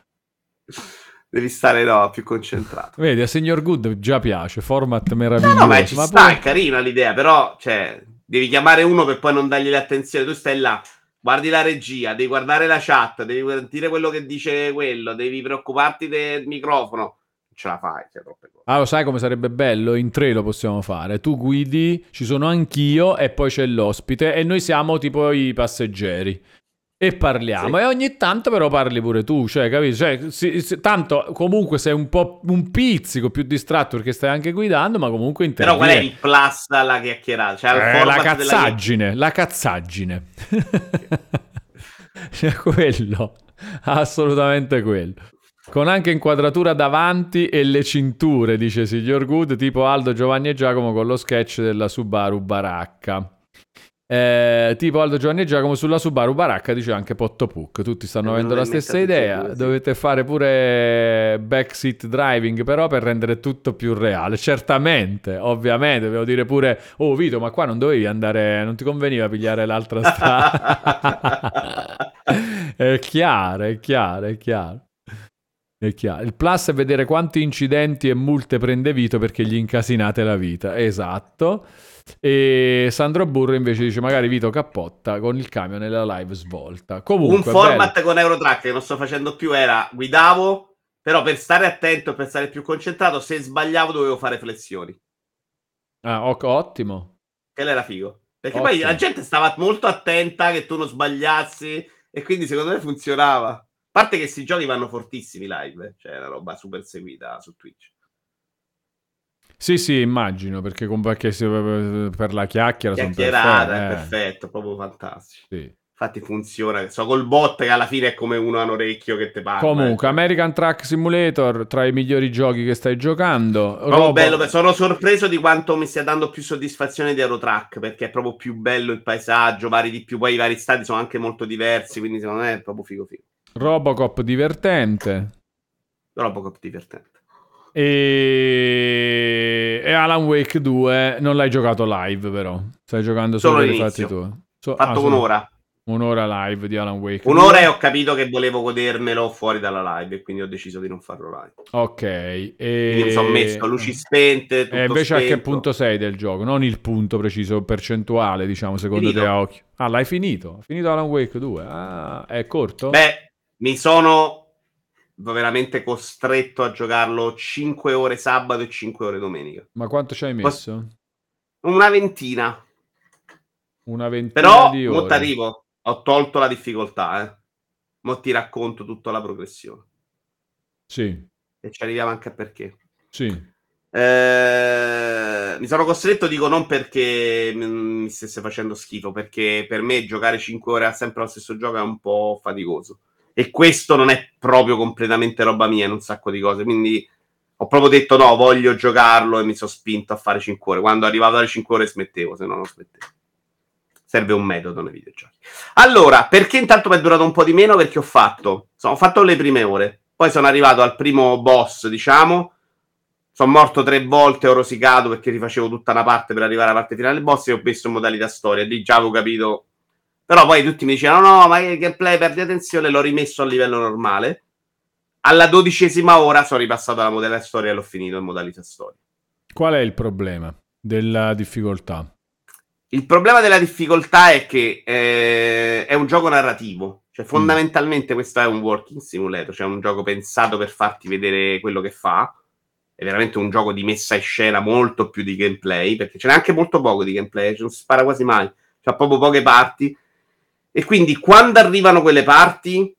Devi stare no, più concentrato. Vedi, a Signor Good già piace, format No, meraviglioso. no, ma ci ma sta, pure- è carina l'idea, però, cioè, devi chiamare uno per poi non dargli l'attenzione. Tu stai là, guardi la regia, devi guardare la chat, devi sentire quello che dice quello, devi preoccuparti del microfono. Ce la fai, c'è troppe cose. Ah, lo sai come sarebbe bello? In tre lo possiamo fare. Tu guidi, ci sono anch'io e poi c'è l'ospite e noi siamo tipo i passeggeri. E parliamo. Sì. E ogni tanto però parli pure tu, cioè, capisci? Cioè, si- si- tanto comunque sei un po' un pizzico più distratto perché stai anche guidando, ma comunque Però qual è il plus alla chiacchierata? Cioè, Eh, la format della cazzaggine, la cazzaggine. Cioè, quello, assolutamente quello. Con anche inquadratura davanti e le cinture, dice Signor Good, tipo Aldo, Giovanni e Giacomo con lo sketch della Subaru Baracca. Eh, tipo Aldo, Giovanni e Giacomo sulla Subaru Baracca dice anche Pottopuk. Tutti stanno avendo la stessa idea. due, sì. Dovete fare pure backseat driving, però per rendere tutto più reale. Certamente, ovviamente, devo dire pure, oh Vito, ma qua non dovevi andare, non ti conveniva pigliare l'altra strada. è chiaro, è chiaro, è chiaro. È chiaro. Il plus è vedere quanti incidenti e multe prende Vito perché gli incasinate la vita. Esatto. E Sandro Burro invece dice magari Vito cappotta con il camion nella live svolta. Comunque, un bello. format con Eurotrack che non sto facendo più era guidavo, però per stare attento e per stare più concentrato, se sbagliavo dovevo fare flessioni. Ah, o- ottimo. Quello era figo. Perché poi Ottimo. la gente stava molto attenta che tu non sbagliassi e quindi secondo me funzionava. A parte che questi giochi vanno fortissimi live, eh. cioè è una roba super seguita su Twitch. Sì, sì, immagino, perché, perché se- per la chiacchiera Chiacchierata, perfetti, è eh, perfetto, proprio fantastico. sì. Infatti funziona, so col bot che alla fine è come uno a un orecchio che te parla. Comunque, eh. American Truck Simulator tra i migliori giochi che stai giocando. Robo- bello, sono sorpreso di quanto mi stia dando più soddisfazione di Eurotrack perché è proprio più bello il paesaggio, vari di più, poi i vari stati sono anche molto diversi, quindi secondo me è proprio figo figo. Robocop divertente. Robocop divertente. E... e Alan Wake 2 non l'hai giocato live però. Stai giocando solo, per i fatti tuoi. So- fatto ah, un'ora. Un'ora live di Alan Wake. Un'ora 2. e ho capito che volevo godermelo fuori dalla live e quindi ho deciso di non farlo live. Ok. E... Quindi mi sono messo luci spente, E invece a che spento. punto sei del gioco? Non il punto preciso, percentuale, diciamo, secondo Finito. te a occhio. Ah, l'hai finito? Hai finito Alan Wake 2? Ah, è corto? Beh, mi sono veramente costretto a giocarlo 5 ore sabato e 5 ore domenica. Ma quanto ci hai messo? Una ventina. Una ventina Però, di ore. t'arrivo. Ho tolto la difficoltà, eh. Mo ti racconto tutta la progressione. Sì, E ci arriviamo anche a perché. sì. Eh, mi sono costretto, dico non perché mi stesse facendo schifo, perché per me giocare 5 ore sempre allo stesso gioco è un po' faticoso. E questo non è proprio completamente roba mia in un sacco di cose. Quindi ho proprio detto no, voglio giocarlo e mi sono spinto a fare 5 ore. Quando arrivavo alle 5 ore smettevo, se no non smettevo. Serve un metodo nei videogiochi. Allora, perché intanto mi è durato un po' di meno? Perché ho fatto, ho fatto le prime ore, poi sono arrivato al primo boss, diciamo, sono morto tre volte, ho rosicato perché rifacevo tutta una parte per arrivare alla parte finale del boss e ho messo in modalità storia. Lì già avevo capito. Però poi tutti mi dicevano: no, ma che gameplay perdi attenzione, l'ho rimesso a livello normale. Alla dodicesima ora sono ripassato alla modalità storia e l'ho finito in modalità storia. Qual è il problema della difficoltà? Il problema della difficoltà è che eh, è un gioco narrativo. Cioè, fondamentalmente, mm. questo è un working simulator, cioè un gioco pensato per farti vedere quello che fa è veramente un gioco di messa in scena molto più di gameplay, perché ce n'è anche molto poco di gameplay, cioè non si spara quasi mai, c'ha proprio poche parti. E quindi quando arrivano quelle parti,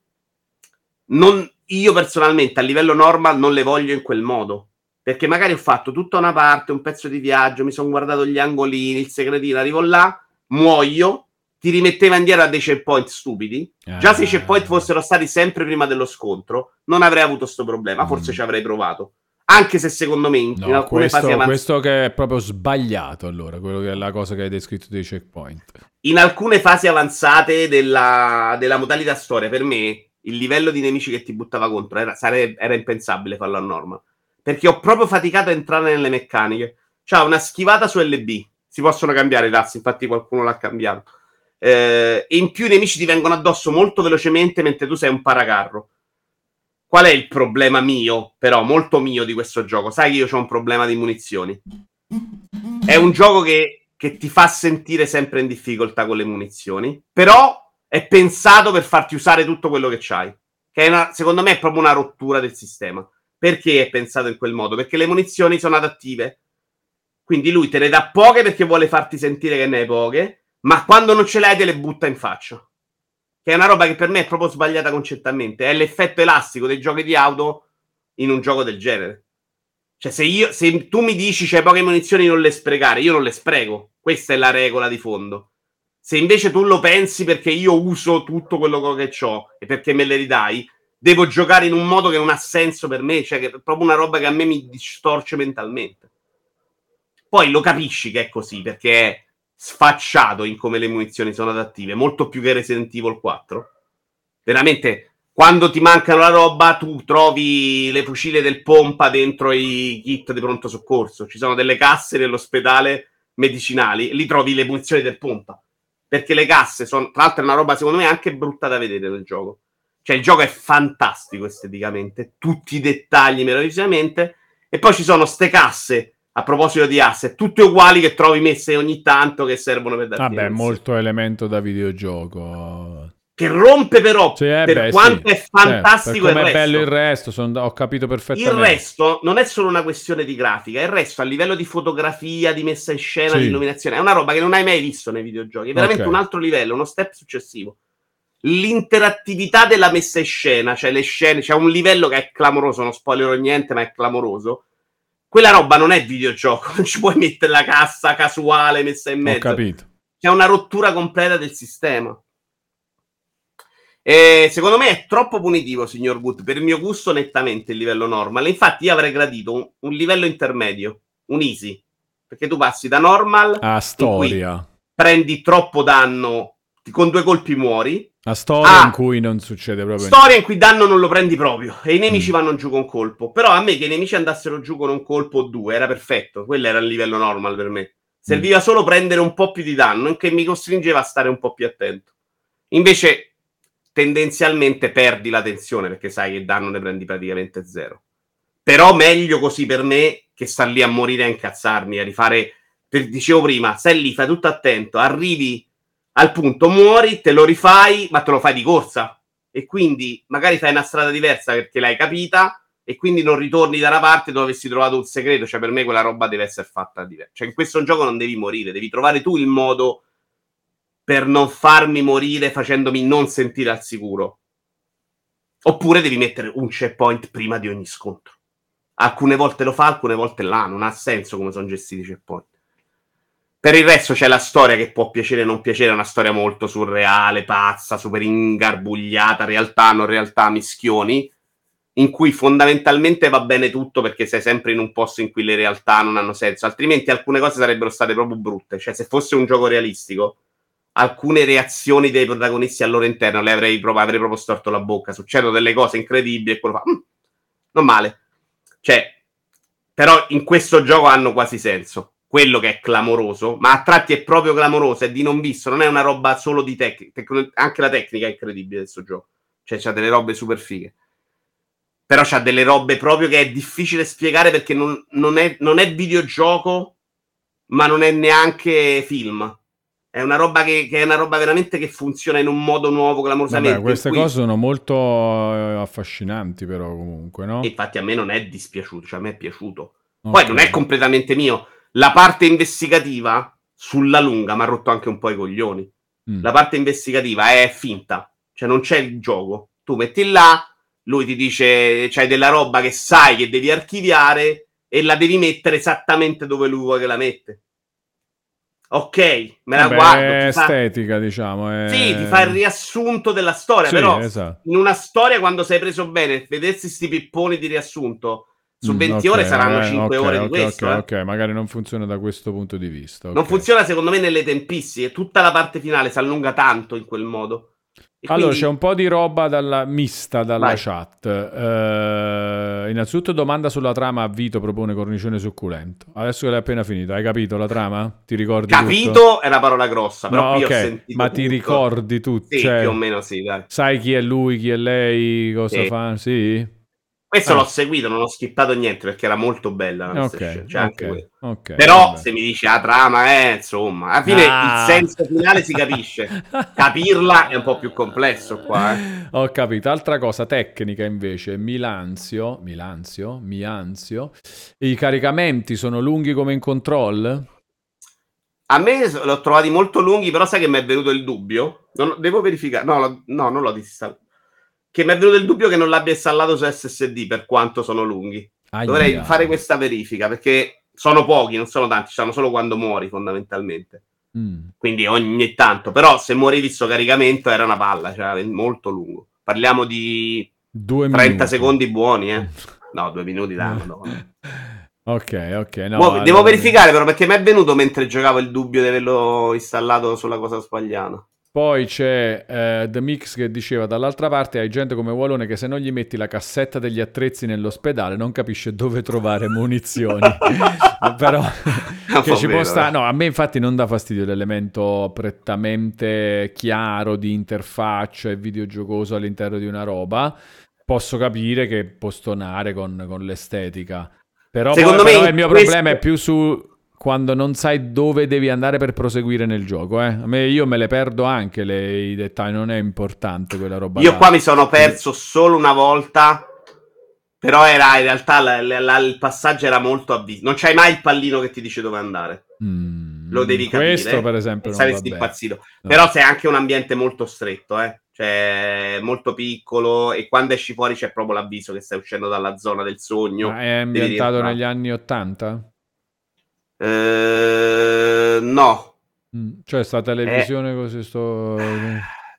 non, io personalmente a livello normal non le voglio in quel modo. Perché magari ho fatto tutta una parte, un pezzo di viaggio, mi sono guardato gli angolini, il segretino, arrivo là, muoio, ti rimetteva indietro a dei checkpoint stupidi. Ah. Già se i checkpoint fossero stati sempre prima dello scontro, non avrei avuto questo problema, forse mm. ci avrei provato anche se secondo me in, no, in alcune questo, fasi avanzate... Questo che è proprio sbagliato allora, quello che è la cosa che hai descritto dei checkpoint. In alcune fasi avanzate della, della modalità storia, per me, il livello di nemici che ti buttava contro era, sarebbe, era impensabile farlo a norma. Perché ho proprio faticato a entrare nelle meccaniche. C'ha una schivata su LB, si possono cambiare i tassi, infatti qualcuno l'ha cambiato. Eh, e in più i nemici ti vengono addosso molto velocemente mentre tu sei un paracarro Qual è il problema mio, però, molto mio di questo gioco? Sai che io ho un problema di munizioni. È un gioco che, che ti fa sentire sempre in difficoltà con le munizioni, però è pensato per farti usare tutto quello che c'hai. Che una, secondo me è proprio una rottura del sistema. Perché è pensato in quel modo? Perché le munizioni sono adattive. Quindi lui te ne dà poche perché vuole farti sentire che ne hai poche, ma quando non ce le hai te le butta in faccia che è una roba che per me è proprio sbagliata concettualmente. È l'effetto elastico dei giochi di auto in un gioco del genere. Cioè, se, io, se tu mi dici c'hai poche munizioni, non le sprecare, io non le spreco. Questa è la regola di fondo. Se invece tu lo pensi perché io uso tutto quello che ho e perché me le ridai, devo giocare in un modo che non ha senso per me, cioè che è proprio una roba che a me mi distorce mentalmente. Poi lo capisci che è così, perché è sfacciato in come le munizioni sono adattive, molto più che Resident Evil 4. Veramente, quando ti mancano la roba, tu trovi le fucile del pompa dentro i kit di pronto soccorso. Ci sono delle casse nell'ospedale medicinali, lì trovi le munizioni del pompa. Perché le casse sono, tra l'altro, è una roba secondo me anche brutta da vedere nel gioco. Cioè, il gioco è fantastico esteticamente, tutti i dettagli meravigliosamente. E poi ci sono ste casse a proposito di asset, tutte uguali che trovi messe ogni tanto che servono per dare Vabbè, molto elemento da videogioco. Che rompe però eh, per beh, quanto sì. è fantastico certo, il resto. bello il resto, son, ho capito perfettamente. Il resto non è solo una questione di grafica, il resto a livello di fotografia, di messa in scena, sì. di illuminazione, è una roba che non hai mai visto nei videogiochi, è veramente okay. un altro livello, uno step successivo. L'interattività della messa in scena, cioè le scene, c'è un livello che è clamoroso, non spoilerò niente, ma è clamoroso quella roba non è videogioco, non ci puoi mettere la cassa casuale messa in mezzo. Ho capito. C'è una rottura completa del sistema. E secondo me è troppo punitivo, signor Wood, per il mio gusto nettamente il livello normal. Infatti io avrei gradito un, un livello intermedio, un easy, perché tu passi da normal a storia. Prendi troppo danno, con due colpi muori, la storia ah, in cui non succede proprio Storia niente. in cui danno non lo prendi proprio e i nemici mm. vanno giù con colpo. Però a me che i nemici andassero giù con un colpo o due era perfetto. Quello era il livello normal per me. Serviva mm. solo prendere un po' più di danno, che mi costringeva a stare un po' più attento. Invece, tendenzialmente perdi la tensione perché sai che il danno ne prendi praticamente zero. Però meglio così per me che sta lì a morire a incazzarmi, a rifare. Per, dicevo prima, stai lì, fai tutto attento, arrivi al punto muori, te lo rifai, ma te lo fai di corsa. E quindi magari fai una strada diversa perché l'hai capita e quindi non ritorni da una parte dove avessi trovato un segreto. Cioè, per me quella roba deve essere fatta diversa. Cioè, in questo gioco non devi morire, devi trovare tu il modo per non farmi morire facendomi non sentire al sicuro. Oppure devi mettere un checkpoint prima di ogni scontro. Alcune volte lo fa, alcune volte là, non ha senso come sono gestiti i checkpoint. Per il resto c'è la storia che può piacere o non piacere, è una storia molto surreale, pazza, super ingarbugliata, realtà, non realtà, mischioni, in cui fondamentalmente va bene tutto perché sei sempre in un posto in cui le realtà non hanno senso, altrimenti alcune cose sarebbero state proprio brutte, cioè se fosse un gioco realistico, alcune reazioni dei protagonisti al loro interno le avrei proprio, avrei proprio storto la bocca, succedono delle cose incredibili e quello fa, mm, non male. Cioè, però in questo gioco hanno quasi senso quello che è clamoroso, ma a tratti è proprio clamoroso, è di non visto, non è una roba solo di tecnica, anche la tecnica è incredibile del suo gioco, cioè c'ha delle robe super fighe. Però c'ha delle robe proprio che è difficile spiegare perché non, non, è, non è, videogioco, ma non è neanche film. È una roba che, che, è una roba veramente che funziona in un modo nuovo, clamorosamente. Vabbè, queste cui... cose sono molto eh, affascinanti, però, comunque, no? E infatti a me non è dispiaciuto, cioè a me è piaciuto. Okay. Poi non è completamente mio la parte investigativa sulla lunga mi ha rotto anche un po' i coglioni. Mm. La parte investigativa è finta, cioè non c'è il gioco. Tu metti là, lui ti dice c'hai della roba che sai che devi archiviare e la devi mettere esattamente dove lui vuole che la mette. Ok, me la Vabbè, guardo. È estetica, fa... diciamo. È... Sì, ti fa il riassunto della storia, sì, però esatto. in una storia quando sei preso bene, vedersi questi pipponi di riassunto su 20 mm, okay, ore saranno eh, 5 okay, ore di questo. Ok, eh. ok, magari non funziona da questo punto di vista. Non funziona secondo me nelle tempistiche, tutta la parte finale si allunga tanto in quel modo. E allora, quindi... c'è un po' di roba dalla, mista dalla Vai. chat. Uh, innanzitutto domanda sulla trama a Vito propone cornicione succulento. Adesso che l'hai appena finito, hai capito la trama? Ti ricordi Capito tutto? è una parola grossa, però no, okay. Ma tutto. ti ricordi tutto? Sì, cioè, più o meno sì, dai. Sai chi è lui, chi è lei, cosa sì. fa? Sì? Questo ah. l'ho seguito, non ho skippato niente perché era molto bella la okay, cioè okay, okay, Però vabbè. se mi dici la trama, eh, insomma, alla fine ah. il senso finale si capisce. Capirla è un po' più complesso qua. Eh. Ho capito. Altra cosa tecnica invece, Milanzio, Milanzio, Mianzio, i caricamenti sono lunghi come in control? A me l'ho trovati molto lunghi, però sai che mi è venuto il dubbio? Non, devo verificare. No, no, non l'ho disinstallato che mi è venuto il dubbio che non l'abbia installato su SSD per quanto sono lunghi. Aia. Dovrei fare questa verifica perché sono pochi, non sono tanti, sono solo quando muori fondamentalmente. Mm. Quindi ogni tanto, però se muori visto caricamento era una palla, cioè molto lungo. Parliamo di due 30 minuti. secondi buoni, eh. No, due minuti danno. ok, ok. No, Devo allora... verificare però perché mi è venuto mentre giocavo il dubbio di averlo installato sulla cosa sbagliata. Poi c'è eh, The Mix che diceva dall'altra parte hai gente come Wallone che se non gli metti la cassetta degli attrezzi nell'ospedale non capisce dove trovare munizioni. Però che ci può stare. No, a me infatti non dà fastidio l'elemento prettamente chiaro di interfaccia e videogiocoso all'interno di una roba. Posso capire che può stonare con, con l'estetica. Però, Secondo poi, me però il mio questo... problema è più su quando non sai dove devi andare per proseguire nel gioco. Eh? Me, io me le perdo anche le, i dettagli, non è importante quella roba. Io là. qua mi sono perso solo una volta, però era in realtà la, la, la, il passaggio era molto avviso. Non c'hai mai il pallino che ti dice dove andare. Mm, Lo devi capire. Questo, per esempio, saresti impazzito. No. Però sei anche un ambiente molto stretto, eh? cioè molto piccolo e quando esci fuori c'è proprio l'avviso che stai uscendo dalla zona del sogno. Ma è ambientato negli anni 80? Eh, no. Mm, cioè sta televisione eh, così sto...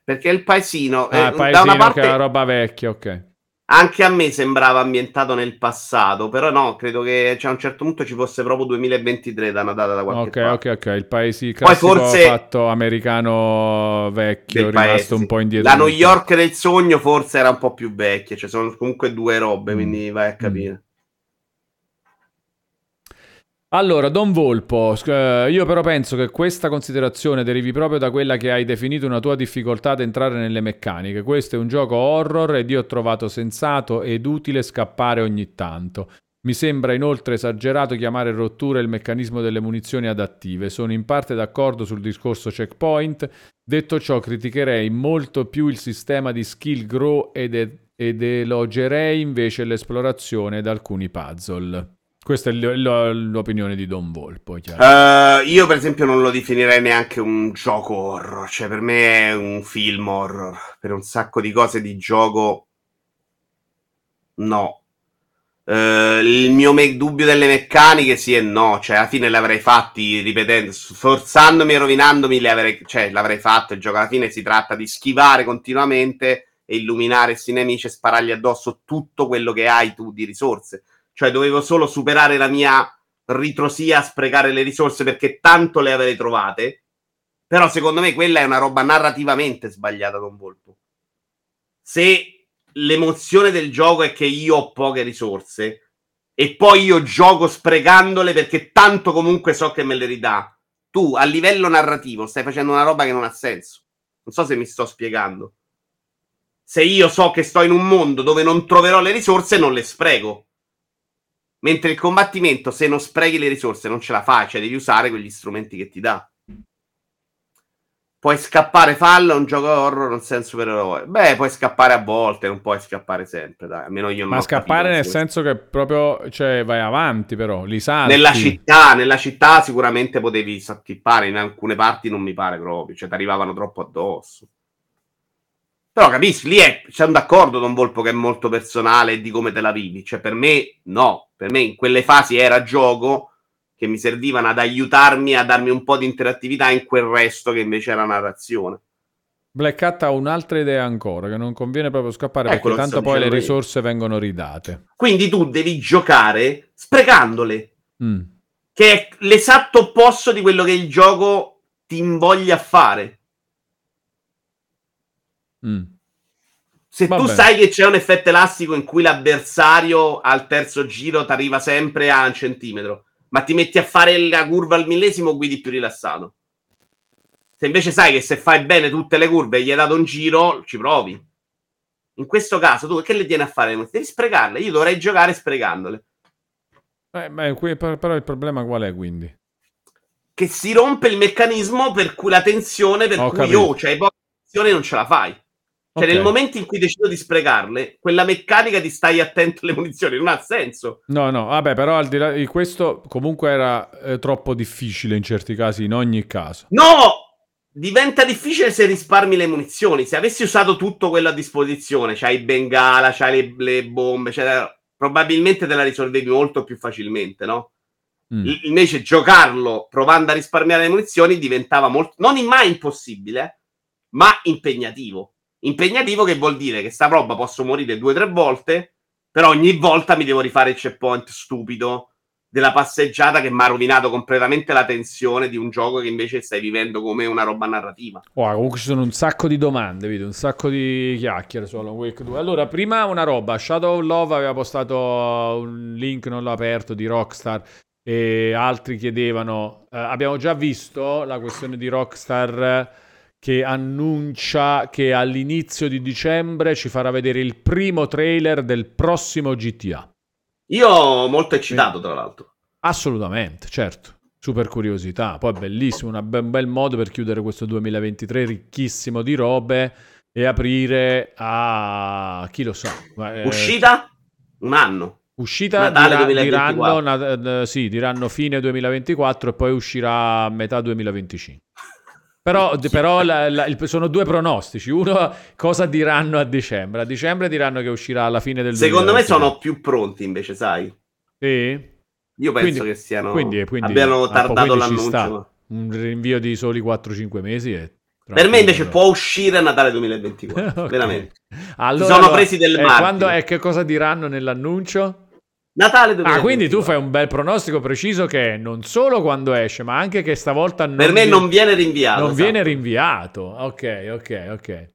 Perché il paesino... Ah, eh, paesino da una parte... che è roba vecchia, ok. Anche a me sembrava ambientato nel passato, però no, credo che cioè, a un certo punto ci fosse proprio 2023 da una data da qualche Ok, parte. ok, ok, il paese Poi forse fatto americano vecchio, rimasto paese. un po' indietro. La New York del sogno forse era un po' più vecchia, cioè sono comunque due robe, mm. quindi vai a capire. Mm. Allora, Don Volpo, eh, io però penso che questa considerazione derivi proprio da quella che hai definito una tua difficoltà ad entrare nelle meccaniche. Questo è un gioco horror ed io ho trovato sensato ed utile scappare ogni tanto. Mi sembra inoltre esagerato chiamare rottura il meccanismo delle munizioni adattive. Sono in parte d'accordo sul discorso checkpoint. Detto ciò, criticherei molto più il sistema di skill grow ed, ed elogerei invece l'esplorazione ed alcuni puzzle. Questa è l'opinione di Don Volpo. Uh, io, per esempio, non lo definirei neanche un gioco horror. Cioè, per me è un film horror. Per un sacco di cose di gioco, no. Eh, il mio me- dubbio delle meccaniche sì e no, cioè alla fine le fatti ripetendo, sforzandomi e rovinandomi, le avrei, cioè, l'avrei fatto. Il gioco alla fine si tratta di schivare continuamente e illuminare questi nemici e sparargli addosso tutto quello che hai tu di risorse. Cioè dovevo solo superare la mia ritrosia a sprecare le risorse perché tanto le avrei trovate. Però secondo me quella è una roba narrativamente sbagliata, Don Volpo. Se l'emozione del gioco è che io ho poche risorse e poi io gioco sprecandole perché tanto comunque so che me le ridà. Tu a livello narrativo stai facendo una roba che non ha senso. Non so se mi sto spiegando. Se io so che sto in un mondo dove non troverò le risorse, non le spreco. Mentre il combattimento, se non sprechi le risorse, non ce la fai, cioè devi usare quegli strumenti che ti dà. Puoi scappare, fallo, un gioco horror, non sei un supereroe. Beh, puoi scappare a volte, non puoi scappare sempre, dai. Almeno io Ma scappare nel senso che proprio, cioè, vai avanti però, li salti. Nella città, nella città sicuramente potevi sacchippare, in alcune parti non mi pare proprio, cioè ti arrivavano troppo addosso. Però capisci, lì è, siamo d'accordo Don Volpo che è molto personale di come te la vivi, cioè per me no, per me in quelle fasi era gioco che mi servivano ad aiutarmi a darmi un po' di interattività in quel resto che invece era narrazione. Black Hat ha un'altra idea ancora, che non conviene proprio scappare Ecco, perché tanto poi le dicendo io. risorse vengono ridate. Quindi tu devi giocare sprecandole, Mm. che è l'esatto opposto di quello che il gioco ti invoglia a fare. Mm. Se Va tu sai che c'è un effetto elastico in cui l'avversario al terzo giro ti arriva sempre a un centimetro, ma ti metti a fare la curva al millesimo, guidi più rilassato. Se invece sai che se fai bene tutte le curve e gli hai dato un giro, ci provi. In questo caso, tu che le tieni a fare? Devi sprecarle. Io dovrei giocare sprecandole. Eh, qui- per- però il problema qual è quindi? Che si rompe il meccanismo per cui la tensione, per Ho cui capito. oh, c'hai poca tensione e non ce la fai. Cioè, Ok. nel momento in cui decido di sprecarle, quella meccanica di stai attento alle munizioni non ha senso. No, no, vabbè, però al di là di questo comunque era eh, troppo difficile in certi casi, in ogni caso. No! Diventa difficile se risparmi le munizioni. Se avessi usato tutto quello a disposizione, c'hai bengala, c'hai le, le bombe, eccetera, probabilmente te la risolvevi molto più facilmente, no? Mm. I- Invece giocarlo provando a risparmiare le munizioni diventava molto, non mai impossibile, ma impegnativo. Impegnativo che vuol dire che sta roba posso morire due o tre volte, però ogni volta mi devo rifare il checkpoint stupido della passeggiata che mi ha rovinato completamente la tensione di un gioco che invece stai vivendo come una roba narrativa. Wow, comunque ci sono un sacco di domande, un sacco di chiacchiere su Alan Wake 2. Allora, prima una roba, Shadow of Love aveva postato un link, non l'ho aperto, di Rockstar e altri chiedevano, eh, abbiamo già visto la questione di Rockstar che annuncia che all'inizio di dicembre ci farà vedere il primo trailer del prossimo GTA. Io molto eccitato, tra l'altro. Assolutamente, certo. Super curiosità. Poi bellissimo, be- un bel modo per chiudere questo 2023 ricchissimo di robe e aprire a chi lo sa. Eh, Uscita? Un anno. uscita Natale 2024. diranno, na- eh, sì, diranno fine 2024 e poi uscirà a metà 2025. Però, però la- la- il- sono due pronostici. Uno, cosa diranno a dicembre? A dicembre diranno che uscirà alla fine del Secondo me 2023. sono più pronti, invece, sai. Sì? Io penso Quindi- che siano quindi- quindi- abbiano tardato l'annuncio. un rinvio di soli 4-5 mesi. E Per me invece può uscire a Natale 2024. Ok. Veramente. Allora, sono presi del eh, martire. quando è che cosa diranno nell'annuncio? Natale 2024. Ah, quindi tu fai un bel pronostico preciso che non solo quando esce, ma anche che stavolta non Per me vi- non viene rinviato. non esatto. viene rinviato. Ok, ok, ok.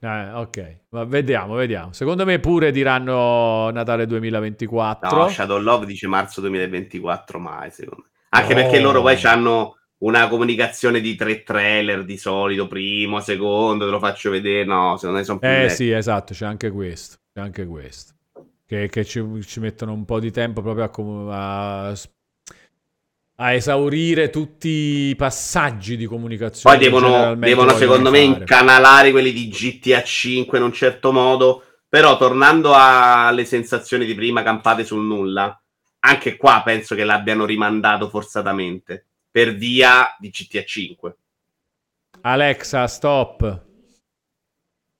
Eh, ok, ma vediamo, vediamo. Secondo me pure diranno Natale 2024. No, Shadow Love dice marzo 2024 mai, secondo me. Anche No. perché loro poi hanno una comunicazione di tre trailer di solito, primo, secondo, te lo faccio vedere. No, secondo me sono più Eh vecchi. sì, esatto, c'è anche questo. C'è anche questo. Che, che ci, ci mettono un po' di tempo proprio a, a, a esaurire tutti i passaggi di comunicazione. Poi devono, devono, secondo me, fare. incanalare quelli di GTA 5 in un certo modo. Però, tornando alle sensazioni di prima campate sul nulla, anche qua penso che l'abbiano rimandato forzatamente per via di GTA 5. Alexa, stop.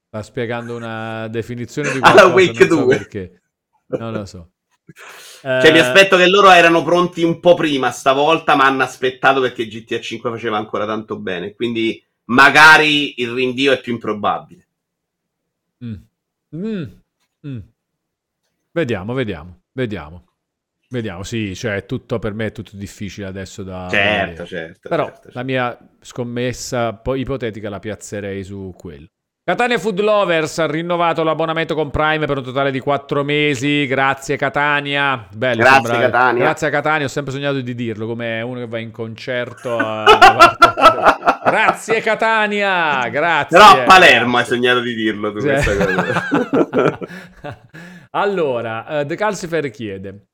Sta spiegando una definizione di qualcosa, Wake non so 2. perché. Non lo so. Cioè, mi aspetto che loro erano pronti un po' prima stavolta, ma hanno aspettato perché GTA 5 faceva ancora tanto bene. Quindi magari il rinvio è più improbabile. Mm. Mm. Mm. Vediamo, vediamo, vediamo. Vediamo, sì, cioè tutto per me è tutto difficile adesso da Certo, certo. Però certo, certo. la mia scommessa po- ipotetica la piazzerei su quello. Catania Food Lovers ha rinnovato l'abbonamento con Prime per un totale di 4 mesi. Grazie Catania. Bello, Grazie, sembra- Catania. Grazie a Catania, ho sempre sognato di dirlo come uno che va in concerto. a- Grazie Catania, grazie. Però a Palermo hai sognato di dirlo tu questa cosa. allora, eh, The Calcifer chiede: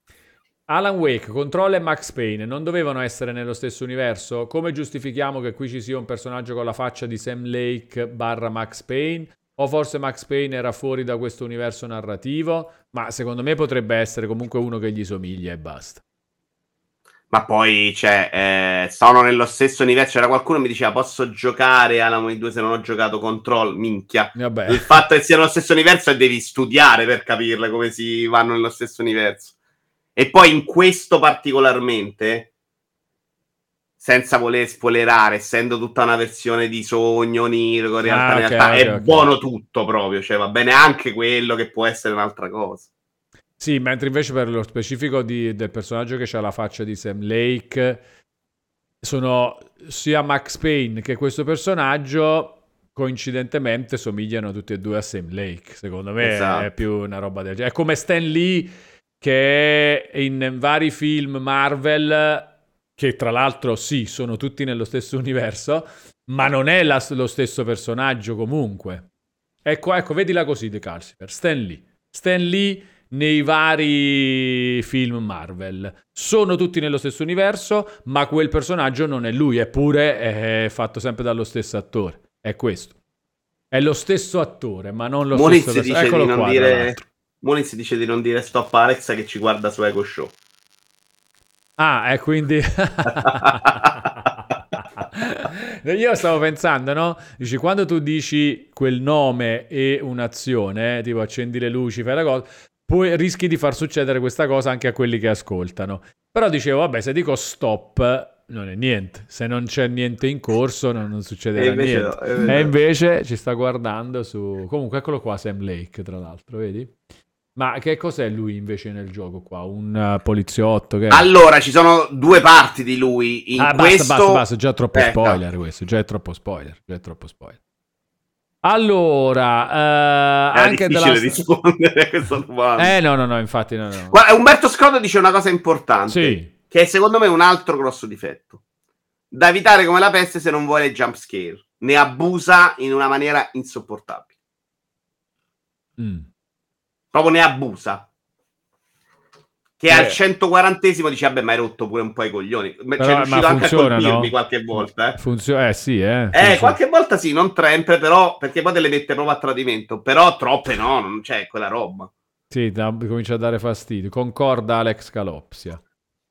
Alan Wake, Control e Max Payne non dovevano essere nello stesso universo? Come giustifichiamo che qui ci sia un personaggio con la faccia di Sam Lake barra Max Payne? O forse Max Payne era fuori da questo universo narrativo? Ma secondo me potrebbe essere comunque uno che gli somiglia e basta. Ma poi, cioè, eh, sono nello stesso universo. C'era qualcuno che mi diceva: Posso giocare Alan Wake 2 se non ho giocato Control? Minchia. Vabbè. Il fatto che sia nello stesso universo e devi studiare per capirle come si vanno nello stesso universo. E poi in questo particolarmente, senza voler spoilerare, essendo tutta una versione di sogno, onirico, realtà, Ah, in ok, realtà, ok, è ok. buono tutto proprio. Cioè, va bene anche quello che può essere un'altra cosa. Sì, mentre invece per lo specifico di- del personaggio che ha la faccia di Sam Lake, sono sia Max Payne che questo personaggio coincidentemente somigliano tutti e due a Sam Lake. Secondo me Esatto. è più una roba del genere. È come Stan Lee che in vari film Marvel, che tra l'altro sì, sono tutti nello stesso universo, ma non è la- lo stesso personaggio comunque. Ecco, ecco, vedila così, The Calcifer. Stan Lee. Stan Lee nei vari film Marvel. Sono tutti nello stesso universo, ma quel personaggio non è lui, eppure è fatto sempre dallo stesso attore. È questo. È lo stesso attore, ma non lo Moniz stesso personaggio. Eccolo qua, dire, Moniz dice di non dire stop a Alexa che ci guarda su Eco Show. Ah, e quindi... Io stavo pensando, no? Dici, quando tu dici quel nome e un'azione, eh, tipo accendi le luci, fai la cosa, poi rischi di far succedere questa cosa anche a quelli che ascoltano. Però dicevo, vabbè, se dico stop, non è niente. Se non c'è niente in corso, non, non succederà E invece niente. no, e invece ci sta guardando su... Comunque, eccolo qua, Sam Lake, tra l'altro, vedi? Ma che cos'è lui invece nel gioco qua? Un eh, poliziotto che... Allora, ci sono due parti di lui. In ah, questo... basta, basta, basta, già troppo Eh, spoiler questo, già è troppo spoiler, già è troppo spoiler. Allora, eh, anche difficile della... rispondere a questa domanda. Eh no, no, no, infatti no, no. Guarda, Umberto Scrodo dice una cosa importante, Sì, che è secondo me un altro grosso difetto. Da evitare come la peste se non vuole jump scare. Ne abusa in una maniera insopportabile. Mm. Proprio ne abusa. Che Eh. al 140esimo dice, vabbè, ma hai rotto pure un po' i coglioni. Però- c'è ma riuscito anche a funziona, colpirmi no? qualche volta, eh. Funziona, eh sì, eh. Eh, funziona. qualche volta sì, non sempre, però, perché poi te le mette proprio a tradimento. Però troppe no, non c'è quella roba. Sì, da- comincia a dare fastidio. Concorda Alex Calopsia.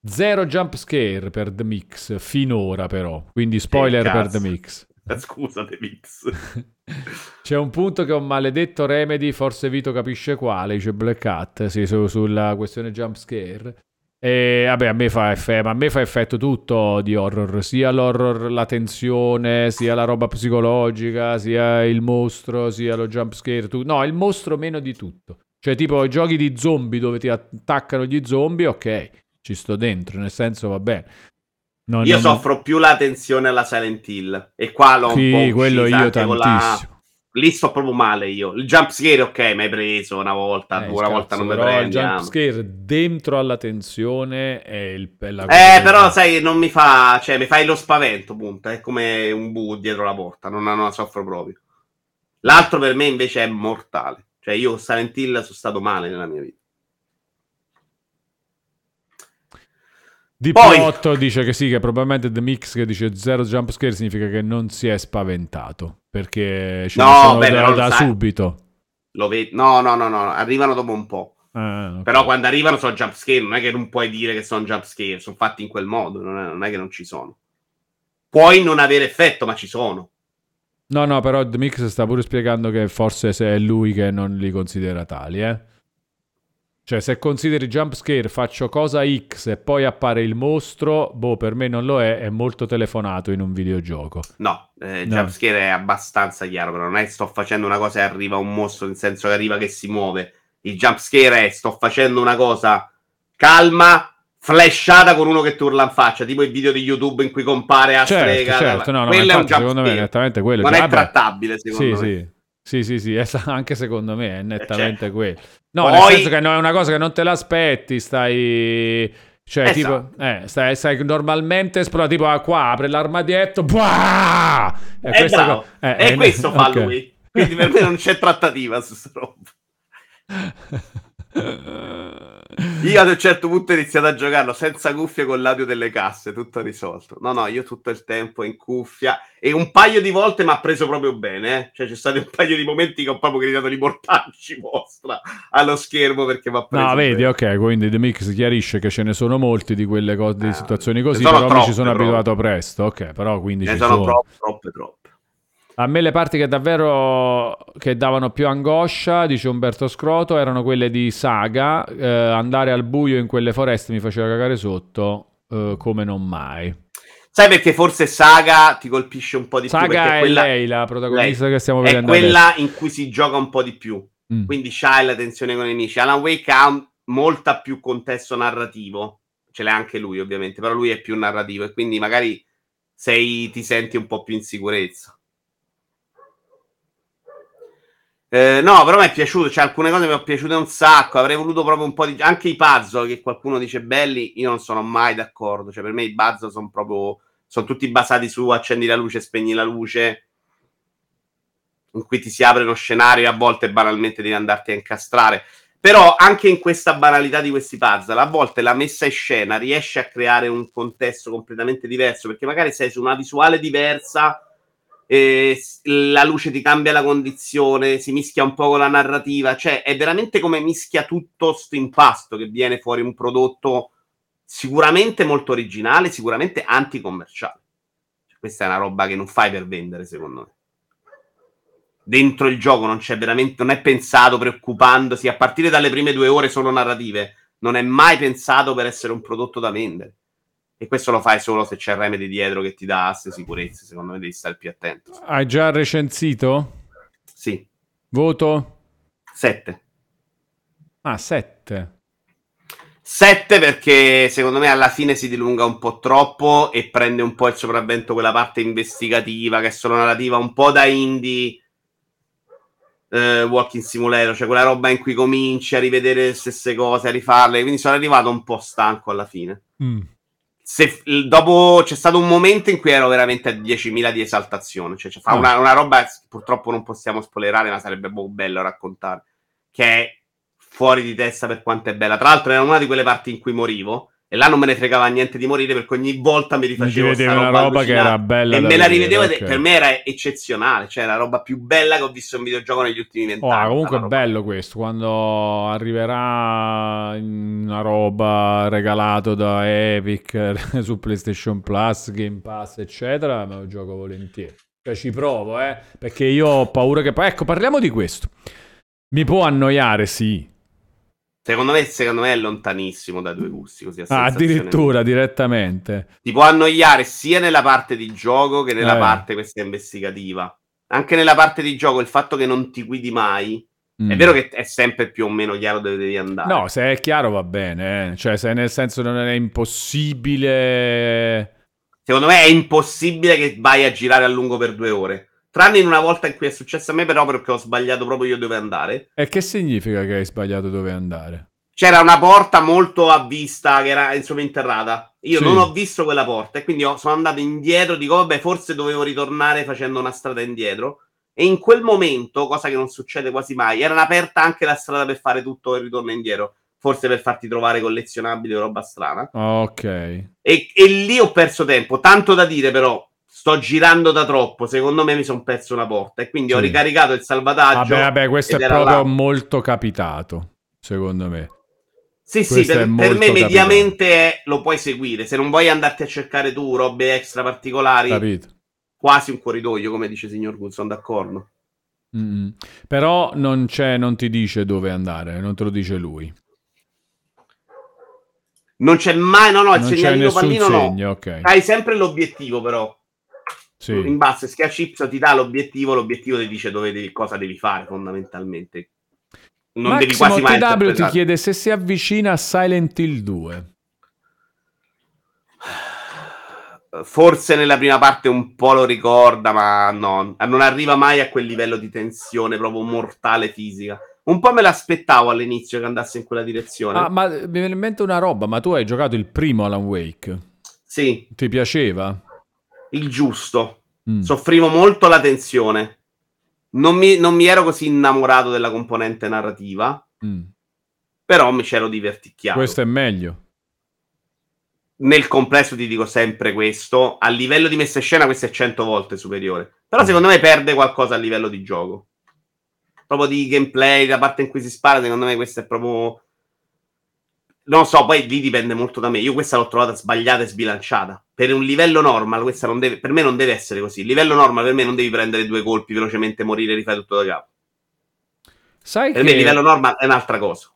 Zero jump scare per The Mix, finora però. Quindi spoiler per. The Mix. Scusate, Mix. C'è un punto che ho maledetto Remedy, forse Vito capisce quale, dice Black Hat, sì, su- sulla questione jump scare. E vabbè, a me fa effetto, ma a me fa effetto tutto di horror, sia l'horror, la tensione, sia la roba psicologica, sia il mostro, sia lo jump scare, tu- no, il mostro meno di tutto. Cioè, tipo i giochi di zombie dove ti attaccano gli zombie, ok, ci sto dentro, nel senso va bene. No, Io no, no. soffro più la tensione alla Silent Hill. E qua l'ho un po' Sì, quello io con la- tantissimo. Lì sto proprio male io. Il jump scare, ok, mi hai preso una volta, Eh, una cazzo, volta non mi però il prendi. jump scare dentro alla tensione è, il, è la Eh, però sai, non mi fa, cioè, mi fai lo spavento, punto. È come un bu dietro la porta, non, non la soffro proprio. L'altro per me invece è mortale. Cioè, io Silent Hill sono stato male nella mia vita. Di Piotto dice che sì, che probabilmente The Mix che dice zero jump scare significa che non si è spaventato, perché ce No, sono beh, da, da subito. Vedi? No, no, no, no, arrivano dopo un po'. Ah, ok. Però quando arrivano sono jump scare, non è che non puoi dire che sono jump scare, sono fatti in quel modo, non è, non è che non ci sono. Puoi non avere effetto, ma ci sono. No, no, però The Mix sta pure spiegando che forse se è lui che non li considera tali, eh. Cioè, se consideri jump scare, faccio cosa X e poi appare il mostro, boh, per me non lo è, è molto telefonato in un videogioco. No, eh, No. jumpscare è abbastanza chiaro, però non è sto facendo una cosa e arriva un mostro, nel senso che arriva che si muove. Il jumpscare è sto facendo una cosa calma, flashata con uno che ti urla in faccia, tipo il video di YouTube in cui compare a Certo, strega. certo, no, no, quello è un infatti secondo me è jumpscare. nettamente quello. Non Cioè, è vabbè, trattabile, Sì, secondo me. sì. Sì, sì, sì, es- anche secondo me è nettamente cioè, quello. No, poi- nel senso che no, è una cosa che non te l'aspetti, stai... Cioè, Esatto. tipo, eh, stai, stai normalmente esplora, tipo, ah, qua apre l'armadietto, buah! E bravo. co- eh, e eh, questo fa ok. lui. Quindi per me non c'è trattativa su sta roba. Io ad un certo punto ho iniziato a giocarlo senza cuffie con l'audio delle casse, tutto risolto. No, no, io tutto il tempo in cuffia e un paio di volte mi ha preso proprio bene. eh. Cioè, c'è stato un paio di momenti che ho proprio gridato di mortacci vostra allo schermo perché mi ha preso. No, vedi, bene. ok, quindi The Mix chiarisce che ce ne sono molti di quelle cose, di Eh, situazioni così, però mi ci troppe, sono però. abituato presto, ok, però quindi Ne ci sono sono. troppe, troppe, troppe. A me le parti che davvero che davano più angoscia, dice Umberto Scroto, erano quelle di Saga, eh, andare al buio in quelle foreste mi faceva cagare sotto eh, come non mai. Sai perché forse Saga ti colpisce un po' di più? Saga è quella, lei la protagonista lei che stiamo è vedendo quella in cui si gioca un po' di più. adesso. Mm. quindi c'hai la tensione con i nemici. Alan Wake ha molta più contesto narrativo, ce l'ha anche lui ovviamente, però lui è più narrativo e quindi magari sei, ti senti un po' più in sicurezza. Eh, no, però mi è piaciuto, cioè alcune cose mi sono piaciute un sacco, avrei voluto proprio un po' di... anche i puzzle che qualcuno dice belli, io non sono mai d'accordo, cioè per me i puzzle sono proprio, sono tutti basati su accendi la luce, spegni la luce, in cui ti si apre uno scenario e a volte banalmente devi andarti a incastrare. Però anche in questa banalità di questi puzzle, a volte la messa in scena riesce a creare un contesto completamente diverso, perché magari sei su una visuale diversa, e s- la luce ti cambia la condizione, si mischia un po' con la narrativa, cioè è veramente come mischia tutto sto impasto che viene fuori un prodotto sicuramente molto originale, sicuramente anticommerciale. Cioè, questa è una roba che non fai per vendere, secondo me dentro il gioco non c'è veramente, non è pensato preoccupandosi, a partire dalle prime due ore solo narrative, non è mai pensato per essere un prodotto da vendere. E questo lo fai solo se c'è il Remedy dietro che ti dà queste sicurezze, secondo me devi stare più attento. Hai già recensito? Sì, Voto? 7. Ah, 7. 7 perché secondo me alla fine si dilunga un po' troppo e prende un po' il sopravvento quella parte investigativa che è solo narrativa, un po' da indie eh, Walking Simulator, cioè quella roba in cui cominci a rivedere le stesse cose, a rifarle, quindi sono arrivato un po' stanco alla fine. Mm. Se, dopo c'è stato un momento in cui ero veramente a 10.000 di esaltazione, cioè, cioè fa Ah. una, una roba che purtroppo non possiamo spoilerare, ma sarebbe boh, bello raccontare, che è fuori di testa per quanto è bella. Tra l'altro era una di quelle parti in cui morivo e là non me ne fregava niente di morire perché ogni volta mi rifacevo sta una roba che era bella e me la rivedevo ed ok. per me era eccezionale, cioè la roba più bella che ho visto in videogioco negli ultimi Oh, vent'anni. comunque è roba- bello questo, quando arriverà una roba regalato da Epic su PlayStation Plus, Game Pass, eccetera, me lo gioco volentieri. Cioè ci provo, eh, perché io ho paura che... Ecco, parliamo di questo. Mi può annoiare, sì. Secondo me, secondo me è lontanissimo dai due gusti, così Ah, addirittura direttamente. ti può annoiare sia nella parte di gioco che nella Eh. parte questa investigativa. Anche nella parte di gioco il fatto che non ti guidi mai Mm. è vero che è sempre più o meno chiaro dove devi andare. No, se è chiaro va bene, eh. cioè se nel senso non è impossibile... Secondo me è impossibile che vai a girare a lungo per due ore. Tranne in una volta in cui è successo a me, però perché ho sbagliato proprio io dove andare. E che significa che hai sbagliato dove andare? C'era una porta molto a vista che era insomma interrata. Io Sì. non ho visto quella porta e quindi ho- sono andato indietro. Dico, vabbè, forse dovevo ritornare facendo una strada indietro. E in quel momento, cosa che non succede quasi mai, era aperta anche la strada per fare tutto il ritorno indietro. Forse per farti trovare collezionabili o roba strana. Ok. E, e lì ho perso tempo. Tanto da dire, però, sto girando da troppo. Secondo me mi sono perso una porta. E quindi ho Sì. ricaricato il salvataggio. Vabbè, vabbè, questo è proprio là. molto capitato, secondo me. Sì, sì, questo per, è per molto me mediamente è- lo puoi seguire. Se non vuoi andarti a cercare tu robe extra particolari, Capito? quasi un corridoio, come dice signor Good, sono d'accordo. Mm. Però non c'è, non ti dice dove andare, non te lo dice lui. Non c'è mai, no, no, il non segnalino pallino segno, no. ok. Hai sempre l'obiettivo però. Sì. In basso, schiacci Y ti dà l'obiettivo, l'obiettivo ti dice dove devi, cosa devi fare fondamentalmente. Non devi Massimo quasi mai TW ti chiede se si avvicina a Silent Hill 2. Forse nella prima parte un po' lo ricorda, ma no, non arriva mai a quel livello di tensione proprio mortale fisica. Un po' me l'aspettavo all'inizio che andasse in quella direzione. Ah, ma mi viene in mente una roba, ma tu hai giocato il primo Alan Wake. Sì, Ti piaceva? Il giusto. Mm. Soffrivo molto la tensione. Non mi, non mi ero così innamorato della componente narrativa, Mm. però mi c'ero diverticchiato. Questo è meglio. Nel complesso ti dico sempre questo. A livello di messa in scena, questo è 100 volte superiore. Mm. Però secondo me perde qualcosa a livello di gioco. Proprio di gameplay, la parte in cui si spara, secondo me questo è proprio... Non so, poi lì dipende molto da me. Io questa l'ho trovata sbagliata e sbilanciata. Per un livello normal, questa non deve... per me non deve essere così. Il livello normal per me non devi prendere due colpi velocemente, morire e rifare tutto da capo. Sai Per me il che livello normal è un'altra cosa.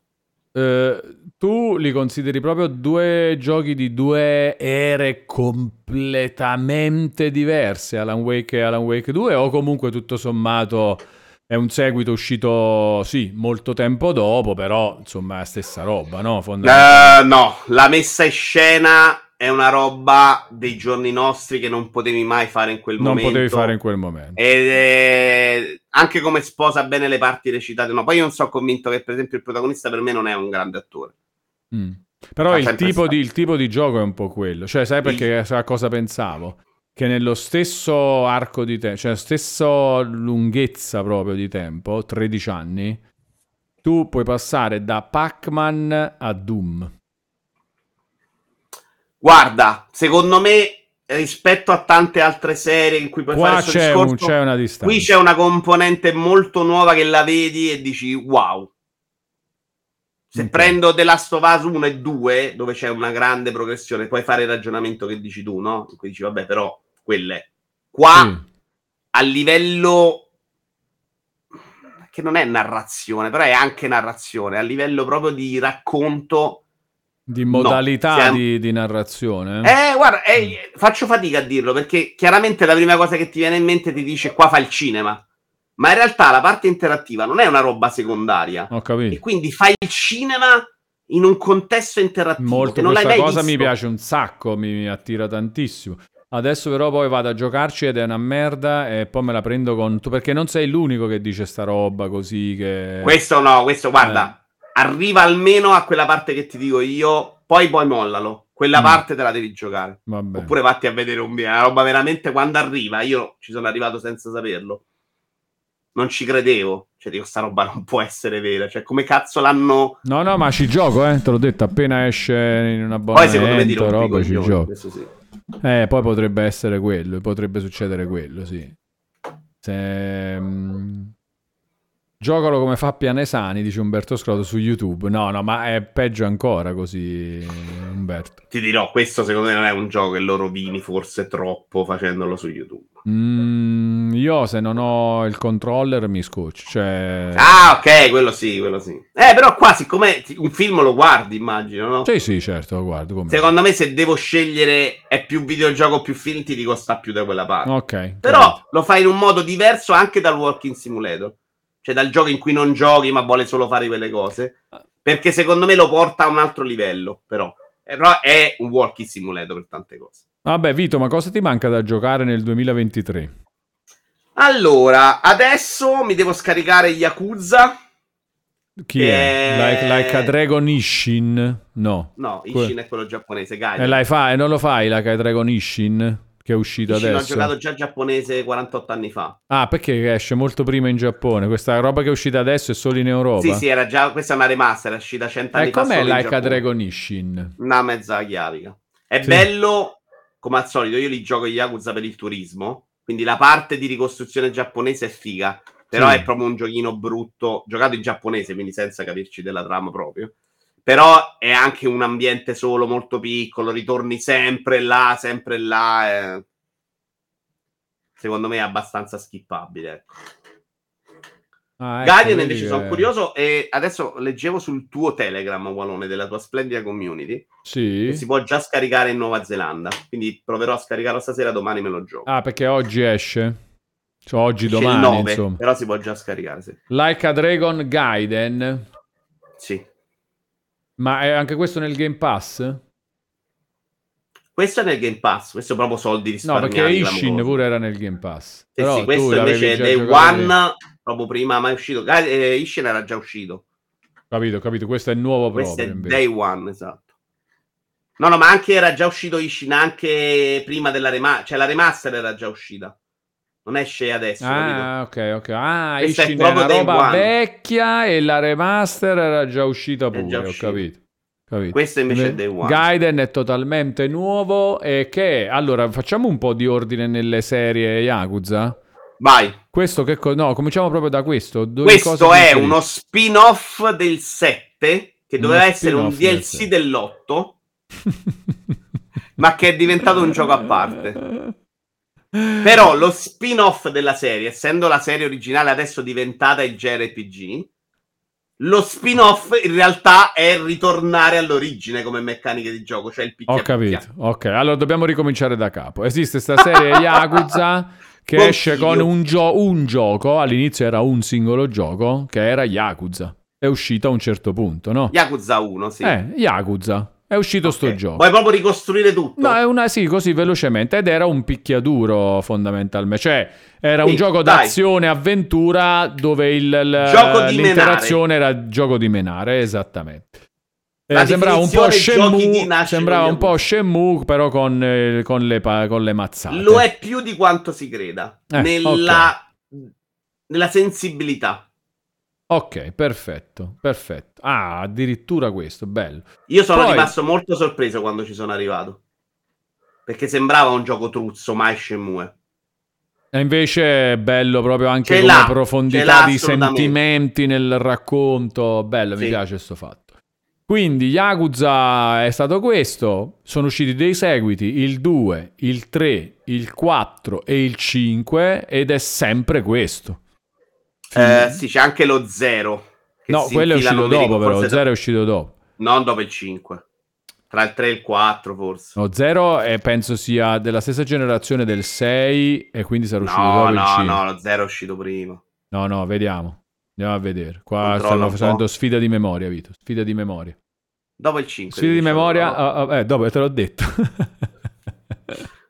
eh, tu li consideri proprio due giochi di due ere completamente diverse, Alan Wake e Alan Wake 2, o comunque tutto sommato è un seguito uscito, sì, molto tempo dopo, però insomma è la stessa roba, no? Eh, no, la messa in scena è una roba dei giorni nostri che non potevi mai fare in quel non momento. potevi fare in quel momento. Ed è- anche come sposa bene le parti recitate, no. Poi io non sono convinto che, per esempio, il protagonista per me non è un grande attore. Mm. Però il tipo, di, il tipo di gioco è un po' quello. Cioè, sai perché a cosa pensavo? Che nello stesso arco di tempo, cioè la stessa lunghezza proprio di tempo, 13 anni, tu puoi passare da Pac-Man a Doom. Guarda, secondo me, rispetto a tante altre serie in cui puoi Qua fare c'è, un- discorso, c'è una distanza. qui c'è una componente molto nuova che la vedi e dici wow. Se Ok. prendo The Last of Us 1 e 2, dove c'è una grande progressione, puoi fare il ragionamento che dici tu, no? In cui dici, vabbè, però, quelle. Qua, Sì. a livello... che non è narrazione, però è anche narrazione, a livello proprio di racconto... Di modalità siamo- di, di narrazione. Eh, guarda, eh, faccio fatica a dirlo perché chiaramente la prima cosa che ti viene in mente ti dice qua fa il cinema. Ma in realtà la parte interattiva non è una roba secondaria. Ho E capito. quindi fai il cinema in un contesto interattivo. Molto che non questa cosa mi visto. piace un sacco, mi, mi attira tantissimo. Adesso però poi vado a giocarci ed è una merda e poi me la prendo con tu perché non sei l'unico che dice sta roba così che Questo no, questo guarda, Eh. arriva almeno a quella parte che ti dico io, poi poi mollalo. Quella Mm. parte te la devi giocare. Vabbè. Oppure vatti a vedere un video. Una roba veramente quando arriva, io ci sono arrivato senza saperlo. Non ci credevo. Cioè, dico, sta roba non può essere vera. Cioè, come cazzo l'hanno. No, no, ma ci gioco, eh, te l'ho detto, appena esce in una buona Poi secondo me ti rompi i roba ci gioco. questo sì. Eh, poi potrebbe essere quello, potrebbe succedere quello, sì. Se... mm, Giocalo come fa Pianesani, dice Umberto Scroto su YouTube. No, no, ma è peggio ancora così, Umberto. Ti dirò, questo secondo me non è un gioco che lo rovini forse troppo facendolo su YouTube. Mm, io se non ho il controller mi scoccio, cioè... Ah, ok, quello sì, quello sì. Eh, però qua, siccome un film lo guardi, immagino, no? Sì, sì, certo, lo guardo come... Secondo me, se devo scegliere è più videogioco o più film, ti dico sta più da quella parte. Ok. Però lo fai in un modo diverso anche dal Walking Simulator. Cioè dal gioco in cui non giochi ma vuole solo fare quelle cose. Perché secondo me lo porta a un altro livello, però. Però è un Walking Simulator per tante cose. Vabbè, Vito, ma cosa ti manca da giocare nel 2023? Allora, adesso mi devo scaricare Yakuza. Chi è? è- Like, like a Dragon Ishin? No. No, Que- Ishin è quello giapponese, E Gaiden. l'hai fa- e non lo fai Like a Dragon Ishin? Che è uscito Ishin adesso? giocato già giapponese 48 anni fa. Ah, perché esce molto prima in Giappone? Questa roba che è uscita adesso è solo in Europa? Sì, sì, era già. Questa è una remaster, è uscita 100 anni E fa. com'è solo in Like a. Dragon Ishin? Una mezza chiavica. È Sì. bello, come al solito, io li gioco Yakuza per il turismo, quindi la parte di ricostruzione giapponese è figa, però Sì. è proprio un giochino brutto, giocato in giapponese, quindi senza capirci della trama proprio. Però è anche un ambiente solo molto piccolo, ritorni sempre là, sempre là. eh. Secondo me è abbastanza skippabile. Ecco. Ah, ecco, Guardian invece che- sono curioso e adesso leggevo sul tuo Telegram, Walone, della tua splendida community, Sì. si può già scaricare in Nuova Zelanda. Quindi proverò a scaricarlo stasera, domani me lo gioco. Ah, perché oggi esce. Cioè, oggi, Esce domani, 9, insomma. però si può già scaricare, sì. Like a Dragon Gaiden. Sì. Ma è anche questo nel Game Pass? Questo è nel Game Pass, questo è proprio soldi No, risparmiati. perché Ishin pure era nel Game Pass. Sì, Però sì, questo invece è Day giocato lì. Proprio prima, ma è uscito. Eh, Ishin era già uscito. Capito, capito. Questo è il nuovo Questo proprio. è invece. Day One, esatto. No, no, ma anche era già uscito Ishin anche prima della remaster, cioè la remaster era già uscita. Non esce adesso, capito? Ah, ok, ok. Ah, Questo è Ishin è proprio una roba One. vecchia e la remaster era già uscita È pure, già ho capito. capito. Questo invece è Day One. Gaiden è totalmente nuovo e che... Allora, facciamo un po' di ordine nelle serie Yakuza. Vai. Questo che... co- no, cominciamo proprio da questo. Dove Questo è uno spin-off del 7 che doveva essere un DLC 7. dell'8, inserisce? ma che è diventato un gioco a parte. Però lo spin-off della serie, essendo la serie originale adesso diventata il JRPG, lo spin-off in realtà è ritornare all'origine come meccaniche di gioco, cioè il picchia Ho capito. Ok, allora dobbiamo ricominciare da capo. Esiste sta serie Yakuza che Consiglio. esce con un, gio- un gioco. All'inizio era un singolo gioco che era Yakuza. È uscito a un certo punto, no? Yakuza 1, sì. Eh, Yakuza. È uscito sto Ok. gioco. Vuoi proprio ricostruire tutto? No, è una sì, così velocemente. Ed era un picchiaduro fondamentalmente. Cioè, era un Sì, gioco dai. d'azione avventura dove il, di l'interazione era gioco di menare, esattamente. Eh, La sembrava un po' Shenmue, sembrava un po'. Shenmue, però con, eh, con le, con le mazzate. Lo è più di quanto si creda. Eh, nella, nella sensibilità. Ok, perfetto, perfetto. Ah, addirittura questo, bello. Io sono Poi- rimasto molto sorpreso quando ci sono arrivato. Perché sembrava un gioco truzzo, mai Shenmue. E invece è bello proprio anche come ce profondità di sentimenti nel racconto. Bello, mi Sì. piace questo fatto. Quindi Yakuza è stato questo, sono usciti dei seguiti, il 2, il 3, il 4 e il 5 ed è sempre questo. Eh, sì, c'è anche lo 0. no, quello è uscito dopo però, forse 0 è uscito dopo. Non dopo il 5. Tra il 3 e il 4 forse. No, 0 è, penso sia della stessa generazione del 6 e quindi sarà uscito No, dopo il no, 5. no, lo 0 è uscito prima. No, no, vediamo. Andiamo a vedere. Qua Controlla stanno facendo sfida di memoria, Vito. Sfida di memoria. Dopo il 5. Sfida di diciamo, memoria, no? ah, ah, eh, dopo te l'ho detto.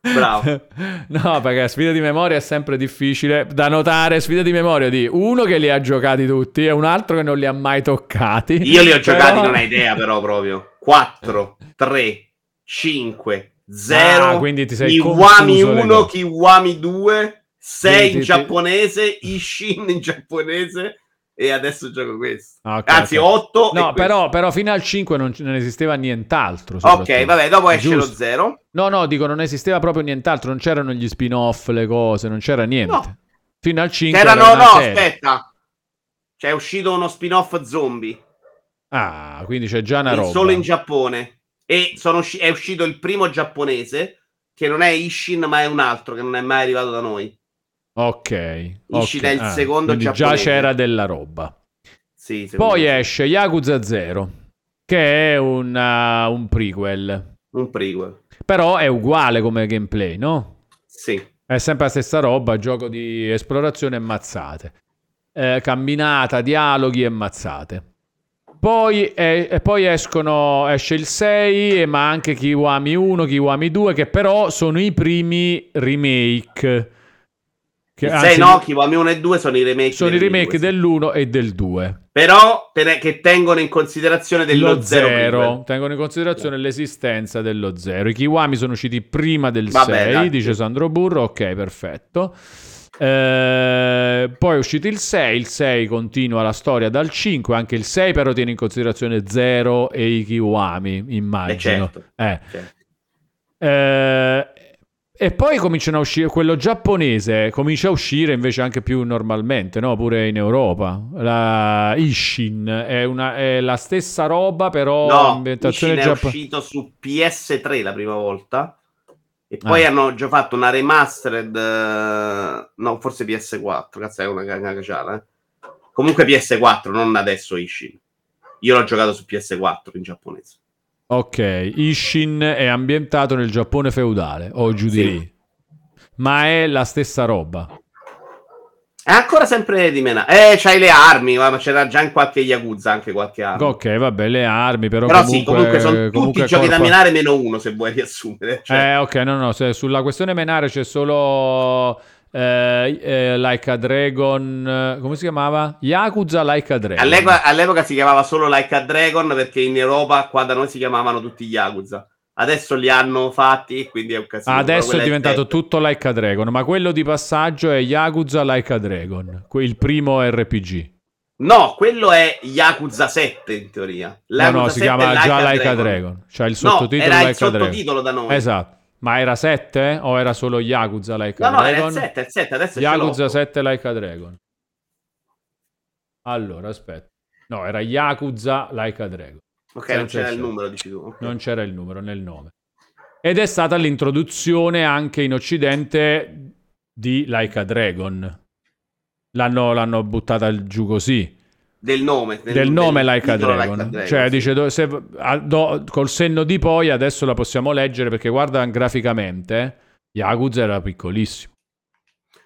Bravo. No, perché sfida di memoria è sempre difficile da notare. Sfida di memoria di uno che li ha giocati tutti e un altro che non li ha mai toccati. Io li ho giocati, Però- non hai idea però proprio. 4, 3, 5, 0. Ah, quindi ti sei Kiwami confuso le 1, cose. Kiwami 2, 6 Sì, in sì, sì. giapponese, Ishin in giapponese e adesso gioco questo. Ah, ok, Anzi, ok. 8 No, però, però fino al 5 non, non esisteva nient'altro. Ok, vabbè, dopo esce Giusto. lo 0. No, no, dico, non esisteva proprio nient'altro. Non c'erano gli spin-off, le cose, non c'era niente. No. Fino al 5 C'erano, era no, serie. aspetta. C'è uscito uno spin-off zombie. Ah, quindi c'è già una roba. solo in Giappone. E sono usci- è uscito il primo giapponese, che non è Ishin, ma è un altro, che non è mai arrivato da noi. Ok. Ishin ok. è il Ah, secondo quindi già giapponese. c'era della roba. Sì, Poi me esce Yakuza 0, che è un, uh, un prequel. Un prequel. Però è uguale come gameplay, no? Sì. È sempre la stessa roba, gioco di esplorazione e mazzate. Eh, camminata, dialoghi e mazzate. Poi, eh, e poi escono, esce il 6, ma anche Kiwami 1, Kiwami 2, che però sono i primi remake. Che, anzi, 6 no, Kiwami 1 e 2 sono i remake. sono i remake due, sì. dell'1 e del 2. Però per- che tengono in considerazione dello Lo 0 0, tengono in considerazione l'esistenza dello 0. I Kiwami sono usciti prima del Vabbè, 6, dai. dice Sandro Burro. Ok, perfetto. Eh, poi è uscito il 6, il 6 continua la storia dal 5, anche il 6 però tiene in considerazione 0 e i Kiwami, immagino. Eh, certo. Eh. Certo. Eh, e poi cominciano a uscire quello giapponese, comincia a uscire invece anche più normalmente, no? Pure in Europa. La Ishin è, una- è la stessa roba, però No, ambientazione Ishin è giapponese. uscito su PS3 la prima volta. E poi Ah. hanno già fatto una remastered. eh, no, forse PS4. Cazzo, è una cagata, eh. Comunque PS4, non adesso Ishin. Io l'ho giocato su PS4 in giapponese. Ok, Ishin è ambientato nel Giappone feudale o giù di Sì. lì. Ma è la stessa roba. È ancora sempre di mena. Eh, c'hai le armi, ma c'era già in qualche Yakuza anche qualche arma. Ok, vabbè, le armi, però, Però comunque, sì, comunque sono tutti comunque giochi da corpo- menare meno uno, se vuoi riassumere. Cioè, Eh, ok, no, no, sulla questione menare c'è solo eh, eh, Like a Dragon, eh, come si chiamava? Yakuza Like a Dragon. all'epoca, all'epoca si chiamava solo Like a Dragon perché in Europa qua da noi si chiamavano tutti Yakuza. Adesso li hanno fatti quindi è un casino. Adesso è diventato sette. tutto Like a Dragon, ma quello di passaggio è Yakuza Like a Dragon, il primo RPG. No, quello è Yakuza 7 in teoria. No, Yakuza no, si 7 è chiama già Like a Dragon. Dragon. C'ha il No, sottotitolo era il Like Dragon. sottotitolo da noi. Esatto. Ma era 7 o era solo Yakuza Like a No, no, era Dragon? il 7, il 7, adesso Yakuza c'è 7 Like a Dragon. Allora, aspetta. No, era Yakuza Like a Dragon. Ok, non senza c'era il numero, dici tu. ok. Non c'era il numero nel nome. Ed è stata l'introduzione anche in Occidente di Like a Dragon. L'hanno, l'hanno buttata giù così. Del nome. del nome Like a Dragon. Like Dragon, Cioè, dice, se- a- do- col senno di poi, adesso la possiamo leggere perché guarda graficamente, Yakuza era piccolissimo.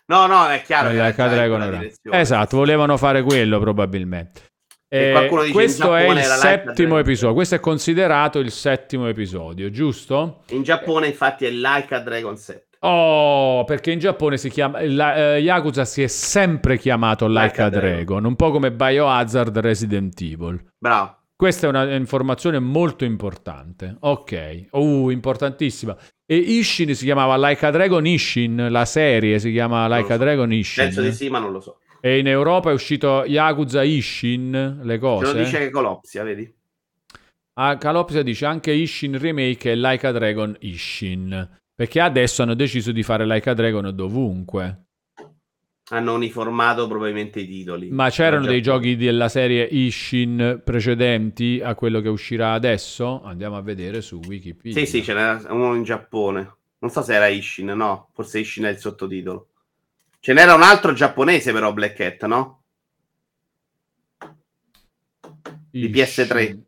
No, no, è chiaro. che Like Dragon era-. Esatto, volevano fare quello probabilmente. E Eh, dice questo è il Like settimo Dragon. episodio. Questo è considerato il settimo episodio, giusto? In Giappone, infatti, è Like a Dragon 7. Oh, perché in Giappone si chiama la- eh, Yakuza si è sempre chiamato Like, Like a Dragon, Dragon. un po' come Biohazard Resident Evil. Bravo. Questa è una informazione molto importante. Ok, uh, importantissima. E Ishin si chiamava Like a Dragon Ishin, la serie si chiama Like lo a so. Dragon Ishin. Penso di sì, ma non lo so. E in Europa è uscito Yakuza Ishin, le Ce cose. lo dice che Colopsia, vedi? Ah, Calopsia dice anche Ishin Remake e Like a Dragon Ishin. Perché adesso hanno deciso di fare Like a Dragon dovunque. Hanno uniformato probabilmente i titoli. Ma c'erano Già- dei giochi della serie Ishin precedenti a quello che uscirà adesso? Andiamo a vedere su Wikipedia. Sì, sì, ce n'era uno in Giappone. Non so se era Ishin, no. Forse Ishin è il sottotitolo. Ce n'era un altro giapponese, però, Black Hat, no? di Ishin. PS3.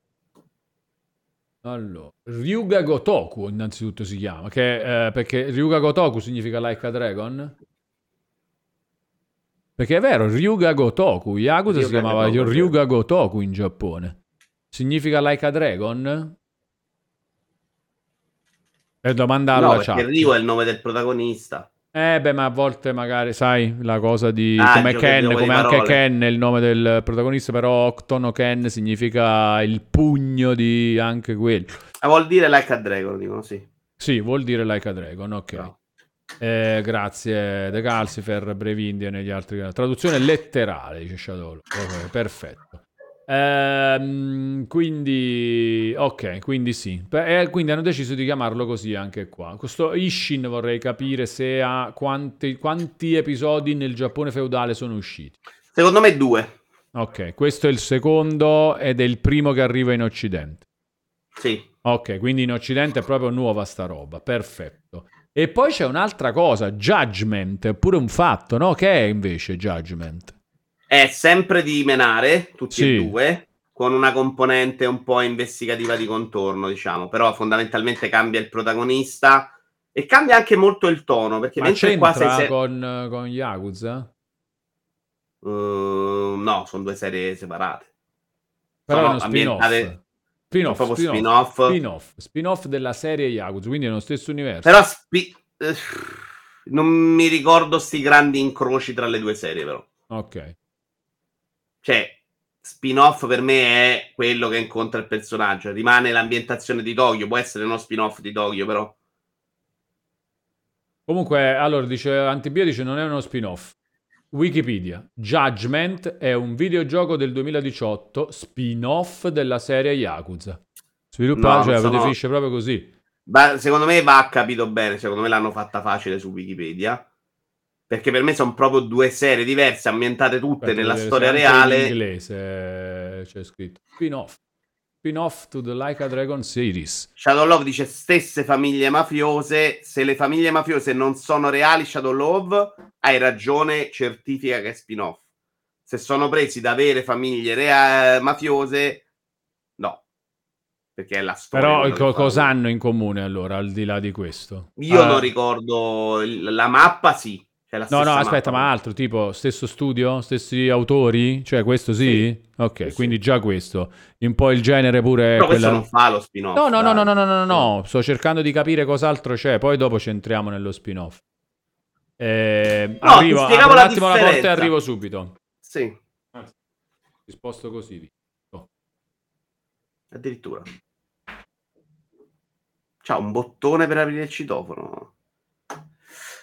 Allora, Ryuga Gotoku innanzitutto si chiama, che, eh, perché Ryuga Gotoku significa Like a Dragon? Perché è vero, Ryuga Gotoku, Yakuza si Ryuga chiamava Gotoku. Ryuga Gotoku in Giappone. Significa Like a Dragon? Per domanda alla No, perché chat. Ryu è il nome del protagonista. Eh beh, ma a volte magari, sai, la cosa di... Ah, come Ken, come anche parole. Ken è il nome del protagonista, però Octono Ken significa il pugno di anche quello. Ah, vuol dire Like a Dragon, dicono sì. Sì, vuol dire Like a Dragon, ok. No. Eh, grazie De Calcifer, Brevindia e negli altri. Traduzione letterale, dice Shadow. Ok, perfetto. Ehm, quindi, ok, quindi sì. Eh, quindi hanno deciso di chiamarlo così anche qua. Questo Ishin vorrei capire se ha quanti, quanti episodi nel Giappone feudale sono usciti. Secondo me due. Ok, questo è il secondo ed è il primo che arriva in Occidente. Sì. Ok, quindi in Occidente è proprio nuova sta roba, perfetto. E poi c'è un'altra cosa, Judgment, è pure un fatto, no? Che è invece Judgment? È sempre di menare, tutti Sì. e due, con una componente un po' investigativa di contorno, diciamo. Però fondamentalmente cambia il protagonista e cambia anche molto il tono, perché Ma mentre qua sei... se- con, con Yakuza? Uh, no, sono due serie separate. Però Sono ambientate- Spin-off, proprio spin-off, spin-off. spin-off, spin-off della serie Yakuza, quindi è nello stesso universo. Però spi- eh, non mi ricordo sti grandi incroci tra le due serie, però. Ok. Cioè, spin-off per me è quello che incontra il personaggio. Rimane l'ambientazione di Tokyo, può essere uno spin-off di Tokyo, però. Comunque, allora, dice Antibio dice non è uno spin-off. Wikipedia. Judgment è un videogioco del 2018 spin-off della serie Yakuza. Sviluppato, No, cioè, sono- definisce proprio così. Va- secondo me va capito bene, secondo me l'hanno fatta facile su Wikipedia. Perché per me sono proprio due serie diverse, ambientate tutte Aspetta, nella vedere storia anche In reale. inglese eh, c'è scritto spin-off. Spin-off to the Like a Dragon series. Shadow Love dice stesse famiglie mafiose. Se le famiglie mafiose non sono reali, Shadow Love, hai ragione, certifica che è spin-off. Se sono presi da vere famiglie rea- mafiose, no. Perché è la storia. Però co- cosa hanno in comune allora, al di là di questo? Io Ah, non ricordo il- la mappa, sì. La No, no, aspetta, mappa. ma altro, tipo stesso studio, stessi autori? Cioè questo sì? Ok, Sì, sì. quindi già questo. Un po' il genere pure... Però questo quella- non fa lo spin-off. No, no, no, no, no, no, no, no, sto cercando di capire cos'altro c'è, poi dopo ci entriamo nello spin-off. Eh, No, arrivo, apro un attimo la porta e differenza. arrivo subito. Sì, Ti sposto così. addirittura. C'ha un bottone per aprire il citofono.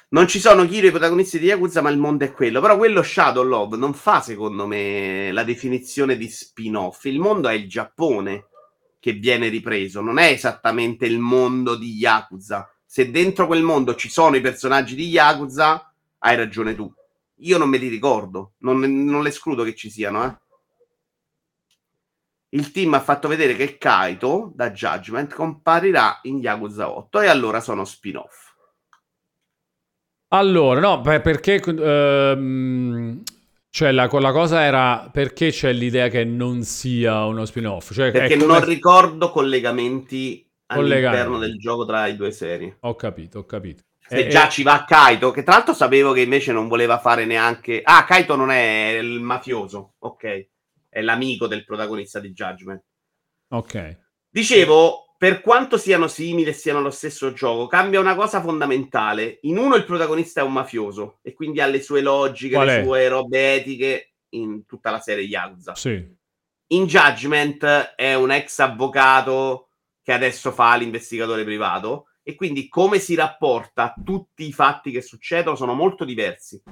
Non ci sono Kiro i protagonisti di Yakuza, ma il mondo è quello. Però quello Shadow Love non fa, secondo me, la definizione di spin-off. Il mondo è il Giappone che viene ripreso, non è esattamente il mondo di Yakuza. Se dentro quel mondo ci sono i personaggi di Yakuza, hai ragione tu. Io non me li ricordo, non, non l'escludo che ci siano, eh. Il team ha fatto vedere che Kaito da Judgment comparirà in Yakuza 8 e allora sono spin-off. Allora, no, beh, perché... ehm, cioè, la, la cosa era perché c'è l'idea che non sia uno spin-off? Cioè, Perché come- non ricordo collegamenti all'interno Collegamenti. del gioco tra i due serie. Ho capito, ho capito. Se Eh, già eh, ci va Kaito, che tra l'altro sapevo che invece non voleva fare neanche... Ah, Kaito non è il mafioso, ok. È l'amico del protagonista di Judgment. Ok. Dicevo, per quanto siano simili e siano lo stesso gioco, cambia una cosa fondamentale. In uno il protagonista è un mafioso e quindi ha le sue logiche, Qual le è? sue robe etiche in tutta la serie Yakuza. Sì. In Judgment è un ex avvocato che adesso fa l'investigatore privato e quindi come si rapporta a tutti i fatti che succedono sono molto diversi.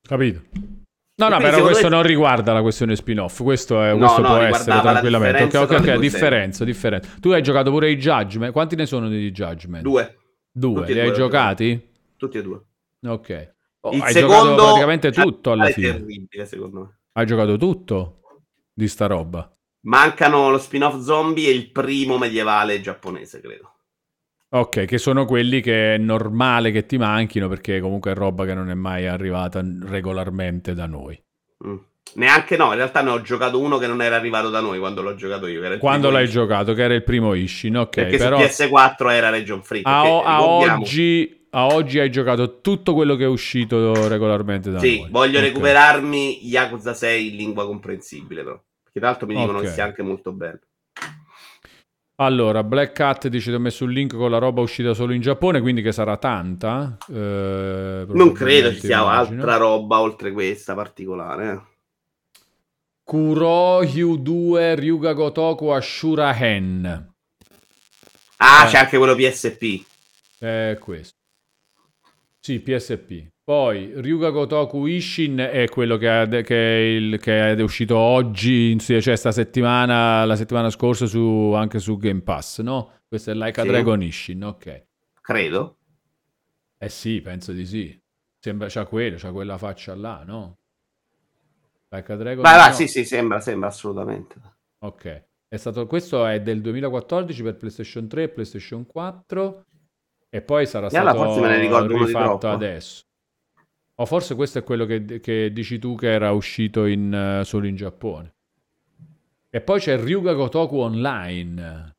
Capito. No, no, però questo non riguarda la questione spin-off. Questo, è, No, questo no, può essere tranquillamente. Ok, ok, ok. Differenza, differenza. Tu hai giocato pure i Judgment. Quanti ne sono di Judgment? Due, Due. tutti Li hai due, giocati? tutti e due. Ok. Oh, Il hai secondo giocato praticamente è tutto alla fine. terribile, secondo me. Hai giocato tutto di sta roba. Mancano lo spin-off zombie e il primo medievale giapponese, credo. Ok, che sono quelli che è normale che ti manchino perché comunque è roba che non è mai arrivata regolarmente da noi. Mm. Neanche no, in realtà ne ho giocato uno che non era arrivato da noi quando l'ho giocato io. che Quando l'hai Ishin. giocato, che era il primo Ishin, ok, Perché però su PS4 era Region Free. a, o- a oggi, a oggi hai giocato tutto quello che è uscito regolarmente da Sì, noi. voglio Ok. recuperarmi Yakuza 6 in lingua comprensibile, però. Perché tra l'altro mi dicono Ok. che sia anche molto bello. Allora, Black Cat dice ti ho messo un link con la roba uscita solo in Giappone, quindi che sarà tanta. eh, Non credo ci sia immagino. altra roba oltre questa particolare. eh. Kurohyu 2 Ryuga Gotoku Ashura Hen. Ah, Eh. c'è anche quello PSP. È questo. Sì, PSP. Poi Ryuga Gotoku Ishin è quello che, ha- che è, il- che è uscito oggi, cioè sta settimana, la settimana scorsa su, anche su Game Pass, no? Questo è Like a Sì. Dragon Ishin, ok. Credo. Eh sì, penso di sì. Sembra c'ha quello, c'ha quella faccia là, no? Like a Dragon Vai, no. sì, sì, sembra, sembra assolutamente. Ok. È stato, questo è del 2014 per PlayStation 3 e PlayStation 4 e poi sarà E stato forse me ne ricordo rifatto adesso. O forse questo è quello che, che dici tu che era uscito in, eh, solo in Giappone. E poi c'è Ryuga Gotoku Online,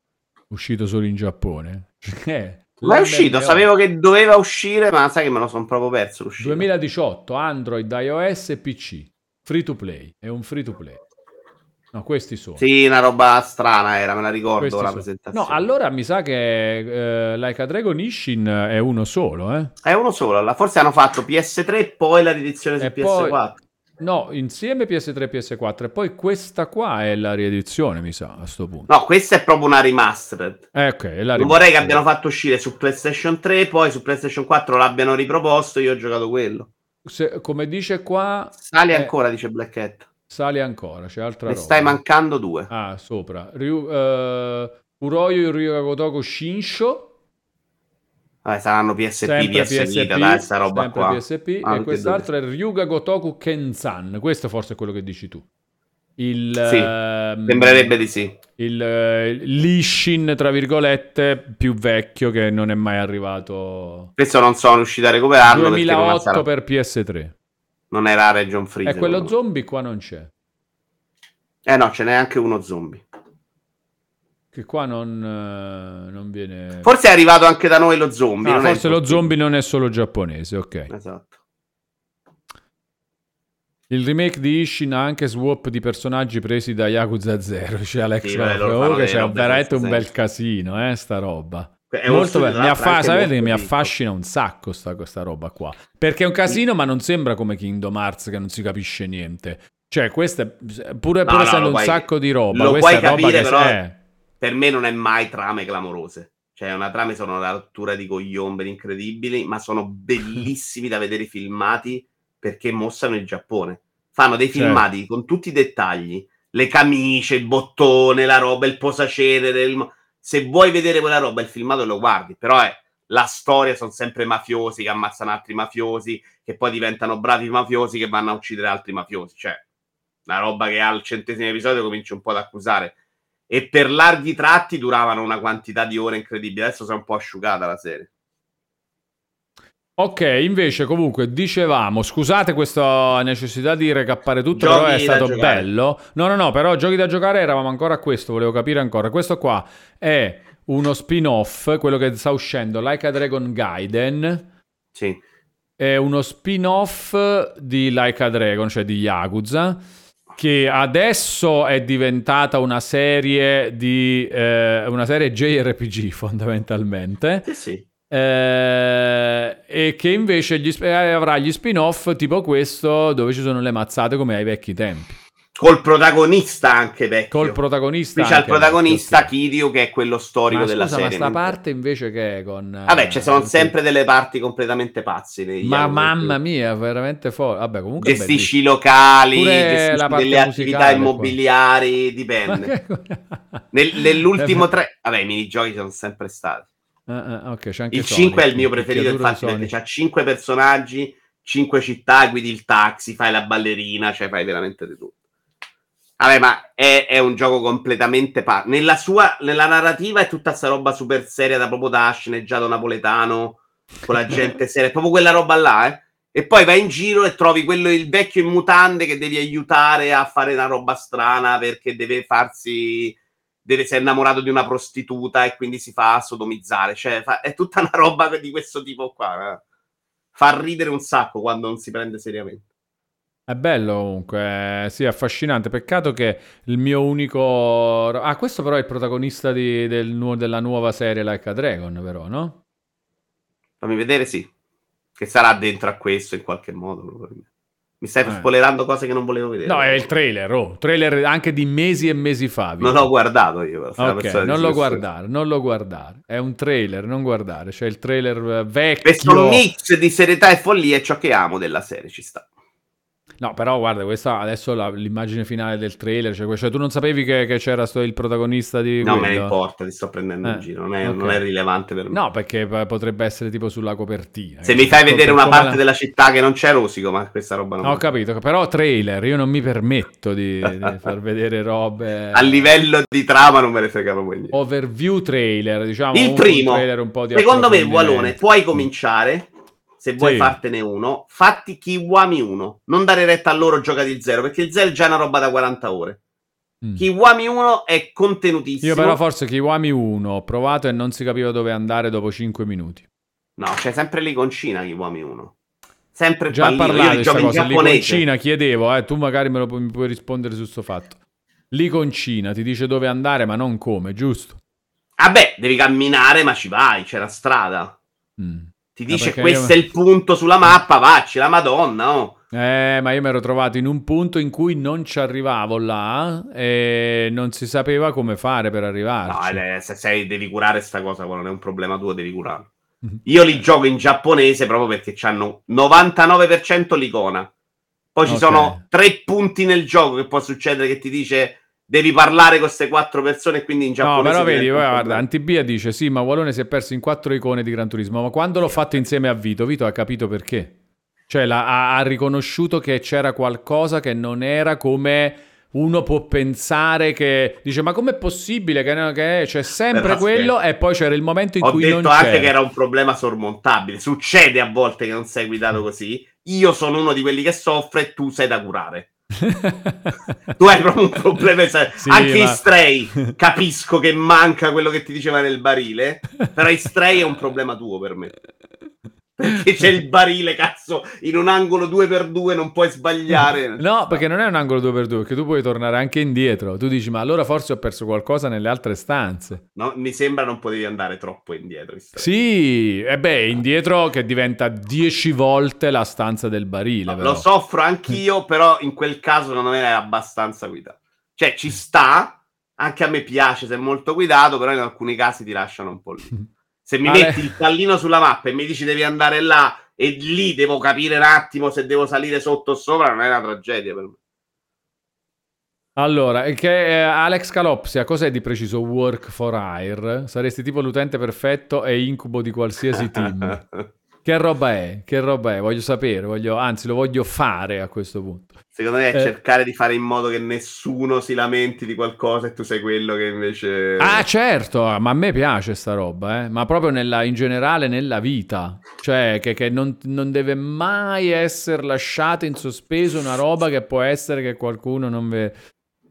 uscito solo in Giappone. Eh, Ma è uscito, sapevo che doveva uscire, ma sai che me lo sono proprio perso l'uscita. 2018, Android, iOS e PC. Free to play, è un free to play. No, questi sono. Sì, una roba strana era, me la ricordo Questi la sono. presentazione. No, allora mi sa che eh, Like a Dragon Ishin è uno solo, eh? È uno solo, forse hanno fatto PS3 e poi la riedizione su E poi- PS4. No, insieme PS3 e PS4 e poi questa qua è la riedizione, mi sa, a sto punto. No, questa è proprio una remastered. Eh, ok, è la Non vorrei che remastered. abbiano fatto uscire su PlayStation 3, poi su PlayStation 4 l'abbiano riproposto, io ho giocato quello. Se- come dice qua, Sali Eh. ancora, dice Black Hat. Sale ancora, c'è altra Ne roba. stai mancando due. Ah, sopra. Ryu, eh, Uroyo Ryuga Gotoku Shinsho, Vabbè, saranno PSP, sempre PS PSP, Vita, dai, sta roba sempre qua. PSP Ah, e tutti quest'altro è Ryuga Gotoku Kenzan. Questo forse è quello che dici tu. Il, Sì, ehm, Sembrerebbe di sì. il eh, l'Ishin, tra virgolette, più vecchio che non è mai arrivato. Questo non sono riuscito a recuperarlo perché non 2008 sarà... per PS3. Non era Region Freeze. E quello no. zombie qua non c'è. Eh no, ce n'è anche uno zombie. Che qua non, eh, non viene... Forse è arrivato anche da noi lo zombie. Ah, non è forse lo zombie non è solo giapponese, ok. Esatto. Il remake di Ishin ha anche swap di personaggi presi da Yakuza 0, dice Alex Sì, fanno delle c'è veramente un bel casino, eh, sta roba. È Molto bello. Mi, affa- sapete mi affascina un sacco sta, questa roba qua. Perché è un casino, ma non sembra come Kingdom Hearts che non si capisce niente. Cioè, questa è, pure, No, pur no, essendo lo un puoi- sacco di roba, lo questa puoi è capire, però- eh, Per me non è mai trame clamorose. Cioè, una trame sono una rottura di cogliomberi incredibili, ma sono bellissimi da vedere filmati perché mostrano il Giappone. Fanno dei Certo. filmati con tutti i dettagli, le camicie, il bottone, la roba, il posacenere. il- Se vuoi vedere quella roba, il filmato lo guardi, però è la storia sono sempre mafiosi che ammazzano altri mafiosi, che poi diventano bravi mafiosi che vanno a uccidere altri mafiosi. Cioè, una roba che al centesimo episodio cominci un po' ad accusare. E per larghi tratti duravano una quantità di ore incredibile. Adesso si è un po' asciugata la serie. Ok, invece comunque dicevamo, scusate questa necessità di recappare tutto, Giochi però è stato giocare. bello. No, no, no, però giochi da giocare eravamo ancora a questo, volevo capire ancora. Questo qua è uno spin-off, quello che sta uscendo, Like a Dragon Gaiden, Sì. è uno spin-off di Like a Dragon, cioè di Yakuza, che adesso è diventata una serie di eh, una serie JRPG fondamentalmente. Sì, sì. Eh, e che invece gli eh, avrà gli spin-off tipo questo dove ci sono le mazzate come ai vecchi tempi. Col protagonista anche vecchio. Col protagonista. Qui c'è il protagonista vecchio, Kiryu che è quello storico Ma della scusa, ma serie. sta mentre- parte invece che è con... eh, Vabbè, ci sono sempre delle parti completamente pazze. Ma mamma mia, veramente forte. Vabbè, comunque Gestisci i locali, gestisci delle attività musicale qua. immobiliari, dipende. Nel- nell'ultimo tre... Vabbè, i minigioghi ci sono sempre stati. Eh, eh, ok, c'è anche Il Sonic, 5 è il mio preferito, infatti, perché c'ha 5 personaggi, 5 città, guidi il taxi, fai la ballerina, cioè fai veramente di tutto. Vabbè, ma è, è un gioco completamente pa- nella sua nella narrativa è tutta sta roba super seria da proprio da sceneggiato napoletano con la gente seria, è proprio quella roba là, eh. E poi vai in giro e trovi quello il vecchio in mutande che devi aiutare a fare una roba strana perché deve farsi deve si è innamorato di una prostituta e quindi si fa sodomizzare, cioè fa- è tutta una roba di questo tipo qua. eh. Fa ridere un sacco quando non si prende seriamente. È bello comunque, eh, sì, affascinante. Peccato che il mio unico... Ah, questo però è il protagonista di- del della nuova serie Like a Dragon, però, no? Fammi vedere, sì. Che sarà dentro a questo in qualche modo. probabilmente. Mi stai Eh. spoilerando cose che non volevo vedere. No, è il trailer, oh, trailer anche di mesi e mesi fa. Non l'ho guardato io. però, sono una Ok, persona non lo guardare, non lo guardare. È un trailer, non guardare. C'è il trailer eh, vecchio. Questo mix di serietà e follia è ciò che amo della serie, ci sta. No, però guarda, questa adesso la- l'immagine finale del trailer, cioè, cioè, tu non sapevi che, che c'era sto- il protagonista di Non me ne importa, ti sto prendendo Eh, in giro, non è, ok. non è rilevante per me. No, perché potrebbe essere tipo sulla copertina. Se mi fai vedere una parte la- della città che non c'è, rosico, ma questa roba non Ho capito, però trailer, io non mi permetto di, di far vedere robe... A livello di trama non me ne frega proprio niente. Overview trailer, diciamo. Il primo, trailer un po' di Secondo me. Walone, puoi cominciare, se vuoi Sì. fartene uno, fatti Kiwami 1. Non dare retta a loro gioca di zero, perché il zero è già una roba da 40 ore. Mm. Kiwami 1 è contenutissimo. Io però forse Kiwami 1 ho provato e non si capiva dove andare dopo 5 minuti. No, c'è sempre l'iconcina Kiwami 1. Sempre Già parlato di cosa, l'iconcina chiedevo, eh, tu magari me lo pu- mi puoi rispondere su sto fatto. L'iconcina ti dice dove andare ma non come, giusto? Vabbè, devi camminare, ma ci vai, c'è la strada. Mm. Ti Ah, dice perché questo io- è il punto sulla mappa, vacci, la madonna, oh. Eh, ma io mi ero trovato in un punto in cui non ci arrivavo là e non si sapeva come fare per No, arrivarci. eh, se sei, devi curare sta cosa, qua non è un problema tuo, devi curarlo. Mhm. Io li gioco in giapponese proprio perché hanno 99% l'icona. Poi ci Ok. sono tre punti nel gioco che può succedere che ti dice devi parlare con queste quattro persone e quindi in No, giapponese però vedi, guarda. Antibia dice sì, ma Walone si è perso in quattro icone di Gran Turismo, ma quando l'ho fatto insieme a Vito, Vito ha capito perché. Cioè la- ha, ha riconosciuto che c'era qualcosa che non era come uno può pensare che... Dice, ma com'è possibile che, che c'è sempre Però quello e poi c'era il momento in Ho cui detto non anche c'era. che era un problema sormontabile. Succede a volte che non sei guidato così, io sono uno di quelli che soffre e tu sei da curare. Tu hai proprio un problema. Sì, Anche ma- Stray capisco che manca quello che ti diceva nel barile, però Stray è un problema tuo per me. Perché c'è il barile, cazzo, in un angolo 2x2 non puoi sbagliare. No, perché non è un angolo 2x2, perché tu puoi tornare anche indietro. Tu dici, ma allora forse ho perso qualcosa nelle altre stanze. No, mi sembra non potevi andare troppo indietro. Sì, e beh, indietro che diventa 10 volte la stanza del barile. No, però. Lo soffro anch'io, però in quel caso non è abbastanza guidato. Cioè, ci sta, anche a me piace se è molto guidato, però in alcuni casi ti lasciano un po' lì. Se mi Ale- metti il pallino sulla mappa e mi dici devi andare là e lì devo capire un attimo se devo salire sotto o sopra, non è una tragedia per me. Allora, che, eh, Alex Calopsia, cos'è di preciso Work for Hire? Saresti tipo l'utente perfetto e incubo di qualsiasi team. Che roba è? Che roba è? Voglio sapere, voglio, anzi lo voglio fare a questo punto. Secondo me è Eh. cercare di fare in modo che nessuno si lamenti di qualcosa e tu sei quello che invece... Ah, certo, ma a me piace sta roba, eh? ma proprio nella- in generale nella vita, cioè che, che non, non deve mai essere lasciata in sospeso una roba che può essere che qualcuno non vede.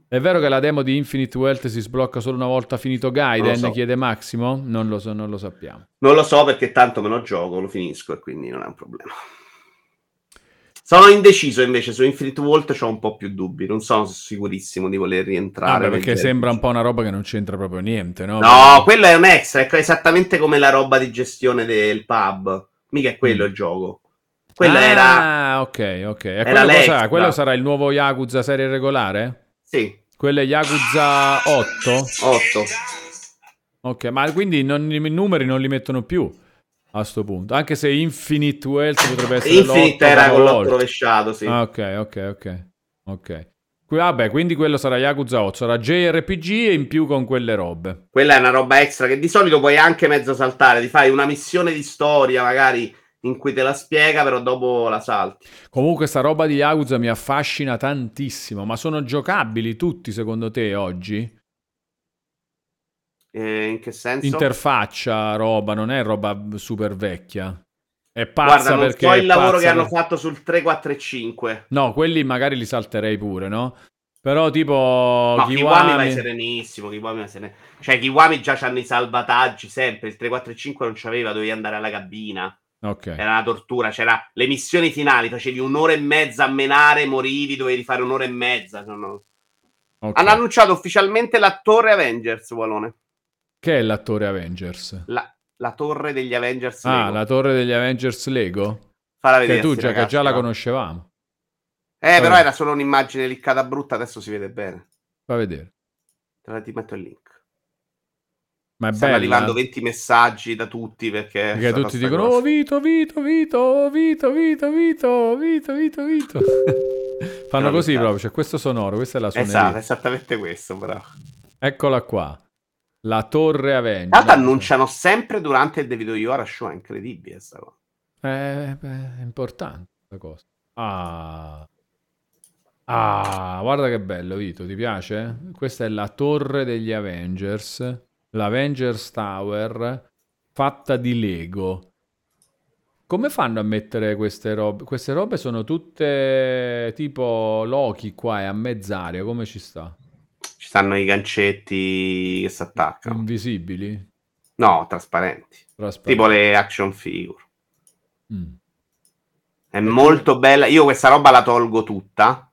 È vero che la demo di Infinite Wealth si sblocca solo una volta finito Gaiden, so. chiede Massimo? Non lo so, non lo sappiamo. Non lo so perché tanto me lo gioco, lo finisco e quindi non è un problema. Sono indeciso invece su Infinite Vault, ho un po' più dubbi, non sono sicurissimo di voler rientrare. Nel perché sembra un po' una roba che non c'entra proprio niente, no? No, quello è un extra, è esattamente come la roba di gestione del pub. Mica è quello Mm. il gioco. Quello ah, era... ok, ok. E quello, cos'è? quello sarà il nuovo Yakuza serie regolare? Sì, Quello è Yakuza 8? 8. Ok, ma quindi non- i numeri non li mettono più a sto punto. Anche se Infinite Wealth potrebbe essere Infinite era con l'otto rovesciato, sì. Ah, ok, ok, ok. Ok. Qui- Vabbè, quindi quello sarà Yakuza 8, sarà JRPG e in più con quelle robe. Quella è una roba extra che di solito puoi anche mezzo saltare. Ti fai una missione di storia, magari in cui te la spiega, però dopo la salti. Comunque sta roba di Yakuza mi affascina tantissimo, ma sono giocabili tutti secondo te oggi? Eh, in che senso? Interfaccia, roba, non è roba super vecchia. È pazza Guarda, non perché so è il lavoro che hanno per- fatto sul 3, 4 e 5. No, quelli magari li salterei pure, no? Però tipo No, Kiwami... Kiwami vai serenissimo. Kiwami vai seren- Cioè, Kiwami già c'hanno i salvataggi sempre. Il 3, 4 e 5 non c'aveva, dovevi andare alla cabina. Ok. Era una tortura. C'era le missioni finali, facevi un'ora e mezza a menare, morivi, dovevi fare un'ora e mezza. No, no. ok. Hanno annunciato ufficialmente la torre Avengers, Walone. Che è l'attore Avengers? La, la torre degli Avengers. Ah, Lego. la torre degli Avengers Lego? Che vedere, tu sti già, che ragazzi, già la no? conoscevamo. Eh, però Vabbè. era solo un'immagine liccata brutta, adesso si vede bene. Fa vedere. Te la ti metto il link. Ma Stanno bella. arrivando 20 messaggi da tutti perché... Perché tutti dicono cosa. Oh Vito, Vito, Vito, oh, Vito, Vito, Vito, Vito, Vito, Vito. Fanno così mi proprio, c'è questo sonoro, questa è la suoneria. Esatto, esattamente questo, bravo. Eccola qua. La torre Avengers. L'altro annunciano sempre durante il David Iora show, è incredibile sta cosa. Eh, beh, è importante questa cosa. Ah. Ah, guarda che bello, Vito, ti piace? Questa è la torre degli Avengers, l'Avengers Tower fatta di Lego. Come fanno a mettere queste robe? Queste robe sono tutte tipo Loki qua e a mezz'aria, come ci sta? Ci stanno i gancetti che si attaccano. Invisibili? No, trasparenti. Trasparenti. Tipo le action figure. Mm. È molto bella. Io questa roba la tolgo tutta.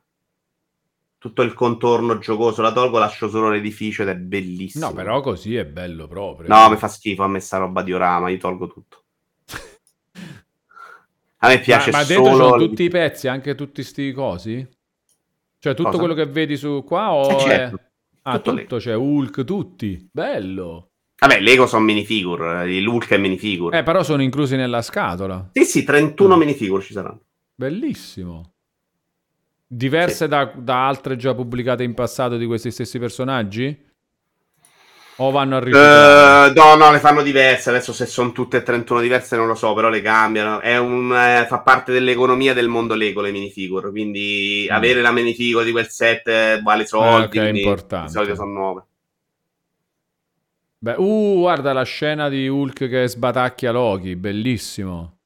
Tutto il contorno giocoso la tolgo, lascio solo l'edificio ed è bellissimo. No, però così è bello proprio. No, mi fa schifo a me sta roba di orama, io tolgo tutto. A me piace ma, ma dentro solo... sono tutti i pezzi, anche tutti sti cosi? Cioè tutto Cosa? quello che vedi su qua o Eh, è... certo. Ah, Tutto tutto, c'è Hulk, tutti. Bello. Vabbè, Lego sono minifigure, il Hulk è minifigure. Eh, però sono inclusi nella scatola. Sì, sì, 31 minifigure ci saranno. Bellissimo. Diverse da, da altre già pubblicate in passato di questi stessi personaggi? O vanno a riciclare? Eh, no, no, le fanno diverse. Adesso se sono tutte e 31 diverse non lo so, però le cambiano. È un, eh, fa parte dell'economia del mondo Lego le minifigure, quindi Mm. avere la minifigure di quel set eh, vale soldi, ok, quindi importante. di solito sono nuove. Beh, uh, guarda la scena di Hulk che sbatacchia Loki, bellissimo.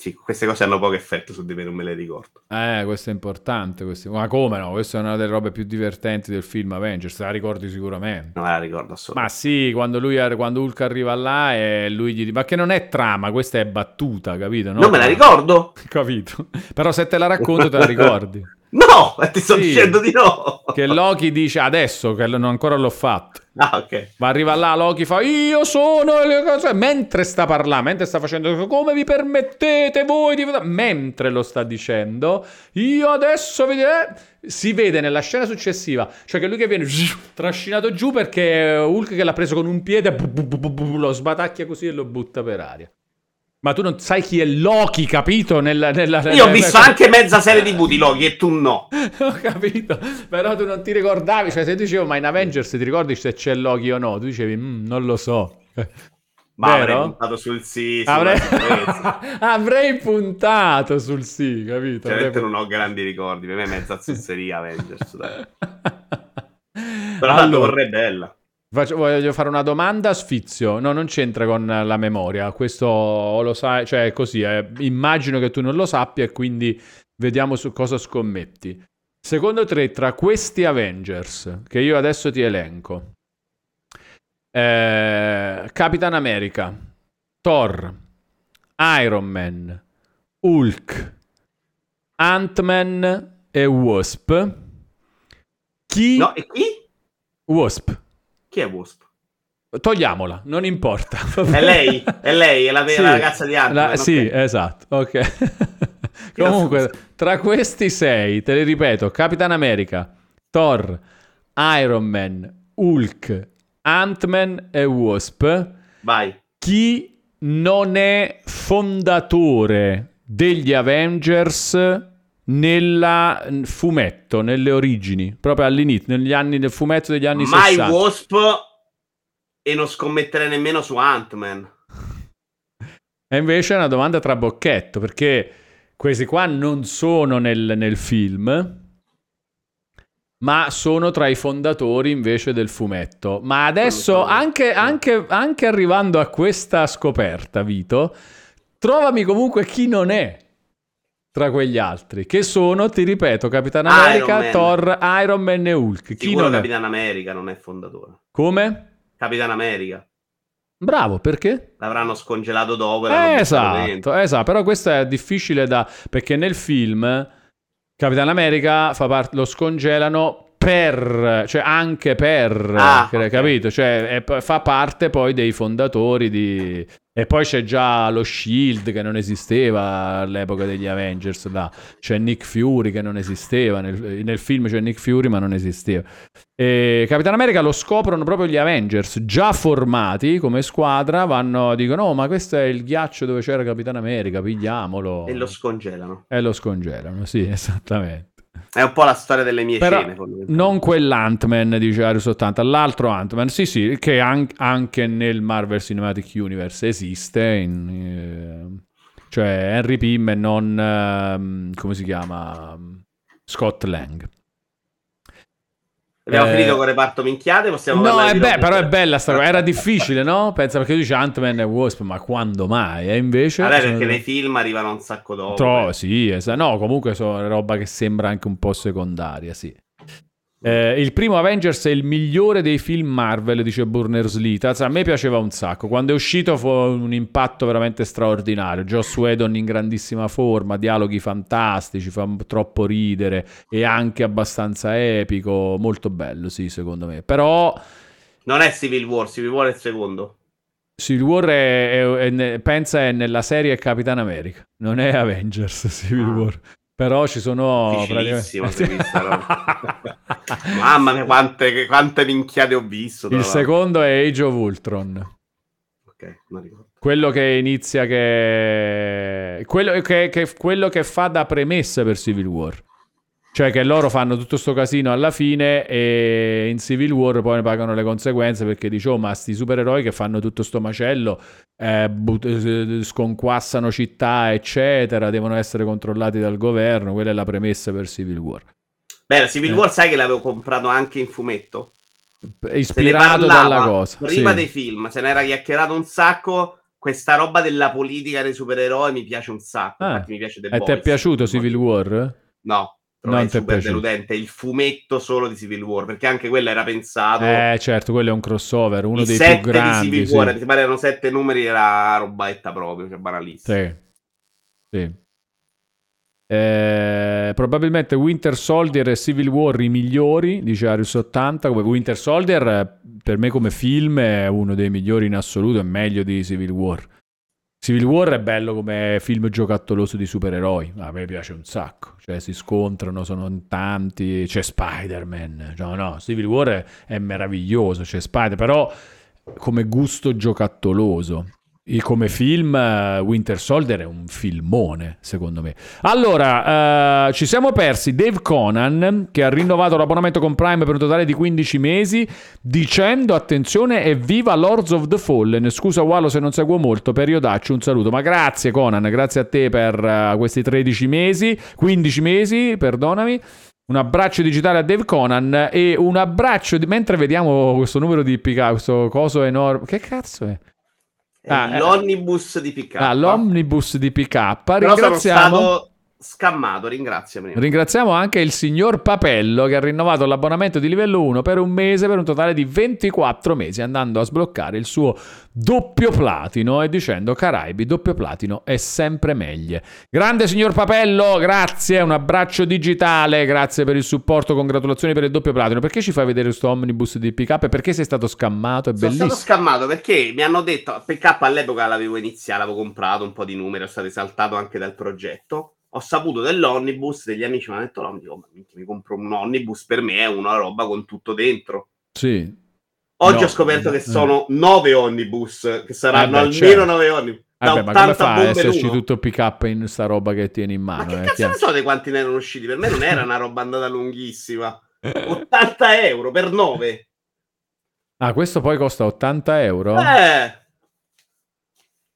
Sì, queste cose hanno poco effetto su di me, non me le ricordo. Eh, questo è importante. Questo... Ma come no? Questa è una delle robe più divertenti del film Avengers, la ricordi sicuramente. Non me la ricordo assolutamente. Ma sì, quando, lui, quando Hulk arriva là e lui gli dice, ma che non è trama, questa è battuta, capito? No? Non me la ricordo. Capito? Però se te la racconto te la ricordi. No, ti sto Sì. dicendo di no. che Loki dice adesso, che non ancora l'ho fatto. Ah, ok. Ma arriva là, Loki fa io sono le cose. Mentre sta parlando, mentre sta facendo come vi permettete voi di mentre lo sta dicendo, io adesso vedi eh, si vede nella scena successiva, cioè che lui che viene trascinato giù perché Hulk che l'ha preso con un piede lo sbatacchia così e lo butta per aria. Ma tu non sai chi è Loki, capito? Nella, nella- Io ho nella- visto anche mezza serie di di Loki e tu no. Ho capito, però tu non ti ricordavi, cioè se dicevo ma in Avengers ti ricordi se c'è Loki o no? Tu dicevi "Mm, non lo so. Ma Vero? avrei puntato sul sì, Avrei... Avrei puntato sul sì, capito? Veramente Avrei- non ho grandi ricordi, per me è mezza zozzeria Avengers. dai. Però Allora, tanto vorrei bella. Faccio- voglio fare una domanda a sfizio. No, non c'entra con la memoria. Questo lo sai, cioè è così. eh. Immagino che tu non lo sappia e quindi vediamo su cosa scommetti. Secondo te, tra questi Avengers che io adesso ti elenco, eh, Capitan America, Thor, Iron Man, Hulk, Ant-Man e Wasp, chi... No, e chi? Wasp. Chi è Wasp? Togliamola, non importa. È lei, è lei, è la, Sì, la ragazza di Ant-Man. la-. Sì, esatto. Ok. Comunque, tra questi sei, te li ripeto, Capitan America, Thor, Iron Man, Hulk, Ant-Man e Wasp, Vai. chi non è fondatore degli Avengers nella fumetto, nelle origini, proprio all'inizio, negli anni del fumetto degli anni Mai 60. Wasp e non scommetterei nemmeno su Ant-Man. E invece è una domanda tra bocchetto, perché questi qua non sono nel, nel film, ma sono tra i fondatori invece del fumetto. Ma adesso, anche, anche- anche arrivando a questa scoperta, Vito, trovami comunque chi non è tra quegli altri, che sono, ti ripeto, Capitan Iron America, Man. Thor, Iron Man e Hulk. Chi Sicuro non è? Capitan America non è fondatore. Come? Capitan America. Bravo, perché? L'avranno scongelato dopo. esatto, esatto, però questo è difficile da... perché nel film Capitan America fa parte, lo scongelano per, cioè anche per, Ah, capito? Cioè è- fa parte poi dei fondatori di... E poi c'è già lo Shield che non esisteva all'epoca degli Avengers, là. c'è Nick Fury che non esisteva, nel, nel film c'è Nick Fury ma non esisteva. E Capitan America lo scoprono proprio gli Avengers, già formati come squadra, vanno, dicono, oh ma questo è il ghiaccio dove c'era Capitan America, pigliamolo. E lo scongelano. E lo scongelano, sì, esattamente. È un po' la storia delle mie Però scene. non quell'Ant-Man di Arius 80, l'altro Ant-Man, sì sì, che an- anche nel Marvel Cinematic Universe esiste, in, eh, cioè Henry Pym e non, ehm, come si chiama, Scott Lang. Abbiamo eh, finito con il reparto minchiate. Possiamo No, è di be- robe- però è bella sta cosa, era difficile, no? Pensa perché tu dici Ant-Man e Wasp, ma quando mai? E invece... Vabbè, sono- perché nei film arrivano un sacco dopo. Tro- eh. sì, esa- no, comunque sono roba che sembra anche un po' secondaria, sì. Eh, il primo Avengers è il migliore dei film Marvel, dice Burners-Lee. Tazza, A me piaceva un sacco. Quando è uscito fu un impatto veramente straordinario. Joss Whedon in grandissima forma, dialoghi fantastici, fa troppo ridere e anche abbastanza epico. Molto bello, sì, secondo me. Però Non è Civil War, Civil War è il secondo. Civil War è, è- è pensa è nella serie Capitan America, non è Avengers Civil Ah. War. Però ci sono praticamente- Mamma mia, quante, quante minchiate ho visto. Il secondo è Age of Ultron. Ok, non ricordo. Quello che inizia che... Quello che, che- quello che fa da premessa per Civil War. Cioè che loro fanno tutto sto casino alla fine e in Civil War poi ne pagano le conseguenze perché dice oh ma sti supereroi che fanno tutto sto macello eh, but- eh, sconquassano città eccetera devono essere controllati dal governo quella è la premessa per Civil War Beh, la Civil Eh. War sai che l'avevo comprato anche in fumetto. Ispirato dalla cosa Prima sì. dei film, se ne era chiacchierato un sacco. questa roba della politica dei supereroi mi piace un sacco. Ah. Mi piace The E ti è piaciuto Civil War? No, Non non è super piaciuto. deludente. Il fumetto solo di Civil War, perché anche quello era pensato. Eh, certo, quello è un crossover, uno dei più grandi. di Civil sì. War, mi pare erano sette numeri, era robaetta proprio, cioè banalissimo. Sì. Sì. Eh, probabilmente Winter Soldier e Civil War i migliori, dice Arius 80. Come Winter Soldier, per me, come film, è uno dei migliori in assoluto. È meglio di Civil War. Civil War è bello come film giocattoloso di supereroi. A me piace un sacco. Cioè, si scontrano, sono in tanti. C'è Spider-Man. No, no, Civil War è, è meraviglioso. C'è Spider, però come gusto giocattoloso. E come film, eh, Winter Soldier è un filmone, secondo me. Allora, eh, ci siamo persi Dave Conan, che ha rinnovato l'abbonamento con Prime per un totale di 15 mesi, dicendo, attenzione, evviva Lords of the Fallen. Scusa, Wallo, se non seguo molto, periodaccio, un saluto. Ma grazie, Conan, grazie a te per eh, questi 13 mesi, 15 mesi, perdonami. Un abbraccio digitale a Dave Conan e un abbraccio di... mentre vediamo questo numero di PK, questo coso enorme. Che cazzo è? Ah, eh. l'omnibus di PK. Ah, l'omnibus di PK. Però sono Ringraziamo, stato scammato, ringraziami. ringraziamo anche il signor Papello che ha rinnovato l'abbonamento di livello 1 per un mese per un totale di 24 mesi, andando a sbloccare il suo doppio platino e dicendo Caraibi, doppio platino è sempre meglio. Grande signor Papello, grazie, un abbraccio digitale, grazie per il supporto, congratulazioni per il doppio platino. Perché ci fai vedere questo omnibus di PK? Perché sei stato scammato? È Sono bellissimo. stato scammato perché mi hanno detto, PK all'epoca l'avevo iniziato, avevo comprato un po' di numeri, ero stato esaltato anche dal progetto. Ho saputo dell'omnibus, degli amici mi hanno detto, no, mi, "Ma compro un omnibus, per me è una roba con tutto dentro. Sì. Oggi No. ho scoperto Eh. che sono nove omnibus, che saranno Eh beh, almeno certo. nove omnibus. Da ma come 80 fa a esserci l'uno. tutto PK in sta roba che tieni in Ma mano? che eh, cazzo ne so di quanti ne erano usciti? Per me non era una roba andata lunghissima. 80 euro per 9. Ah, questo poi costa 80 euro? Eh,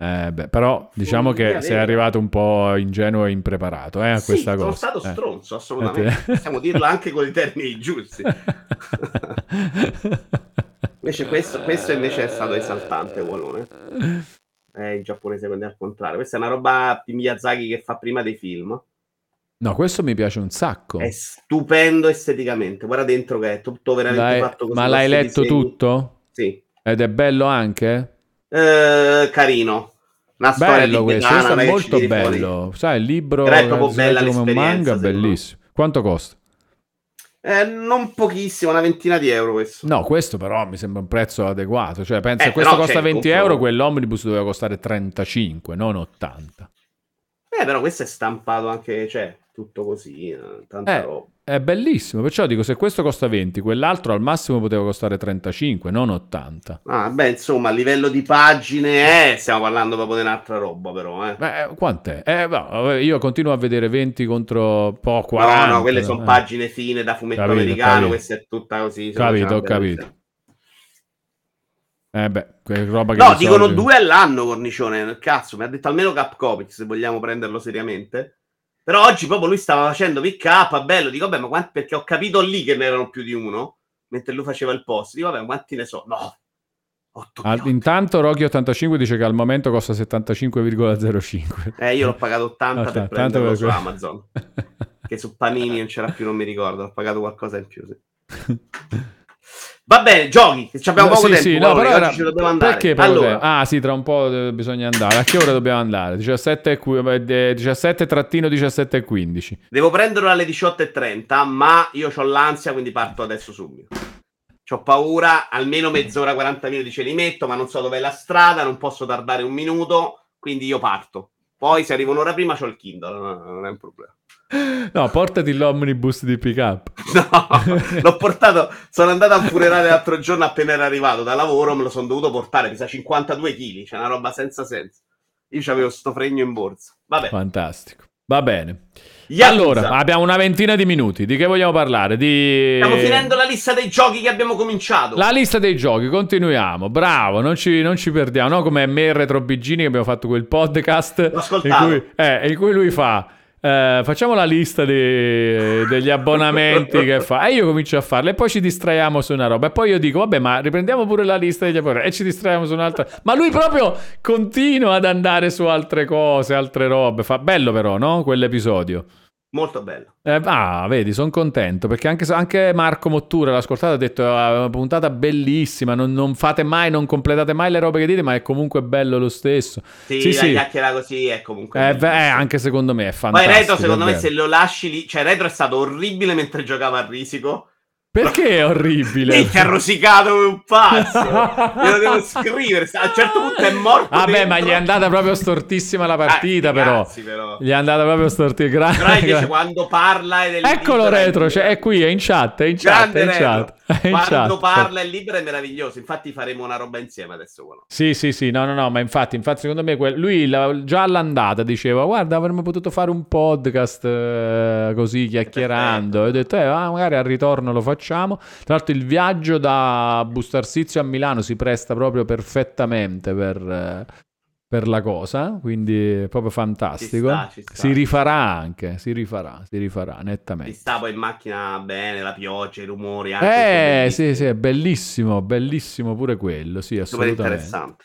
Eh, beh, però diciamo che sei arrivato un po' ingenuo e impreparato eh, a sì, questa sono cosa. stato Eh. stronzo, assolutamente. Eh, te- Possiamo dirlo anche con i termini giusti. Invece questo, questo invece è stato esaltante, Wallone. È il giapponese quindi al contrario. Questa è una roba di Miyazaki che fa prima dei film. No, questo mi piace un sacco. È stupendo esteticamente. Guarda dentro che è tutto veramente L'hai- fatto così. ma l'hai letto disegni. tutto? Sì. Ed è bello anche? Eh, carino. Una Bello questo, questo è molto tiri fuori. bello. Sai, il libro Però è proprio bella come un manga, secondo me. bellissimo. Quanto costa? Eh, non pochissimo, una ventina di euro questo. No, questo però mi sembra un prezzo adeguato. Cioè, pensa, Eh, questo costa cioè, 20 compro- euro, quell'omnibus doveva costare 35, non 80. Eh, però questo è stampato anche, cioè, tutto così, eh, tanta Eh, roba. È bellissimo, perciò dico se questo costa 20, quell'altro al massimo poteva costare 35, non 80. Ah, beh, insomma, a livello di pagine, eh, stiamo parlando proprio di un'altra roba, però, eh. Beh, eh, quant'è? Eh, no, vabbè, io continuo a vedere 20 contro po' 40. No, no, quelle sono eh. pagine fine da fumetto Capito, americano, capito. questa è tutta così. Capito, ho capito. Eh beh, roba che No, di dicono solito- due all'anno, Cornicione. Cazzo, mi ha detto almeno Cap Comics, se vogliamo prenderlo seriamente. Però oggi proprio lui stava facendo pick up, bello. Dico, vabbè, ma quanti... perché ho capito lì che ne erano più di uno, mentre lui faceva il post. Dico, vabbè, ma quanti ne so? No. 8 Ah, intanto Rocky85 dice che al momento costa 75,05. Eh, io l'ho pagato 80 Ah, per prenderlo per su. Amazon. che su Panini non c'era più, non mi ricordo. Ho pagato qualcosa in più. Sì. Va bene, giochi. ci Abbiamo No, poco sì, tempo. sì, no, però era- ci dobbiamo andare. Perché allora, tempo? Ah, sì, tra un po' eh, bisogna andare. A che ora dobbiamo andare? 17 e qui- eh, 17 trattino 17 e 15. devo prenderlo alle 18.30, ma io ho l'ansia, quindi parto adesso subito. Ho paura, almeno mezz'ora, 40 minuti ce li metto, ma non so dov'è la strada, non posso tardare un minuto, quindi io parto. Poi se arrivo un'ora prima c'ho il Kindle, no, non è un problema. No, portati l'omnibus di pick up. No, l'ho portato, sono andato a furerare l'altro giorno appena era arrivato da lavoro, me lo sono dovuto portare, pesa 52 kg, c'è una roba senza senso. Io avevo sto fregno in borsa. Vabbè. Fantastico. Va bene. Yakuza. Allora, abbiamo una ventina di minuti. Di che vogliamo parlare? Di... Stiamo finendo la lista dei giochi che abbiamo cominciato. La lista dei giochi, continuiamo. Bravo, non ci, non ci perdiamo. No, come me e Retro Bigini che abbiamo fatto quel podcast L'ho ascoltato. in cui, eh, in cui lui fa eh, facciamo la lista di- degli abbonamenti che fa. E io comincio a farle e poi ci distraiamo su una roba. E poi io dico, vabbè, ma riprendiamo pure la lista degli abbonamenti e ci distraiamo su un'altra. Ma lui proprio continua ad andare su altre cose, altre robe. Fa bello però, no? Quell'episodio. Molto bello. Eh, ah, vedi, sono contento perché anche, anche Marco Mottura l'ha ascoltata ha detto "Ah, una puntata bellissima, non, non fate mai, non completate mai le robe che dite, ma è comunque bello lo stesso. Sì, Sì, la sì. chiacchiera così è comunque. Eh, beh, anche secondo me è Poi fantastico. Retro, secondo è me, se lo lasci lì. Cioè, Retro è stato orribile mentre giocava a Risico. Perché è orribile? Minchia, ha rosicato come un pazzo. Glielo devo scrivere. A un certo punto è morto. Vabbè, dentro. ma gli è andata proprio stortissima la partita, Ah, però. cazzi, però. Gli è andata proprio stortissima. Però Gra- invece gra- quando parla è Eccolo retro, è cioè, è qui, è in chat, è in chat, Grande è in retro. chat. È in Quando chat. parla è libero è meraviglioso. Infatti faremo una roba insieme adesso. quello. Sì, sì, sì, no, no, no, ma infatti, infatti secondo me quel- lui la- già all'andata diceva guarda avremmo potuto fare un podcast eh, così chiacchierando e ho detto eh, ah, magari al ritorno lo facciamo. Tra l'altro il viaggio da Bustarsizio a Milano si presta proprio perfettamente per, eh, per la cosa, quindi è proprio fantastico. Ci sta, ci sta. Si rifarà anche, si rifarà, si rifarà Si nettamente. sta poi in macchina bene, la pioggia, i rumori. Anche Eh, sì, sì, è bellissimo, bellissimo pure quello, sì, Super assolutamente. interessante.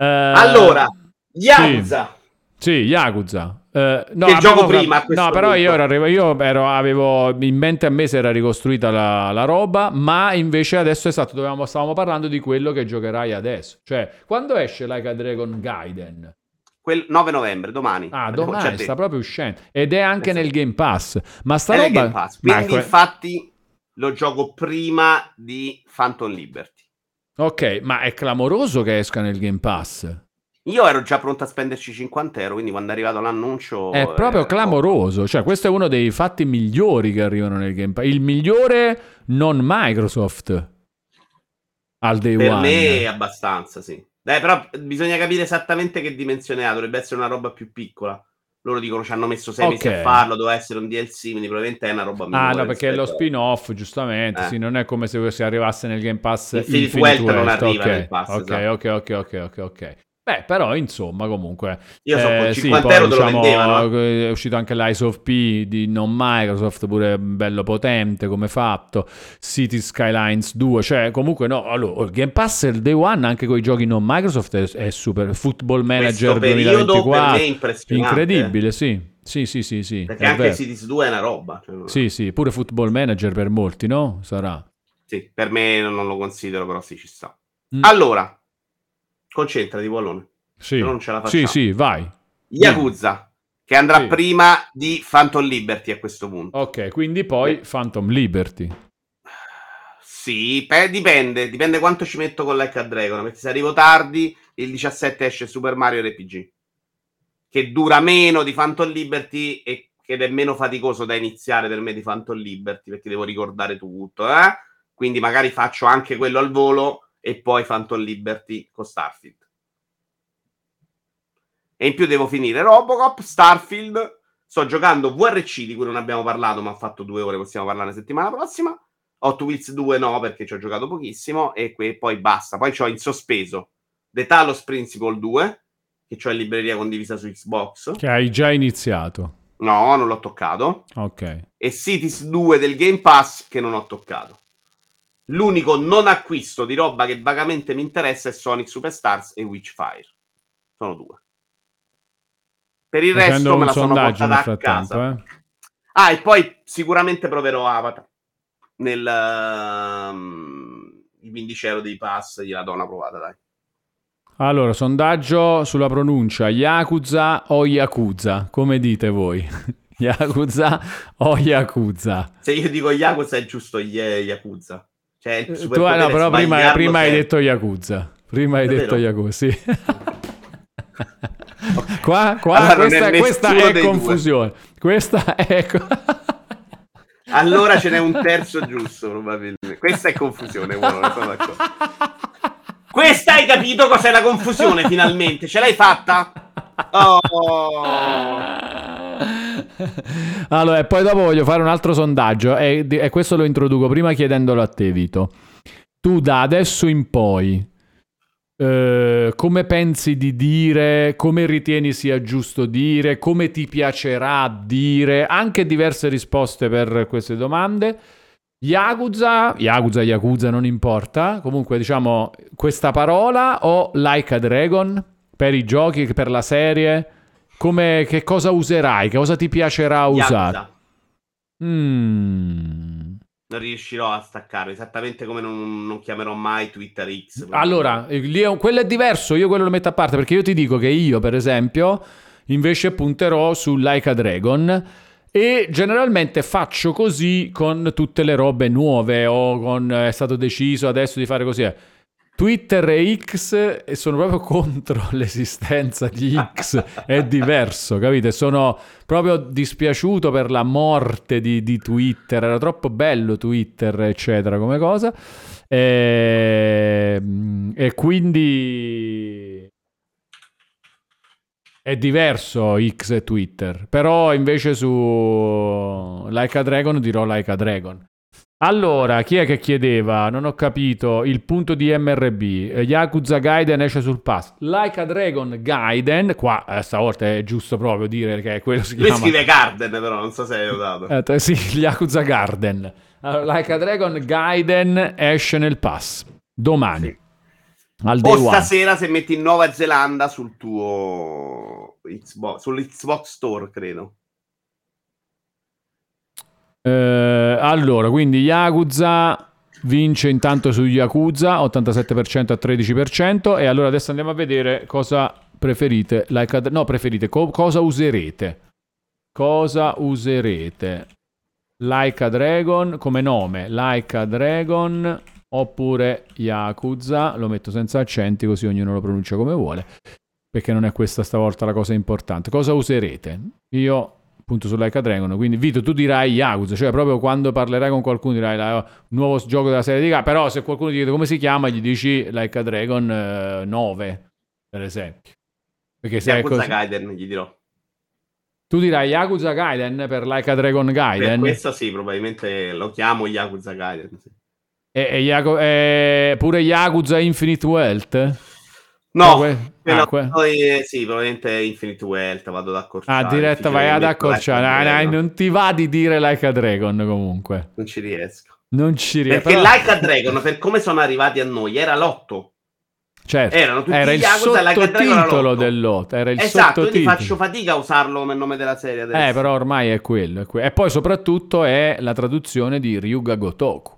Eh, Allora, Yakuza. Sì, Yakuza. Eh, no, Che gioco prima No, però io, ero, io ero- avevo in mente a me si era ricostruita la, la roba, ma invece adesso esatto, dovevamo, stavamo parlando di quello che giocherai adesso. Cioè, quando esce Like a Dragon Gaiden? Quel 9 novembre, domani. Ah, già domani detto. sta proprio uscendo. Ed è anche Esatto. nel Game Pass. Ma sta È roba... Pass. Quindi, que- infatti, lo gioco prima di Phantom Liberty. Ok, ma è clamoroso che esca nel Game Pass. Io ero già pronto a spenderci 50 euro, quindi quando è arrivato l'annuncio... È proprio eh, clamoroso. Cioè, questo è uno dei fatti migliori che arrivano nel Game Pass. Il migliore non Microsoft al day Per one. me è abbastanza, sì. Dai, però bisogna capire esattamente che dimensione ha. Dovrebbe essere una roba più piccola. Loro dicono ci hanno messo sei mesi Ok. a farlo, doveva essere un DLC, quindi probabilmente è una roba Ah, minore no, perché è lo spin-off, giustamente. Eh. Sì, non è come se, se arrivasse nel Game Pass Infinite Infinite, Wealth non Wealth. arriva ok, nel pass, ok, esatto. ok, ok, ok, ok, ok. Beh, però, insomma, comunque. Io so, eh, con sì, 50 poi, euro te lo diciamo, vendevano. È uscito anche l'Ice of P di non Microsoft, pure bello potente come fatto. City Skylines 2, cioè comunque no. Allora, il Game Pass il Day One anche con i giochi non Microsoft è, è super. Football Manager Questo periodo per 2024. me è impressionante. Incredibile, sì. Sì, sì, sì, sì. Perché è anche vero. Cities 2 è una roba. cioè, Sì, sì, pure Football Manager per molti, no? Sarà. sì, per me non lo considero, però sì, ci sta. Mm. Allora, concentrati, Wallone. Sì. non ce la sì, facciamo. sì, vai. Yakuza, che andrà Sì. prima di Phantom Liberty a questo punto. Ok, quindi poi Phantom Liberty. Sì, beh, dipende, dipende quanto ci metto con Like a Dragon, perché se arrivo tardi, il 17 esce Super Mario RPG, che dura meno di Phantom Liberty e ed è meno faticoso da iniziare per me di Phantom Liberty, perché devo ricordare tutto, eh? Quindi magari faccio anche quello al volo e poi Phantom Liberty con Starfield. E in più devo finire Robocop, Starfield, sto giocando VRC di cui non abbiamo parlato, ma ho fatto due ore, possiamo parlare settimana prossima. Hot Wheels 2 no, perché ci ho giocato pochissimo, e que- poi basta. Poi c'ho in sospeso The Talos Principle 2, che ho in libreria condivisa su Xbox. Che hai già iniziato. No, non l'ho toccato. Ok. E Cities 2 del Game Pass, che non ho toccato. L'unico non acquisto di roba che vagamente mi interessa è Sonic Superstars e Witchfire. Sono due. Per il Facendo resto me la sono portata a casa. eh. Ah, e poi sicuramente proverò Avatar. Nel ehm, i 15 euro dei pass gliela do una provata, dai. Allora, sondaggio sulla pronuncia Yakuza o Yakuza, come dite voi? Yakuza o Yakuza? Se io dico Yakuza è giusto Yakuza. Cioè, Eh, Tu, no, però prima, prima hai sempre. detto Yakuza. Prima hai Davvero? detto Yakuza, sì. Qua, qua Allora, non è questa, questa è dei due. confusione. Questa è... Allora ce n'è un terzo giusto, probabilmente. Questa è confusione, sono d'accordo. Questa hai capito cos'è la confusione, finalmente? Ce l'hai fatta? Oh. Allora, poi dopo voglio fare un altro sondaggio e, e questo lo introduco prima chiedendolo a te, Vito. Tu da adesso in poi eh, come pensi di dire, come ritieni sia giusto dire, come ti piacerà dire, anche diverse risposte per queste domande. Yakuza, Yakuza, Yakuza non importa, comunque diciamo questa parola o Like a Dragon per i giochi, per la serie, come, che cosa userai, che cosa ti piacerà usare? Mm. Non riuscirò a staccare, esattamente come non, non chiamerò mai Twitter X. Allora, eh, lì è quello è diverso, io quello lo metto a parte perché io ti dico che io, per esempio, invece punterò su Like a Dragon e generalmente faccio così con tutte le robe nuove o con è stato deciso adesso di fare così. Twitter e X sono proprio contro l'esistenza di X, è diverso, capite? Sono proprio dispiaciuto per la morte di, di Twitter, era troppo bello Twitter, eccetera, come cosa. E, e quindi è diverso X e Twitter, però invece su Like a Dragon dirò Like a Dragon. Allora, chi è che chiedeva? Non ho capito. Il punto di MRB. eh, Yakuza Gaiden esce sul pass. Like a Dragon Gaiden. Qua, eh, stavolta è giusto proprio dire che quello si Lui chiama. scrive Garden, però non so se hai notato. Eh, t- sì, Yakuza Garden. Allora, like a Dragon Gaiden esce nel pass. Domani. Al day o one. stasera se metti in Nuova Zelanda sul tuo Xbox, sull'Xbox Store, credo. Eh, allora, quindi Yakuza vince intanto su Yakuza 87% a 13% e allora adesso andiamo a vedere cosa preferite, like a- no preferite, co- cosa userete. Cosa userete? Like a Dragon come nome, Like a Dragon oppure Yakuza, lo metto senza accenti così ognuno lo pronuncia come vuole, perché non è questa stavolta la cosa importante. Cosa userete? Io appunto su Like a Dragon. Quindi, Vito, tu dirai Yakuza, cioè proprio quando parlerai con qualcuno dirai la- nuovo gioco della serie di Ga. Però, se qualcuno ti chiede come si chiama, gli dici Like a Dragon eh, 9, per esempio. Perché se è Yakuza così, Gaiden, gli dirò. tu dirai Yakuza Gaiden per Like a Dragon Per Gaiden questo sì, probabilmente lo chiamo Yakuza Gaiden. sì. e, e Yaku- e pure Yakuza Infinite Wealth. No, quello- ah, que- poi, sì, probabilmente Infinite Wealth, vado ad accorciare. Ah, diretta, vai ad metto accorciare. Like Ah, Dragon. non ti va di dire Like a Dragon comunque. Non ci riesco. Non ci riesco. Perché Like a Dragon, per come sono arrivati a noi, era l'otto. Certo, Erano tutti era il Yakuza, Like sottotitolo l'otto. dell'otto. Era il esatto, quindi sottotitolo. faccio fatica a usarlo come nome della serie adesso. Eh, però ormai è quello, è que- E poi soprattutto è la traduzione di Ryuga Gotoku.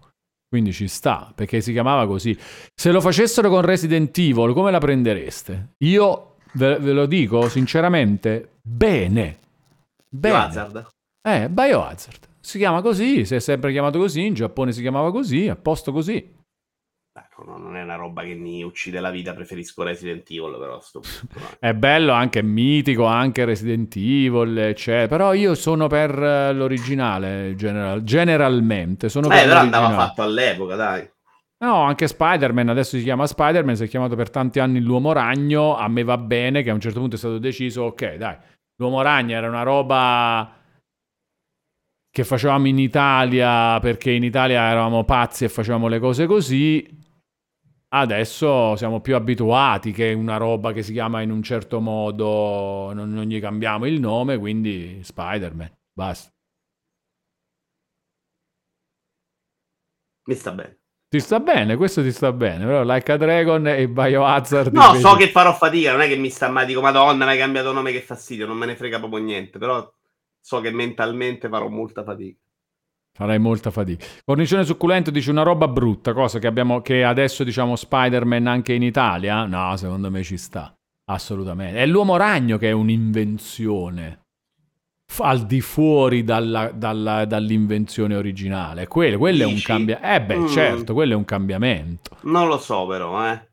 Quindi ci sta, perché si chiamava così. Se lo facessero con Resident Evil, come la prendereste? Io ve, ve lo dico sinceramente, bene. Bene. Biohazard. Eh, Biohazard. Si chiama così, si è sempre chiamato così, in Giappone si chiamava così, a posto così. Ecco, no, non è una roba che mi uccide la vita, preferisco Resident Evil, però sto punto, no. È bello, anche mitico, anche Resident Evil, eccetera. Però io sono per eh, l'originale, general- generalmente. Sono Eh, per però andava l'originale. fatto all'epoca, dai. No, anche Spider-Man, adesso si chiama Spider-Man, si è chiamato per tanti anni l'Uomo Ragno, a me va bene che a un certo punto è stato deciso, ok, dai, l'Uomo Ragno era una roba che facevamo in Italia perché in Italia eravamo pazzi e facevamo le cose così. Adesso siamo più abituati che una roba che si chiama in un certo modo, non, non gli cambiamo il nome, quindi Spider-Man, basta. Mi sta bene. Ti sta bene, questo ti sta bene, però Like a Dragon e Biohazard No, invece- so che farò fatica, non è che mi sta mai, dico, madonna, mi hai cambiato nome, che fastidio, non me ne frega proprio niente, però so che mentalmente farò molta fatica. Farai molta fatica. Cornicione succulento dice una roba brutta, cosa che abbiamo che adesso diciamo Spider-Man anche in Italia? No, secondo me ci sta. Assolutamente. È l'uomo ragno che è un'invenzione. Al di fuori dalla- dalla- dall'invenzione originale. Quello, quello è un cambiamento. Eh beh, Mm. certo, quello è un cambiamento. Non lo so però, eh.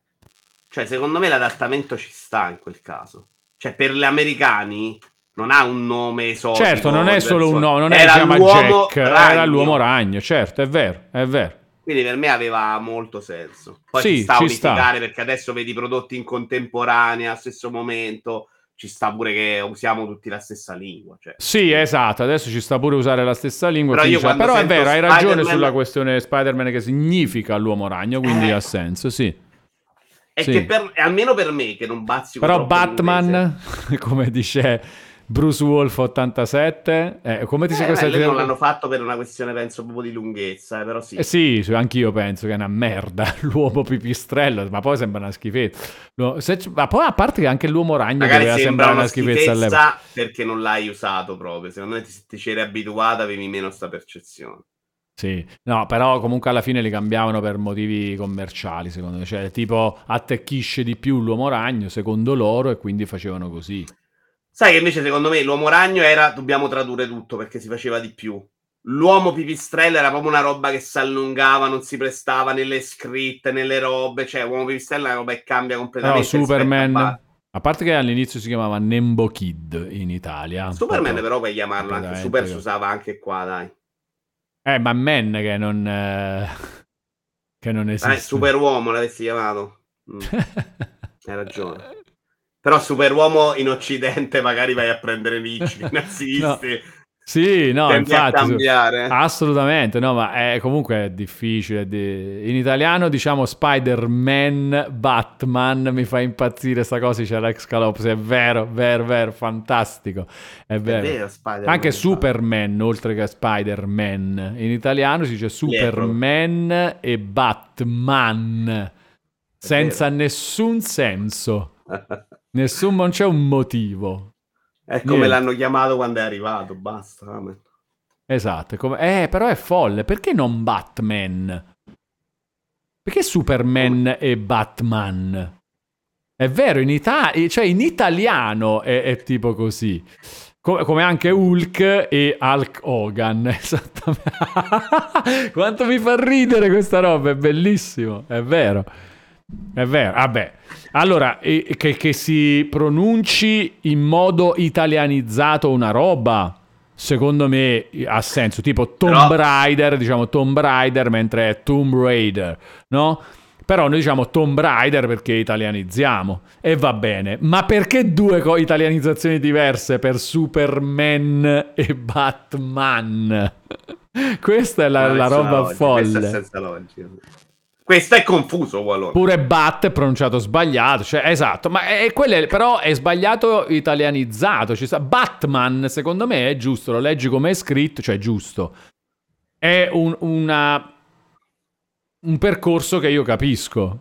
Cioè, secondo me l'adattamento ci sta in quel caso. Cioè, per gli americani non ha un nome esotico. certo, non è solo un nome, non Era si chiama Jack, era ragno. l'uomo ragno, certo, è vero, è vero. Quindi per me aveva molto senso. Poi Sì, ci sta a ci unificare perché adesso vedi prodotti in contemporanea, allo stesso momento. Ci sta pure che usiamo tutti la stessa lingua. Cioè. Sì, esatto, adesso ci sta pure usare la stessa lingua. Però dice- però è vero, hai ragione Spider-Man- sulla questione Spider-Man che significa l'uomo ragno, quindi Eh. ha senso, sì. È Sì. che per, almeno per me che non bazzico Però. Batman, come dice Bruce Wolf 87, eh, come ti sei Eh, lì non l'hanno fatto per una questione, penso, proprio di lunghezza, eh, però sì. Eh sì, anch'io penso che è una merda l'uomo pipistrello, ma poi sembra una schifezza. Se ma poi a parte che anche l'uomo ragno Magari doveva sembra sembrare una una schifezza all'epoca. schifezza perché non l'hai usato proprio. Secondo me, se ti c'eri abituato, avevi meno sta percezione. Sì, no, però comunque alla fine li cambiavano per motivi commerciali, secondo me. Cioè, tipo, attecchisce di più l'uomo ragno, secondo loro, e quindi facevano così. Sai che invece, secondo me, l'uomo ragno era dobbiamo tradurre tutto perché si faceva di più. L'uomo pipistrello era proprio una roba che si allungava, non si prestava nelle scritte, nelle robe. Cioè, uomo pipistrello è una roba che cambia Però completamente. a Superman, Batman. a parte che all'inizio si chiamava Nembo Kid in Italia. Superman, proprio- però, puoi chiamarlo anche. Super si usava anche qua, dai. Eh, ma Man che non... eh, che non esiste. Eh, Superuomo l'avessi chiamato. Mm, hai ragione. Però Superuomo in Occidente magari vai a prendere amici nazisti. Sì, no, tendi infatti... Assolutamente, no, ma è comunque è difficile. di- In italiano diciamo Spider-Man, Batman, mi fa impazzire sta cosa, c'è Alex Calopsi, è vero, vero, vero, fantastico, è È vero. vero, Spider-Man, Anche. Superman, oltre che Spider-Man, in italiano si dice Superman e Batman, senza nessun senso, nessun, non c'è un motivo. È come Niente. l'hanno chiamato quando è arrivato, basta. amen. Esatto, è come... eh, però è folle. Perché non Batman? Perché Superman e Batman? È vero, in, Ita- cioè in italiano è, è tipo così. Co- come anche Hulk e Hulk Hogan. Esattamente. Quanto mi fa ridere questa roba, è bellissimo, è vero. È vero, vabbè. Allora, e- che, che si pronunci in modo italianizzato una roba, secondo me ha senso. Tipo Tomb Raider, diciamo Tomb Raider, mentre è Tomb Raider, no? Però noi diciamo Tomb Raider perché italianizziamo e va bene. Ma perché due co- italianizzazioni diverse per Superman e Batman? Questa è la, la roba logica, Questo è folle. senza logica. Questo è confuso, Wallone. Pure Bat è pronunciato sbagliato, cioè esatto, ma è, quello però è sbagliato italianizzato. Ci sta, Batman, secondo me, è giusto, lo leggi come è scritto, cioè giusto. È un, una- un percorso che io capisco.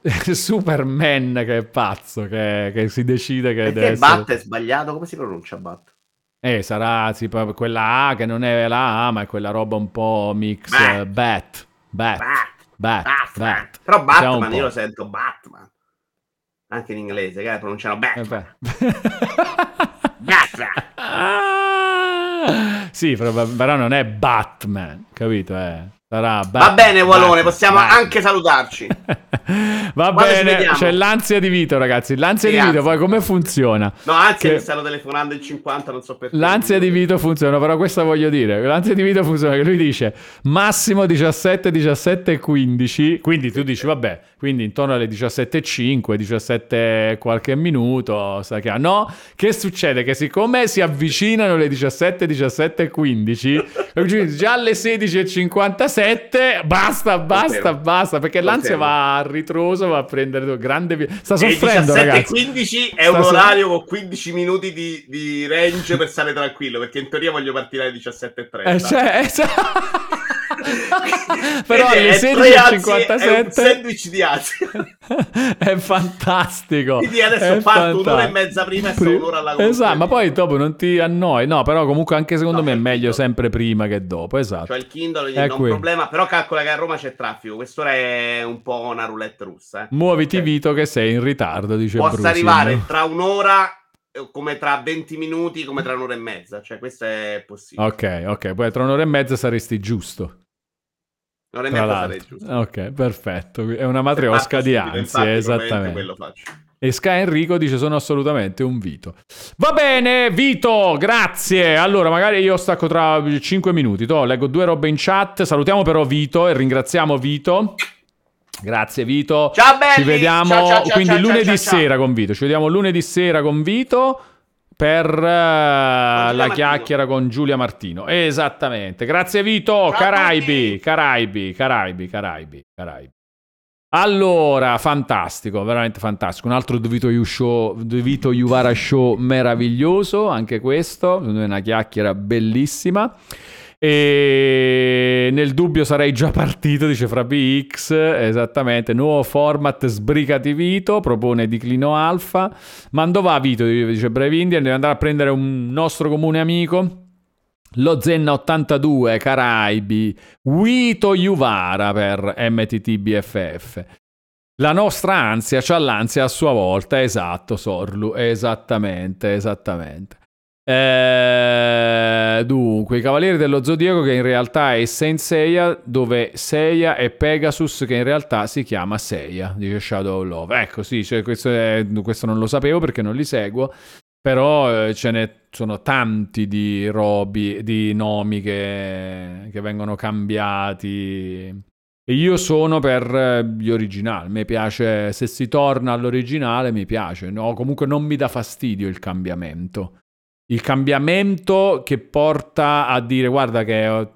Superman che è pazzo, che, che si decide che deve Perché essere... Bat è sbagliato? Come si pronuncia Bat? Eh, sarà sì, proprio quella A che non è la A, ma è quella roba un po' mix. Bat. eh, Bat. Bat. Bat. Bat. Batman. Bat. Però Batman io lo sento Batman. Anche in inglese, che pronunciano Eh, Batman. beh. Batman. Sì, però, però non è Batman, capito? Eh? Sarà Bat- Va bene, Batman. possiamo Batman. anche salutarci. Va Quando bene, c'è l'ansia di Vito, ragazzi. L'ansia Sì, di Vito, poi come funziona? No, anzi, Che- mi stanno telefonando in 50, non so perché. L'ansia di Vito funziona, però questa voglio dire. L'ansia di Vito funziona che lui dice massimo 17, 17 e 15. Quindi tu dici, vabbè, quindi intorno alle 17.5, 17 e qualche minuto. Sai che... No, che succede? Che siccome si avvicinano le 17, 17 e 15, già alle 16.57, basta, basta, basta. Perché l'ansia va a ritroso, va a prendere grande... Sta soffrendo, 17 ragazzi. 15 è Sta un orario con 15 minuti di, di range per stare tranquillo, perché in teoria voglio partire alle 17.30. Eh, cioè, eh, cioè- Però alle è tre anzi, È un 16.57 sandwich di ansia. è fantastico. Quindi adesso È parto un'ora e mezza prima e sto Pri- un'ora alla Esatto, ma poi dopo non ti annoi. No, però comunque anche secondo No, me è meglio Kindle. sempre prima che dopo. Esatto. Cioè il Kindle È non qui. problema, però calcola che a Roma c'è traffico. Quest'ora è un po' una roulette russa. Eh. Muoviti Cioè, Vito che sei in ritardo, dice Possa Brusin. arrivare tra un'ora, eh, come tra 20 minuti, come tra un'ora e mezza. Cioè, questo è possibile. Ok, ok, poi tra un'ora e mezza saresti giusto. E Tra mezza l'altro. sarei giusto. Ok, perfetto. È una matriosca Parto di ansie, esattamente. quello faccio. E Sky Enrico dice sono assolutamente un Vito. Va bene, Vito, grazie. Allora, magari io stacco tra 5 minuti. To, leggo due robe in chat. Salutiamo però Vito e ringraziamo Vito. Grazie Vito. Ciao, belli! Ci vediamo Ciao, ciao, ciao, quindi ciao, lunedì ciao, ciao. sera con Vito. Ci vediamo lunedì sera con Vito per eh, la Martino. chiacchiera con Giulia Martino. Esattamente. Grazie Vito. Caraibi. Caraibi, Caraibi, Caraibi, Caraibi. Allora, fantastico, veramente fantastico. Un altro Devito, Yu show, Devito Yuvara Show meraviglioso, anche questo, una chiacchiera bellissima. E nel dubbio sarei già partito, dice Frabi X, esattamente, nuovo format sbrigati Vito, propone Declino Alfa. Mando va Vito, dice Brave Indian, deve andare a prendere un nostro comune amico lo Zenna 82 Caraibi, Wito Juvara per MTTBFF. La nostra ansia c'ha l'ansia a sua volta, esatto, Sorlu, esattamente, esattamente. Eh, dunque, i Cavalieri dello Zodiaco che in realtà è Saint Seiya, dove Seiya è Pegasus che in realtà si chiama Seiya, dice Shadow of Love. Ecco, sì, cioè, questo, è, questo non lo sapevo perché non li seguo, però eh, ce ne sono tanti di robi, di nomi che, che vengono cambiati. E io sono per eh, gli originali. Mi piace, se si torna all'originale, mi piace. No, comunque non mi dà fastidio il cambiamento. Il cambiamento che porta a dire, guarda che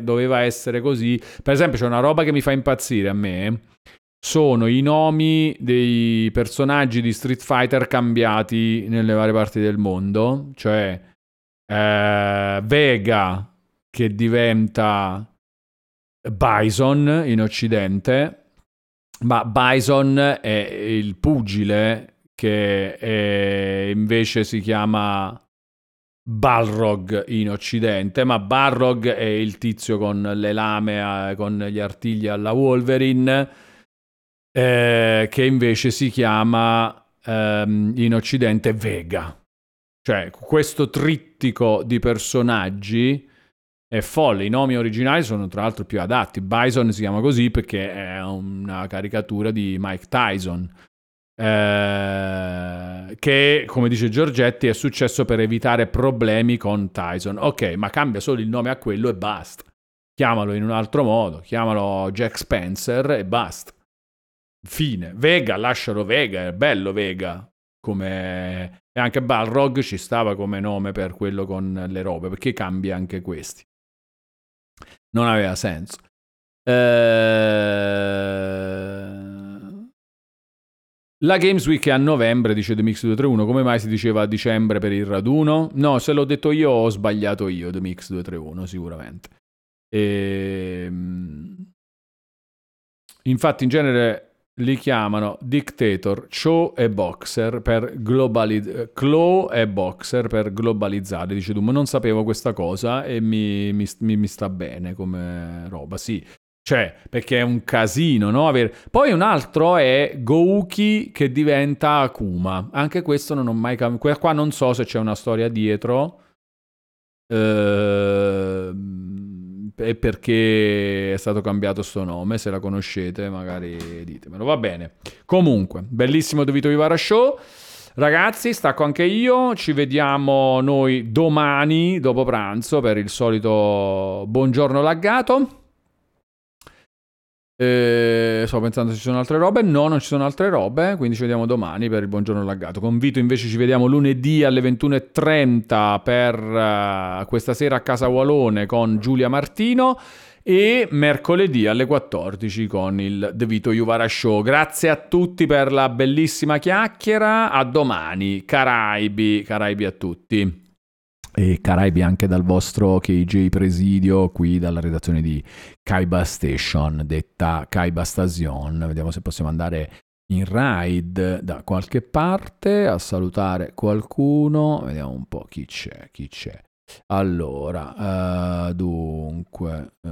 doveva essere così. Per esempio, c'è una roba che mi fa impazzire a me sono i nomi dei personaggi di Street Fighter cambiati nelle varie parti del mondo, cioè eh, Vega che diventa Bison in occidente, ma Bison è il pugile che invece si chiama Balrog in occidente, ma Balrog è il tizio con le lame, eh, con gli artigli alla Wolverine eh, che invece si chiama ehm, in Occidente Vega. Cioè, questo trittico di personaggi è folle. I nomi originali sono tra l'altro più adatti. Bison si chiama così perché è una caricatura di Mike Tyson. Eh, che come dice Giorgetti è successo per evitare problemi con Tyson. Ok, ma cambia solo il nome a quello e basta. Chiamalo in un altro modo, chiamalo Jack Spencer e basta. Fine. Vega, lascialo Vega, è bello Vega. Come... E anche Balrog ci stava come nome per quello con le robe, perché cambia anche questi. Non aveva senso. Eh... La Games Week è a novembre, dice The Mix 231. Come mai si diceva a dicembre per il raduno? No, se l'ho detto io ho sbagliato io, The Mix 231, sicuramente. E... Ehm, infatti in genere li chiamano Dictator, Cho e Boxer per globalizzare. Claw e Boxer per globalizzare. Dice Doom, non sapevo questa cosa e mi, mi, mi, sta bene come roba. Sì, cioè, perché è un casino, no? Aver... Poi un altro è Gouki che diventa Akuma. Anche questo non ho mai capito. Qua non so se c'è una storia dietro. Ehm e perché è stato cambiato sto nome, se la conoscete magari ditemelo, va bene. Comunque, bellissimo Dovito Vivara Show. Ragazzi, stacco anche io, ci vediamo noi domani dopo pranzo per il solito buongiorno laggato. Eh, sto pensando se ci sono altre robe. No, non ci sono altre robe. Quindi ci vediamo domani per il buongiorno laggato. Con Vito invece ci vediamo lunedì alle 21.30 per uh, questa sera a Casa Walone con Giulia Martino. E mercoledì alle 14 con il The Vito Juvara Show. Grazie a tutti per la bellissima chiacchiera. A domani. Caraibi. Caraibi a tutti e Caraibi anche dal vostro KJ Presidio qui dalla redazione di Kaiba Station, detta Kaiba Station. Vediamo se possiamo andare in ride da qualche parte a salutare qualcuno. Vediamo un po' chi c'è, chi c'è. Allora, uh, dunque, uh,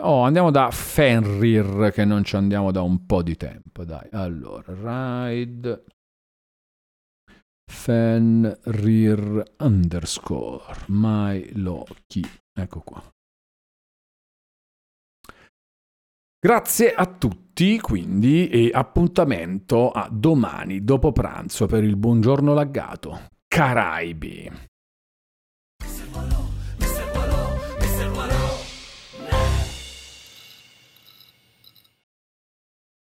oh, andiamo da Fenrir che non ci andiamo da un po' di tempo, dai. Allora, ride Fenrir underscore my Loki. Ecco qua. Grazie a tutti, quindi, e appuntamento a domani dopo pranzo per il buongiorno laggato. Caraibi.